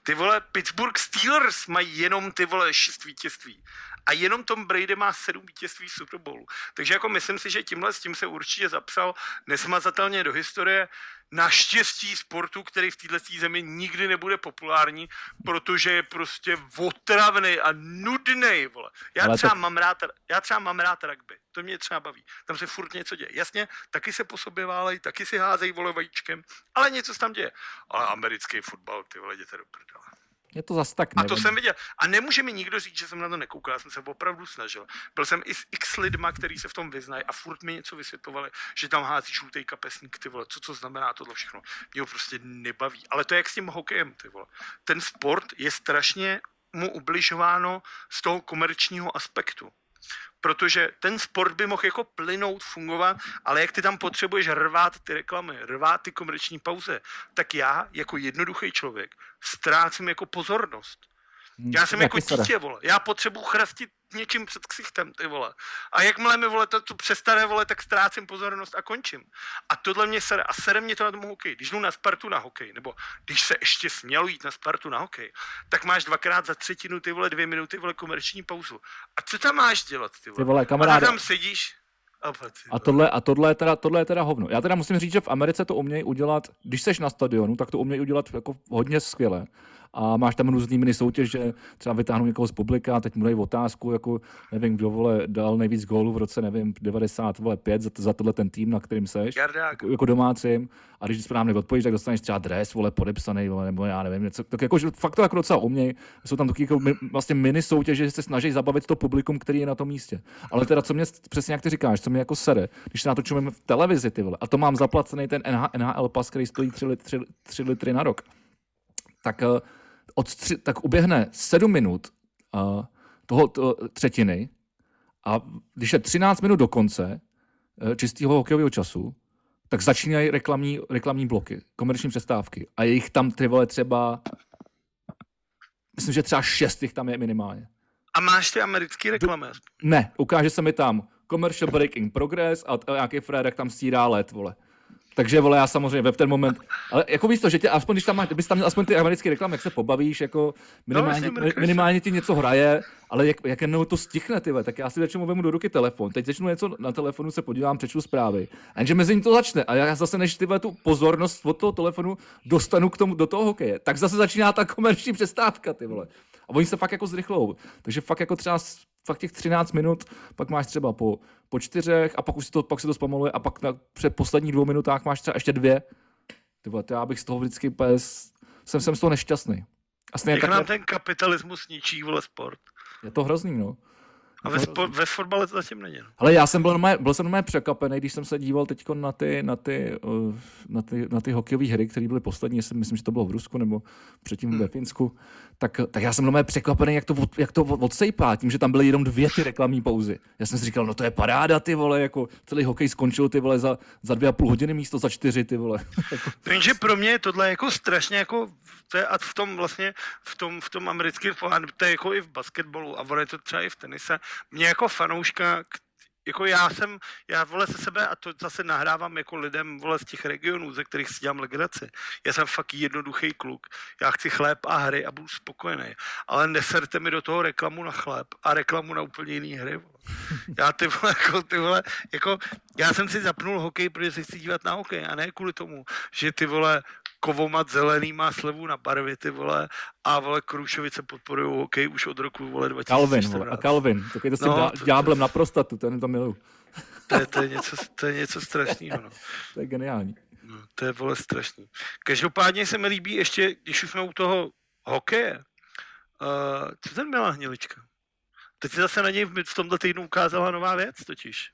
Ty vole Pittsburgh Steelers mají jenom ty vole šest vítězství. A jenom Tom Brady má sedm vítězství Super Bowlu. Takže jako myslím si, že tímhle s tím se určitě zapsal nesmazatelně do historie naštěstí sportu, který v této zemi nikdy nebude populární, protože je prostě otravný a nudný, vole. Já Ale třeba, tak- mám rád, já třeba mám rád rugby, to mě třeba baví. Tam se furt něco děje. Jasně, taky se po sobě válej, taky si házejí vole vajíčkem, ale něco se tam děje. Ale americký fotbal, ty vole, jděte do prdele. Je to zas tak, A nevím. to jsem viděl. A nemůže mi nikdo říct, že jsem na to nekoukal, já jsem se opravdu snažil. Byl jsem i s x lidma, kteří se v tom vyznají a furt mi něco vysvětlovali, že tam hází žlutý kapesník, ty vole, co to znamená tohle všechno. Mě ho prostě nebaví. Ale to je jak s tím hokejem, ty vole. Ten sport je strašně mu ubližováno z toho komerčního aspektu. Protože ten sport by mohl jako plynout, fungovat, ale jak ty tam potřebuješ rvát ty reklamy, rvát ty komerční pauze, tak já jako jednoduchý člověk ztrácím jako pozornost. Já jsem taky jako dítě, vole. Já potřebuji chrastit něčím před ksichtem, ty vole. A jakmile mi, vole, to, to přestane, vole, tak ztrácím pozornost a končím. A tohle mě sere. A sere mě to na tom hokej. Když jdu na Spartu na hokej, nebo když se ještě smělo jít na Spartu na hokej, tak máš dvakrát za třetinu, ty vole, dvě minuty, vole, komerční pauzu. A co tam máš dělat, ty vole? Ty vole, a kamaráde. tam sedíš a, A tohle, a tohle, je teda, tohle je teda hovno. Já teda musím říct, že v Americe to umějí udělat, když seš na stadionu, tak to umějí udělat jako hodně skvěle. A máš tam různý mini soutěže, třeba vytáhnu někoho z publika, teď mu dají otázku, jako nevím, kdo vole dal nejvíc gólů v roce, nevím, 95 za, za tohle ten tým, na kterým seš, jako, jako domácím, a když správně odpovíš, tak dostaneš třeba dres, vole, podepsaný, vole, nebo já nevím, něco, tak jako, že fakt to jako docela uměj, jsou tam taky jako, vlastně mini soutěže, že se snaží zabavit to publikum, který je na tom místě. Ale teda, co mě přesně jak ty říkáš, co mě jako sere, když se natočujeme v televizi, ty vole, a to mám zaplacený ten NHL pas, který stojí 3, litry, 3, 3 litry na rok, tak uh, od tři, tak uběhne sedm minut uh, toho to, třetiny a když je 13 minut do konce uh, čistého hokejového času, tak začínají reklamní, reklamní bloky, komerční přestávky. A je jich tam ty vole třeba, myslím, že třeba šest jich tam je minimálně. A máš ty americký reklamy? Ne, ukáže se mi tam commercial breaking progress a nějaký Fredek tam stírá let, vole. Takže vole, já samozřejmě v ten moment, ale jako víš to, že tě, aspoň když tam máš, kdybys tam měl aspoň ty americké reklamy, jak se pobavíš, jako minimálně, no, minimálně ti něco hraje, ale jak, jak jenom to stichne, ty tak já si začnu vemu do ruky telefon, teď začnu něco na telefonu, se podívám, přečtu zprávy, a jenže mezi ním to začne a já zase než ty tu pozornost od toho telefonu dostanu k tomu, do toho hokeje, tak zase začíná ta komerční přestávka, ty vole. A oni se fakt jako zrychlou. Takže fakt jako třeba fakt těch 13 minut, pak máš třeba po, po čtyřech a pak už si to, pak se to zpomaluje a pak na před posledních dvou minutách máš třeba ještě dvě. Ty vole, já bych z toho vždycky pes, jsem, jsem z toho nešťastný. A Jak takhle... nám ten kapitalismus ničí, vole, sport. Je to hrozný, no. A ve, spo, ve fotbale to zatím není. No. Ale já jsem byl, normálně, byl jsem normálně překvapený, když jsem se díval teď na ty, na ty, uh, na ty, na ty hokejové hry, které byly poslední, jestli myslím, že to bylo v Rusku nebo předtím hmm. ve Finsku, tak, tak já jsem normálně překvapený, jak to, jak to odsejpá, tím, že tam byly jenom dvě ty reklamní pauzy. Já jsem si říkal, no to je paráda, ty vole, jako celý hokej skončil ty vole za, za dvě a půl hodiny místo za čtyři, ty vole. Jenže pro mě je tohle jako strašně jako, to je a v tom vlastně, v tom, v tom americkém, to je jako i v basketbalu a je to třeba i v tenise, mě jako fanouška, jako já jsem, já vole se sebe, a to zase nahrávám jako lidem vole z těch regionů, ze kterých si dělám legraci. Já jsem fakt jednoduchý kluk. Já chci chléb a hry a budu spokojený. Ale neserte mi do toho reklamu na chléb a reklamu na úplně jiný hry. Vole. Já ty vole, jako, ty vole, jako, já jsem si zapnul hokej, protože se chci dívat na hokej a ne kvůli tomu, že ty vole Kovomat zelený má slevu na barvy, ty vole, a vole Krušovice podporují hokej už od roku vole 2014. Calvin, vole, a Calvin, takový to s tím no, ďáblem na prostatu, ten to miluju. To je, to je, něco, to je něco strašného, no. To je geniální. No, to je vole strašný. Každopádně se mi líbí ještě, když už jsme u toho hokeje, uh, co ten Milan Hnilička? Teď se zase na něj v tomto týdnu ukázala nová věc totiž.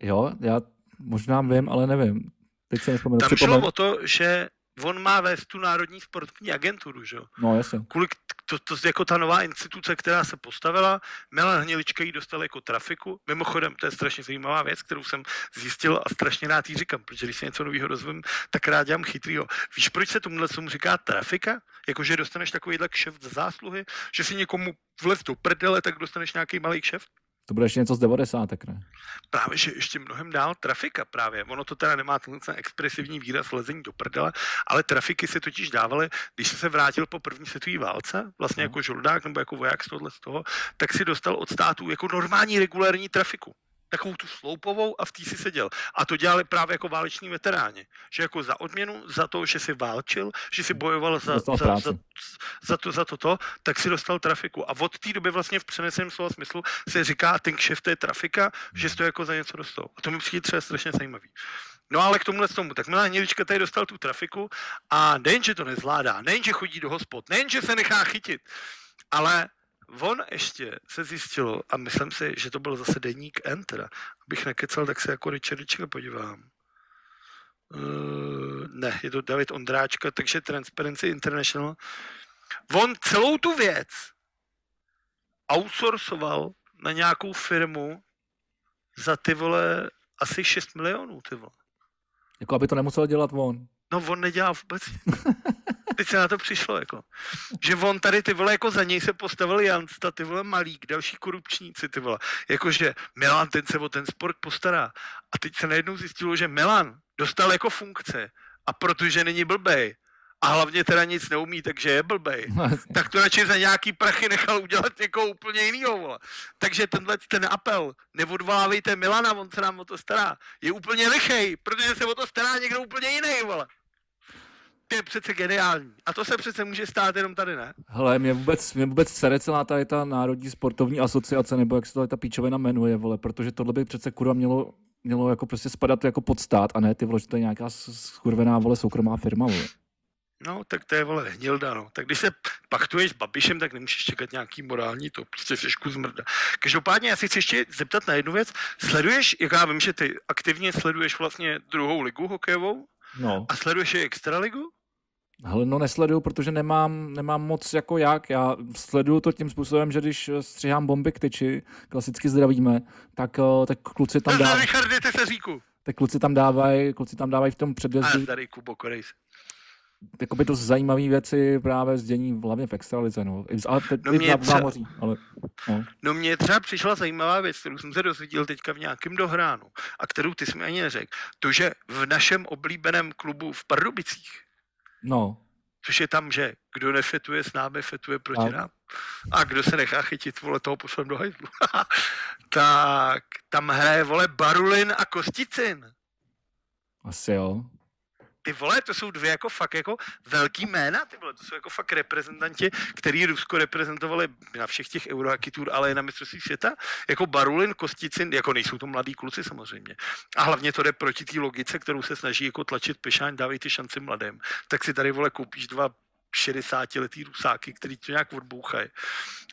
Jo, já možná vím, ale nevím. Teď se nespomenu. Tam šlo o to, že on má vést tu národní sportovní agenturu, že jo? No, jasně. Kvůli to, to, jako ta nová instituce, která se postavila, Milan Hnilička ji dostal jako trafiku. Mimochodem, to je strašně zajímavá věc, kterou jsem zjistil a strašně rád jí říkám, protože když se něco nového rozvím, tak rád dělám chytrýho. Víš, proč se tomuhle tomu říká trafika? Jakože dostaneš takovýhle kšeft za zásluhy, že si někomu vlez do prdele, tak dostaneš nějaký malý kšeft? To bude ještě něco z 90. ne? Právě, že ještě mnohem dál trafika právě. Ono to teda nemá ten expresivní výraz lezení do prdele, ale trafiky se totiž dávaly, když se vrátil po první světové válce, vlastně no. jako žoldák nebo jako voják z tohle z toho, tak si dostal od států jako normální regulární trafiku takovou tu sloupovou a v té si seděl. A to dělali právě jako váleční veteráni. Že jako za odměnu, za to, že si válčil, že si bojoval za, za, za, za, za, to, za toto, tak si dostal trafiku. A od té doby vlastně v přeneseném slova smyslu se říká, ten kšef to je trafika, že si to jako za něco dostal. A to mi přijde třeba strašně zajímavý. No ale k tomuhle tomu, tak Milan Hnilička tady dostal tu trafiku a nejenže to nezvládá, nejenže chodí do hospod, nejenže se nechá chytit, ale On ještě se zjistilo, a myslím si, že to byl zase deník Enter, abych nekecal, tak se jako Richardička podívám. Uh, ne, je to David Ondráčka, takže Transparency International. On celou tu věc outsourcoval na nějakou firmu za ty vole asi 6 milionů, ty vole. Jako aby to nemusel dělat on. No on nedělá vůbec. teď se na to přišlo, jako. Že on tady, ty vole, jako za něj se postavil Jansta, ty vole Malík, další korupčníci, ty vole. Jakože Milan, ten se o ten sport postará. A teď se najednou zjistilo, že Milan dostal jako funkce a protože není blbej, a hlavně teda nic neumí, takže je blbej, no, tak to radši za nějaký prachy nechal udělat někoho úplně jinýho, vole. Takže tenhle ten apel, neodvolávejte Milana, on se nám o to stará, je úplně lichej, protože se o to stará někdo úplně jiný, vole. To je přece geniální. A to se přece může stát jenom tady, ne? Hele, mě vůbec, mě vůbec sere celá tady ta Národní sportovní asociace, nebo jak se to ta píčovina jmenuje, vole, protože tohle by přece kurva mělo, mělo jako prostě spadat jako pod stát, a ne ty vole, že to je nějaká skurvená vole soukromá firma, vole. No, tak to je, vole, hnilda, no. Tak když se pachtuješ s Babišem, tak nemůžeš čekat nějaký morální to, prostě všechno zmrda. Každopádně já si chci ještě zeptat na jednu věc. Sleduješ, jak já vím, že ty aktivně sleduješ vlastně druhou ligu hokejovou? No. A sleduješ i extraligu? Hele, no nesleduju, protože nemám, nemám moc jako jak. Já sleduju to tím způsobem, že když stříhám bomby k tyči, klasicky zdravíme, tak, eh, tak kluci tam dávají. Richardy, ty se říku. Tak kluci tam dávají, kluci tam dávají v tom předjezdu. A tady Kubo Korejs jakoby to zajímavé věci právě z dění hlavně v extralize, no. Ale teď no mě třeba, zámoří, ale, no. no mě třeba přišla zajímavá věc, kterou jsem se dozvěděl teďka v nějakém dohránu a kterou ty jsi mi ani neřekl. To, že v našem oblíbeném klubu v Pardubicích, no. což je tam, že kdo nefetuje s námi, fetuje proti tak. nám. A kdo se nechá chytit, vole, toho poslem do hajzlu. tak tam hraje, vole, Barulin a Kosticin. Asi jo ty vole, to jsou dvě jako fakt jako velký jména, ty vole, to jsou jako fakt reprezentanti, který Rusko reprezentovali na všech těch Eurohockey ale i na mistrovství světa, jako Barulin, Kosticin, jako nejsou to mladí kluci samozřejmě. A hlavně to jde proti té logice, kterou se snaží jako tlačit Pešáň, dávej ty šanci mladým. Tak si tady vole koupíš dva 60 letý rusáky, který to nějak odbouchají.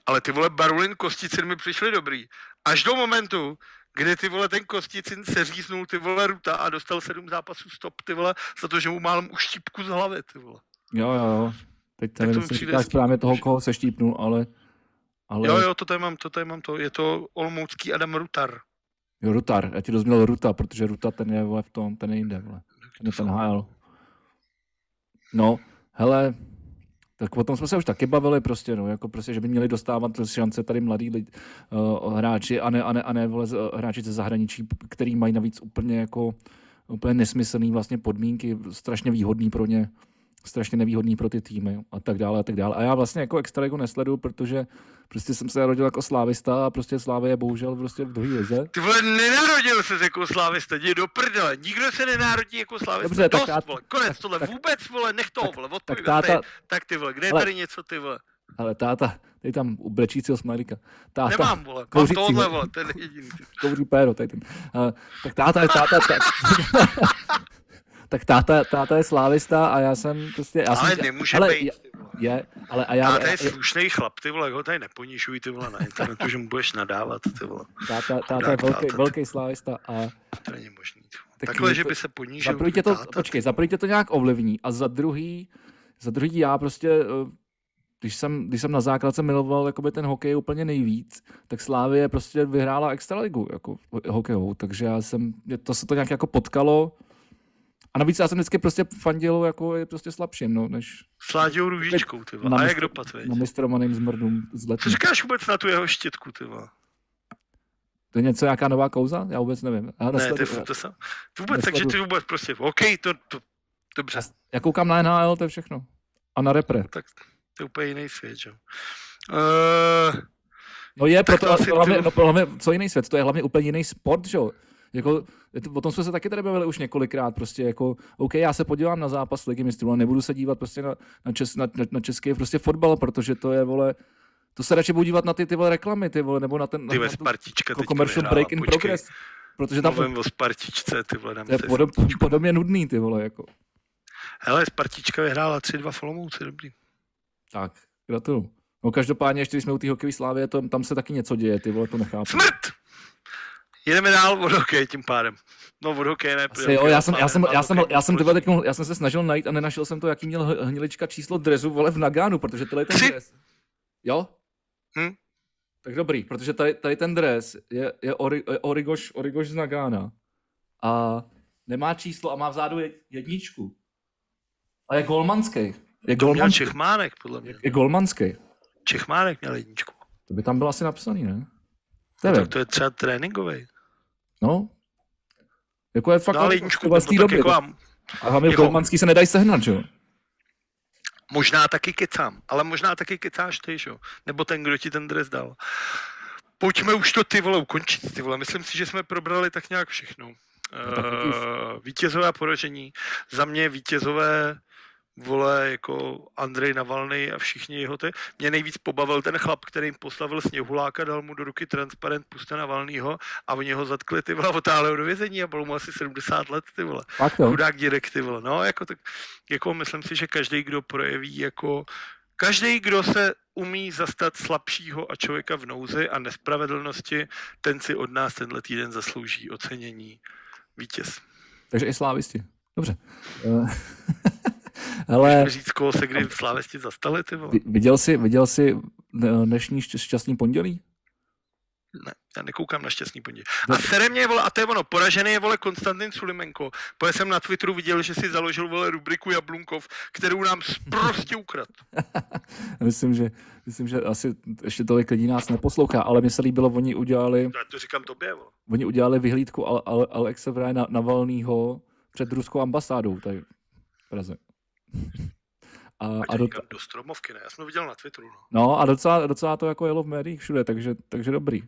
Ale ty vole Barulin, Kosticin mi přišli dobrý. Až do momentu, kde ty vole ten Kosticin seříznul ty vole Ruta a dostal sedm zápasů stop ty vole za to, že mu málem už štípku z hlavy ty vole. Jo, jo, teď nevím, jestli říkáš správně toho, koho se štípnul, ale, ale... Jo, jo, to tady mám, to tady mám to, je to Olmoucký Adam Rutar. Jo, Rutar, já ti rozměl Ruta, protože Ruta ten je vole v tom, ten je jinde, vole. Ten je ten HL. No, hele, tak o tom jsme se už taky bavili prostě, no, jako prostě, že by měli dostávat šance tady mladí lidi, uh, hráči a ne, a ne, a ne vole, hráči ze zahraničí, který mají navíc úplně jako úplně nesmyslný vlastně podmínky, strašně výhodný pro ně strašně nevýhodný pro ty týmy a tak dále a tak dále. A já vlastně jako extraligu nesleduju, protože prostě jsem se narodil jako slávista a prostě Slávy je bohužel prostě v druhé lize. Ty vole, nenarodil se jako slávista, jdi do prdele. Nikdo se nenarodí jako slávista. Dobře, Dost, tak vole, konec tak, tohle, tak, vůbec, vole, nech toho, vole, tak, tak, táta, tak ty vole, kde je ale, tady něco, ty vole? Ale táta, tady tam u brečícího smajlíka. Táta, Nemám, vole, mám tohle, vole, ten jediný. Kouří péro, tady ten. Uh, tak táta táta, táta tak táta, táta je slávista a já jsem prostě... Já ale jsem, nemůže ale, být. Je, ale a já... Táta je slušný chlap, ty vole, ho tady neponižuj, ty vole, na internetu, že mu budeš nadávat, ty vole. Táta, táta je velký, táta, velký slávista a... To není možný. Tak Takhle, že by se ponížil. Za tě to, táta, počkej, za tě to nějak ovlivní a za druhý, za druhý já prostě eh, když jsem, když jsem na základce miloval jakoby ten hokej úplně nejvíc, tak Slávie prostě vyhrála extraligu jako hokejovou, takže já jsem, to se to nějak jako potkalo a navíc já jsem vždycky prostě fandil jako je prostě slabším, no, než... S Láďou Růžičkou, ty A jak dopad, veď? Na mistrovaným zmrdům z letní. Co říkáš vůbec na tu jeho štětku, ty To je něco, nějaká nová kauza? Já vůbec nevím. Já ne, to, to jsem, vůbec, takže ty vůbec prostě, OK, to, to dobře. Já, já koukám na NHL, to je všechno. A na repre. No, tak to je úplně jiný svět, že? Uh, no je, proto, to asi, hlavně, no, hlavně, co jiný svět, to je hlavně úplně jiný sport, že jo? Jako, o tom jsme se taky tady bavili už několikrát, prostě jako, OK, já se podívám na zápas ligy mistrů, ale nebudu se dívat prostě na, na, čes, na, na, český prostě fotbal, protože to je, vole, to se radši budu dívat na ty, ty vole, reklamy, ty vole, nebo na ten, ty na, Spartička jako commercial break in počkej. progress. Protože tam, Mluvím o Spartičce, ty vole, to je podob, podobně nudný, ty vole, jako. Hele, Spartička vyhrála 3-2 Folomouci, dobrý. Tak, gratuluju. No každopádně, ještě když jsme u té hokejové slávy, to, tam se taky něco děje, ty vole, to nechápu. Smrt! Jedeme dál od hokej tím pádem. No od hokej ne. Asi, jo, já jsem, já jsem, já jsem, já jsem, tyhle teď, já jsem se snažil najít a nenašel jsem to, jaký měl hnilička číslo drezu vole v Nagánu, protože tohle je ten dres. Jo? Hm? Tak dobrý, protože tady, tady ten dres je, je, ori, je Origoš, Origoš z Nagána a nemá číslo a má vzadu jedničku. A je golmanský. Je to golmanský. Čechmánek, podle mě. Je, je golmanský. Čechmánek měl jedničku. To by tam bylo asi napsaný, ne? No, tak to je třeba tréninkový. No. Jako je fakt no, ale jedničku, vlastní doby. Jako a hlavně jako, golmanský se nedají sehnat, že jo? Možná taky kecám, ale možná taky kecáš ty, že jo? Nebo ten, kdo ti ten dres dal. Pojďme už to ty vole ukončit, ty vole. Myslím si, že jsme probrali tak nějak všechno. No, uh, vítězové a poražení. Za mě vítězové vole, jako Andrej Navalny a všichni jeho ty. Mě nejvíc pobavil ten chlap, který jim postavil sněhuláka, dal mu do ruky transparent, puste Navalnýho a oni ho zatkli, ty vole, otáhli do vězení a bylo mu asi 70 let, ty vole. Fakt. Chudák dědek, ty vole. No, jako, tak, jako myslím si, že každý, kdo projeví jako Každý, kdo se umí zastat slabšího a člověka v nouzi a nespravedlnosti, ten si od nás tenhle týden zaslouží ocenění vítěz. Takže i slávisti. Dobře. Ale... říct, koho se kdy v slávisti zastali, ty vole. Viděl jsi, viděl jsi dnešní šťastný pondělí? Ne, já nekoukám na šťastný pondělí. A sere mě, vole, a to je ono, poražený je, vole, Konstantin Sulimenko. Protože jsem na Twitteru viděl, že si založil, vole, rubriku Jablunkov, kterou nám prostě ukrad. myslím, že, myslím, že asi ještě tolik lidí nás neposlouchá, ale mně se líbilo, oni udělali... Já to říkám tobě, vole. Oni udělali vyhlídku Al- Al- Alexe Vrajna Navalnýho před ruskou ambasádou tady v Praze. A, a do... do stromovky, ne? Já jsem to viděl na Twitteru. No, no a docela, docela to jako jelo v médiích všude, takže, takže dobrý.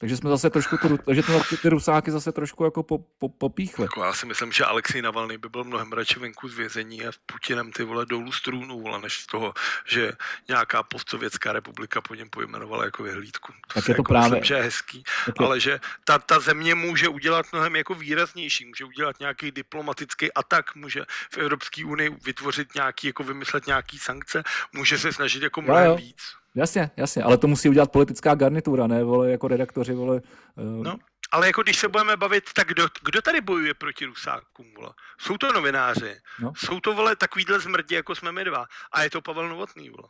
Takže jsme zase trošku, tu, takže ty, ty rusáky zase trošku jako po, po, popíchli. Jako já si myslím, že Alexej Navalny by byl mnohem radši venku z vězení a s Putinem ty vole dolů z trůnu, vole, než z toho, že nějaká postsovětská republika po něm pojmenovala jako vyhlídku. To tak je to jako právě. Myslím, že je hezký, tak je... ale že ta, ta země může udělat mnohem jako výraznější, může udělat nějaký diplomatický atak, může v Evropské unii vytvořit nějaký, jako vymyslet nějaký sankce, může se snažit jako mnohem jo, jo. víc. Jasně, jasně, ale to musí udělat politická garnitura, ne, vole, jako redaktoři, vole. Uh... No, ale jako když se budeme bavit, tak kdo, kdo tady bojuje proti Rusákům, vole? Jsou to novináři, no. jsou to, vole, takovýhle zmrdi, jako jsme my dva, a je to Pavel Novotný, vole.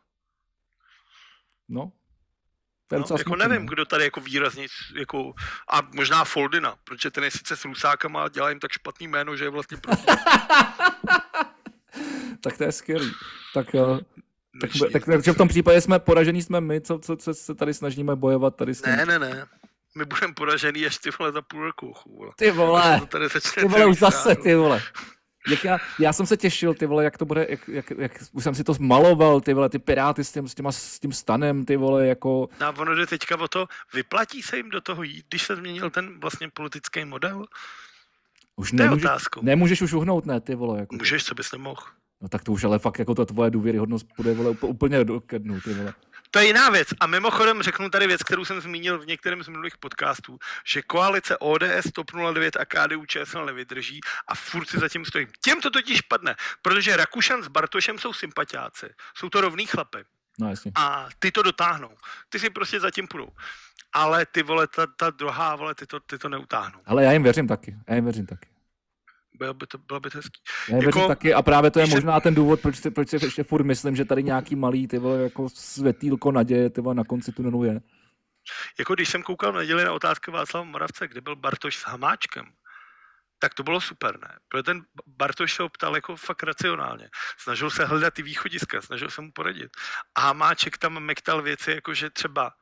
No, to no, jako nevím, no. kdo tady jako výrazně, jako, a možná Foldina, protože ten je sice s Rusákama a dělá jim tak špatný jméno, že je vlastně proti. tak to je skvělý. Tak uh, tak, tak, takže v tom případě jsme poražení jsme my, co, co, co se tady snažíme bojovat tady s tím. Ne, ne, ne. My budeme poražený až ty vole za půl roku. Vole. Ty vole, tady ty vole už zase, ty vole. Jak já, já, jsem se těšil, ty vole, jak to bude, jak, jak, jak už jsem si to zmaloval, ty vole, ty piráty s tím, s, těma, s tím stanem, ty vole, jako... No a ono jde teďka o to, vyplatí se jim do toho jít, když se změnil ten vlastně politický model? Už nemůžeš, nemůžeš už uhnout, ne, ty vole. Jako. Můžeš, co bys nemohl. No tak to už ale fakt jako ta tvoje důvěryhodnost bude vole, úplně do kednu, ty vole. To je jiná věc. A mimochodem řeknu tady věc, kterou jsem zmínil v některém z minulých podcastů, že koalice ODS, TOP 09 a KDU ČSL nevydrží a furt si zatím stojím. Těm to totiž padne, protože Rakušan s Bartošem jsou sympatiáci. Jsou to rovný chlapy. No, jasně. A ty to dotáhnou. Ty si prostě zatím půjdou. Ale ty vole, ta, ta druhá, vole, ty to, ty to neutáhnou. Ale já jim věřím taky. Já jim věřím taky bylo by to, bylo by to hezký. Já jako, taky a právě to je možná ten důvod, proč si, proč si ještě furt myslím, že tady nějaký malý ty vole, jako světýlko naděje ty vole, na konci tunelu je. Jako když jsem koukal v neděli na otázky Václava Moravce, kde byl Bartoš s Hamáčkem, tak to bylo super, ne? Protože ten Bartoš se optal jako fakt racionálně. Snažil se hledat ty východiska, snažil se mu poradit. A Hamáček tam mektal věci, jako že třeba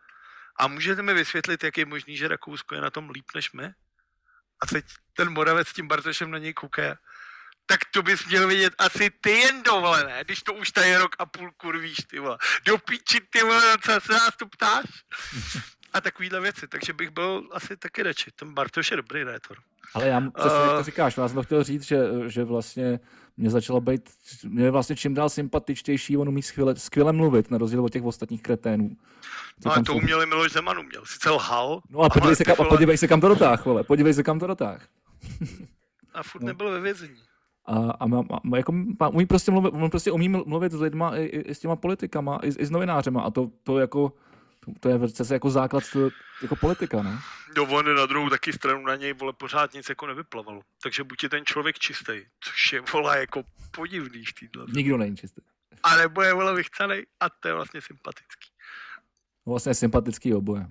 a můžete mi vysvětlit, jak je možný, že Rakousko je na tom líp než my? A teď ten Moravec s tím Bartošem na něj kouká, tak to bys měl vidět asi ty jen dovolené, když to už tady rok a půl kurvíš, ty vole. Do píči, ty vole, co se nás tu ptáš? A takovýhle věci, takže bych byl asi taky radši. Ten Bartoš je dobrý rétor. Ale já přesně, uh, jak to říkáš, já jsem to chtěl říct, že, že vlastně mě začalo být, mě vlastně čím dál sympatičtější, on umí skvěle, skvěle mluvit, na rozdíl od těch ostatních kreténů. No ale to jsou... uměli Miloš Zeman uměl, sice lhal. No a podívej, se, kam, vole... podívej se kam to dotáh, vole, podívej se kam to dotáh. a furt no. nebyl ve vězení. A, a, má, má, jako, umí prostě mluvit, on prostě umí mluvit s lidma i, i, i s těma politikama, i, i s novinářema a to, to jako to je přece jako základ to, jako politika, ne? No on na druhou taky stranu na něj, vole, pořád nic jako nevyplavalo. Takže buď je ten člověk čistý, což je, vole, jako podivný v týdle. Nikdo není čistý. A nebo je, vole, vychcanej a to je vlastně sympatický. No, vlastně sympatický oboje.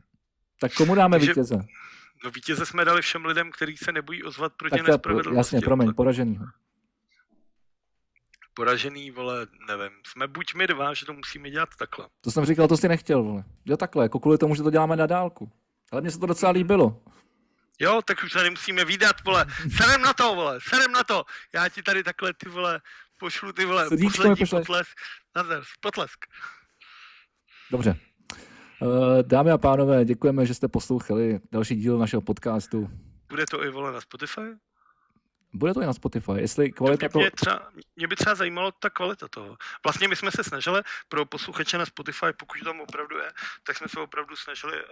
Tak komu dáme Takže, vítěze? No vítěze jsme dali všem lidem, kteří se nebojí ozvat proti tak nespravedlnosti. Jasně, promiň, poraženýho poražený, vole, nevím, jsme buď my dva, že to musíme dělat takhle. To jsem říkal, to si nechtěl, vole. Jo takhle, jako kvůli tomu, že to děláme na dálku. Ale mně se to docela líbilo. Jo, tak už se nemusíme výdat, vole. Serem na to, vole, serem na to. Já ti tady takhle, ty vole, pošlu ty vole, Srdíčko poslední potlesk. Nazdar, potlesk. Dobře. Uh, dámy a pánové, děkujeme, že jste poslouchali další díl našeho podcastu. Bude to i vole na Spotify? Bude to i na Spotify. Jestli kvalita Mě, to... mě, třeba, mě by třeba zajímalo ta kvalita toho. Vlastně my jsme se snažili pro posluchače na Spotify, pokud tam opravdu je, tak jsme se opravdu snažili uh,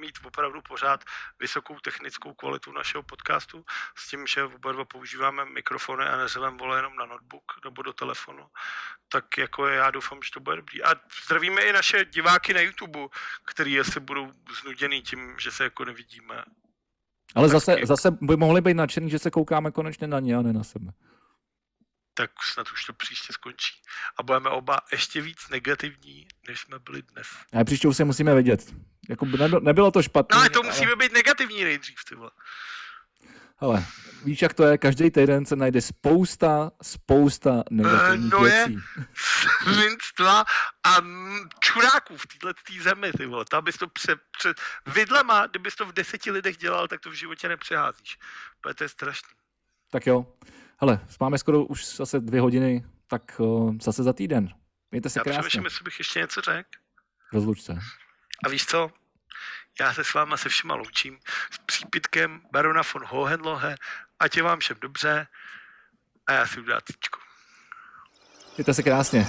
mít opravdu pořád vysokou technickou kvalitu našeho podcastu s tím, že oba dva používáme mikrofony a nezvem vole jenom na notebook nebo do telefonu. Tak jako já doufám, že to bude dobrý. A zdravíme i naše diváky na YouTube, který asi budou znuděný tím, že se jako nevidíme. Ale zase, zase by mohli být nadšený, že se koukáme konečně na ně a ne na sebe. Tak snad už to příště skončí. A budeme oba ještě víc negativní, než jsme byli dnes. A příště už se musíme vidět. Jako by nebylo, to špatné. No ale to musíme být negativní nejdřív, ty vole. Hele, víš, jak to je? Každý týden se najde spousta, spousta negativních no věcí. je svinstva a čuráků v této zemi, ty vole. Tam bys to pře, pře, vidlema, kdybys to v deseti lidech dělal, tak to v životě nepřeházíš. To je strašný. Tak jo. Hele, máme skoro už zase dvě hodiny, tak uh, zase za týden. Mějte se Já krásně. přemýšlím, jestli bych ještě něco řekl. Rozluč se. A víš co? Já se s váma se všema loučím s přípitkem barona von Hohenlohe. Ať je vám všem dobře a já si udělám tyčku. Mějte se krásně.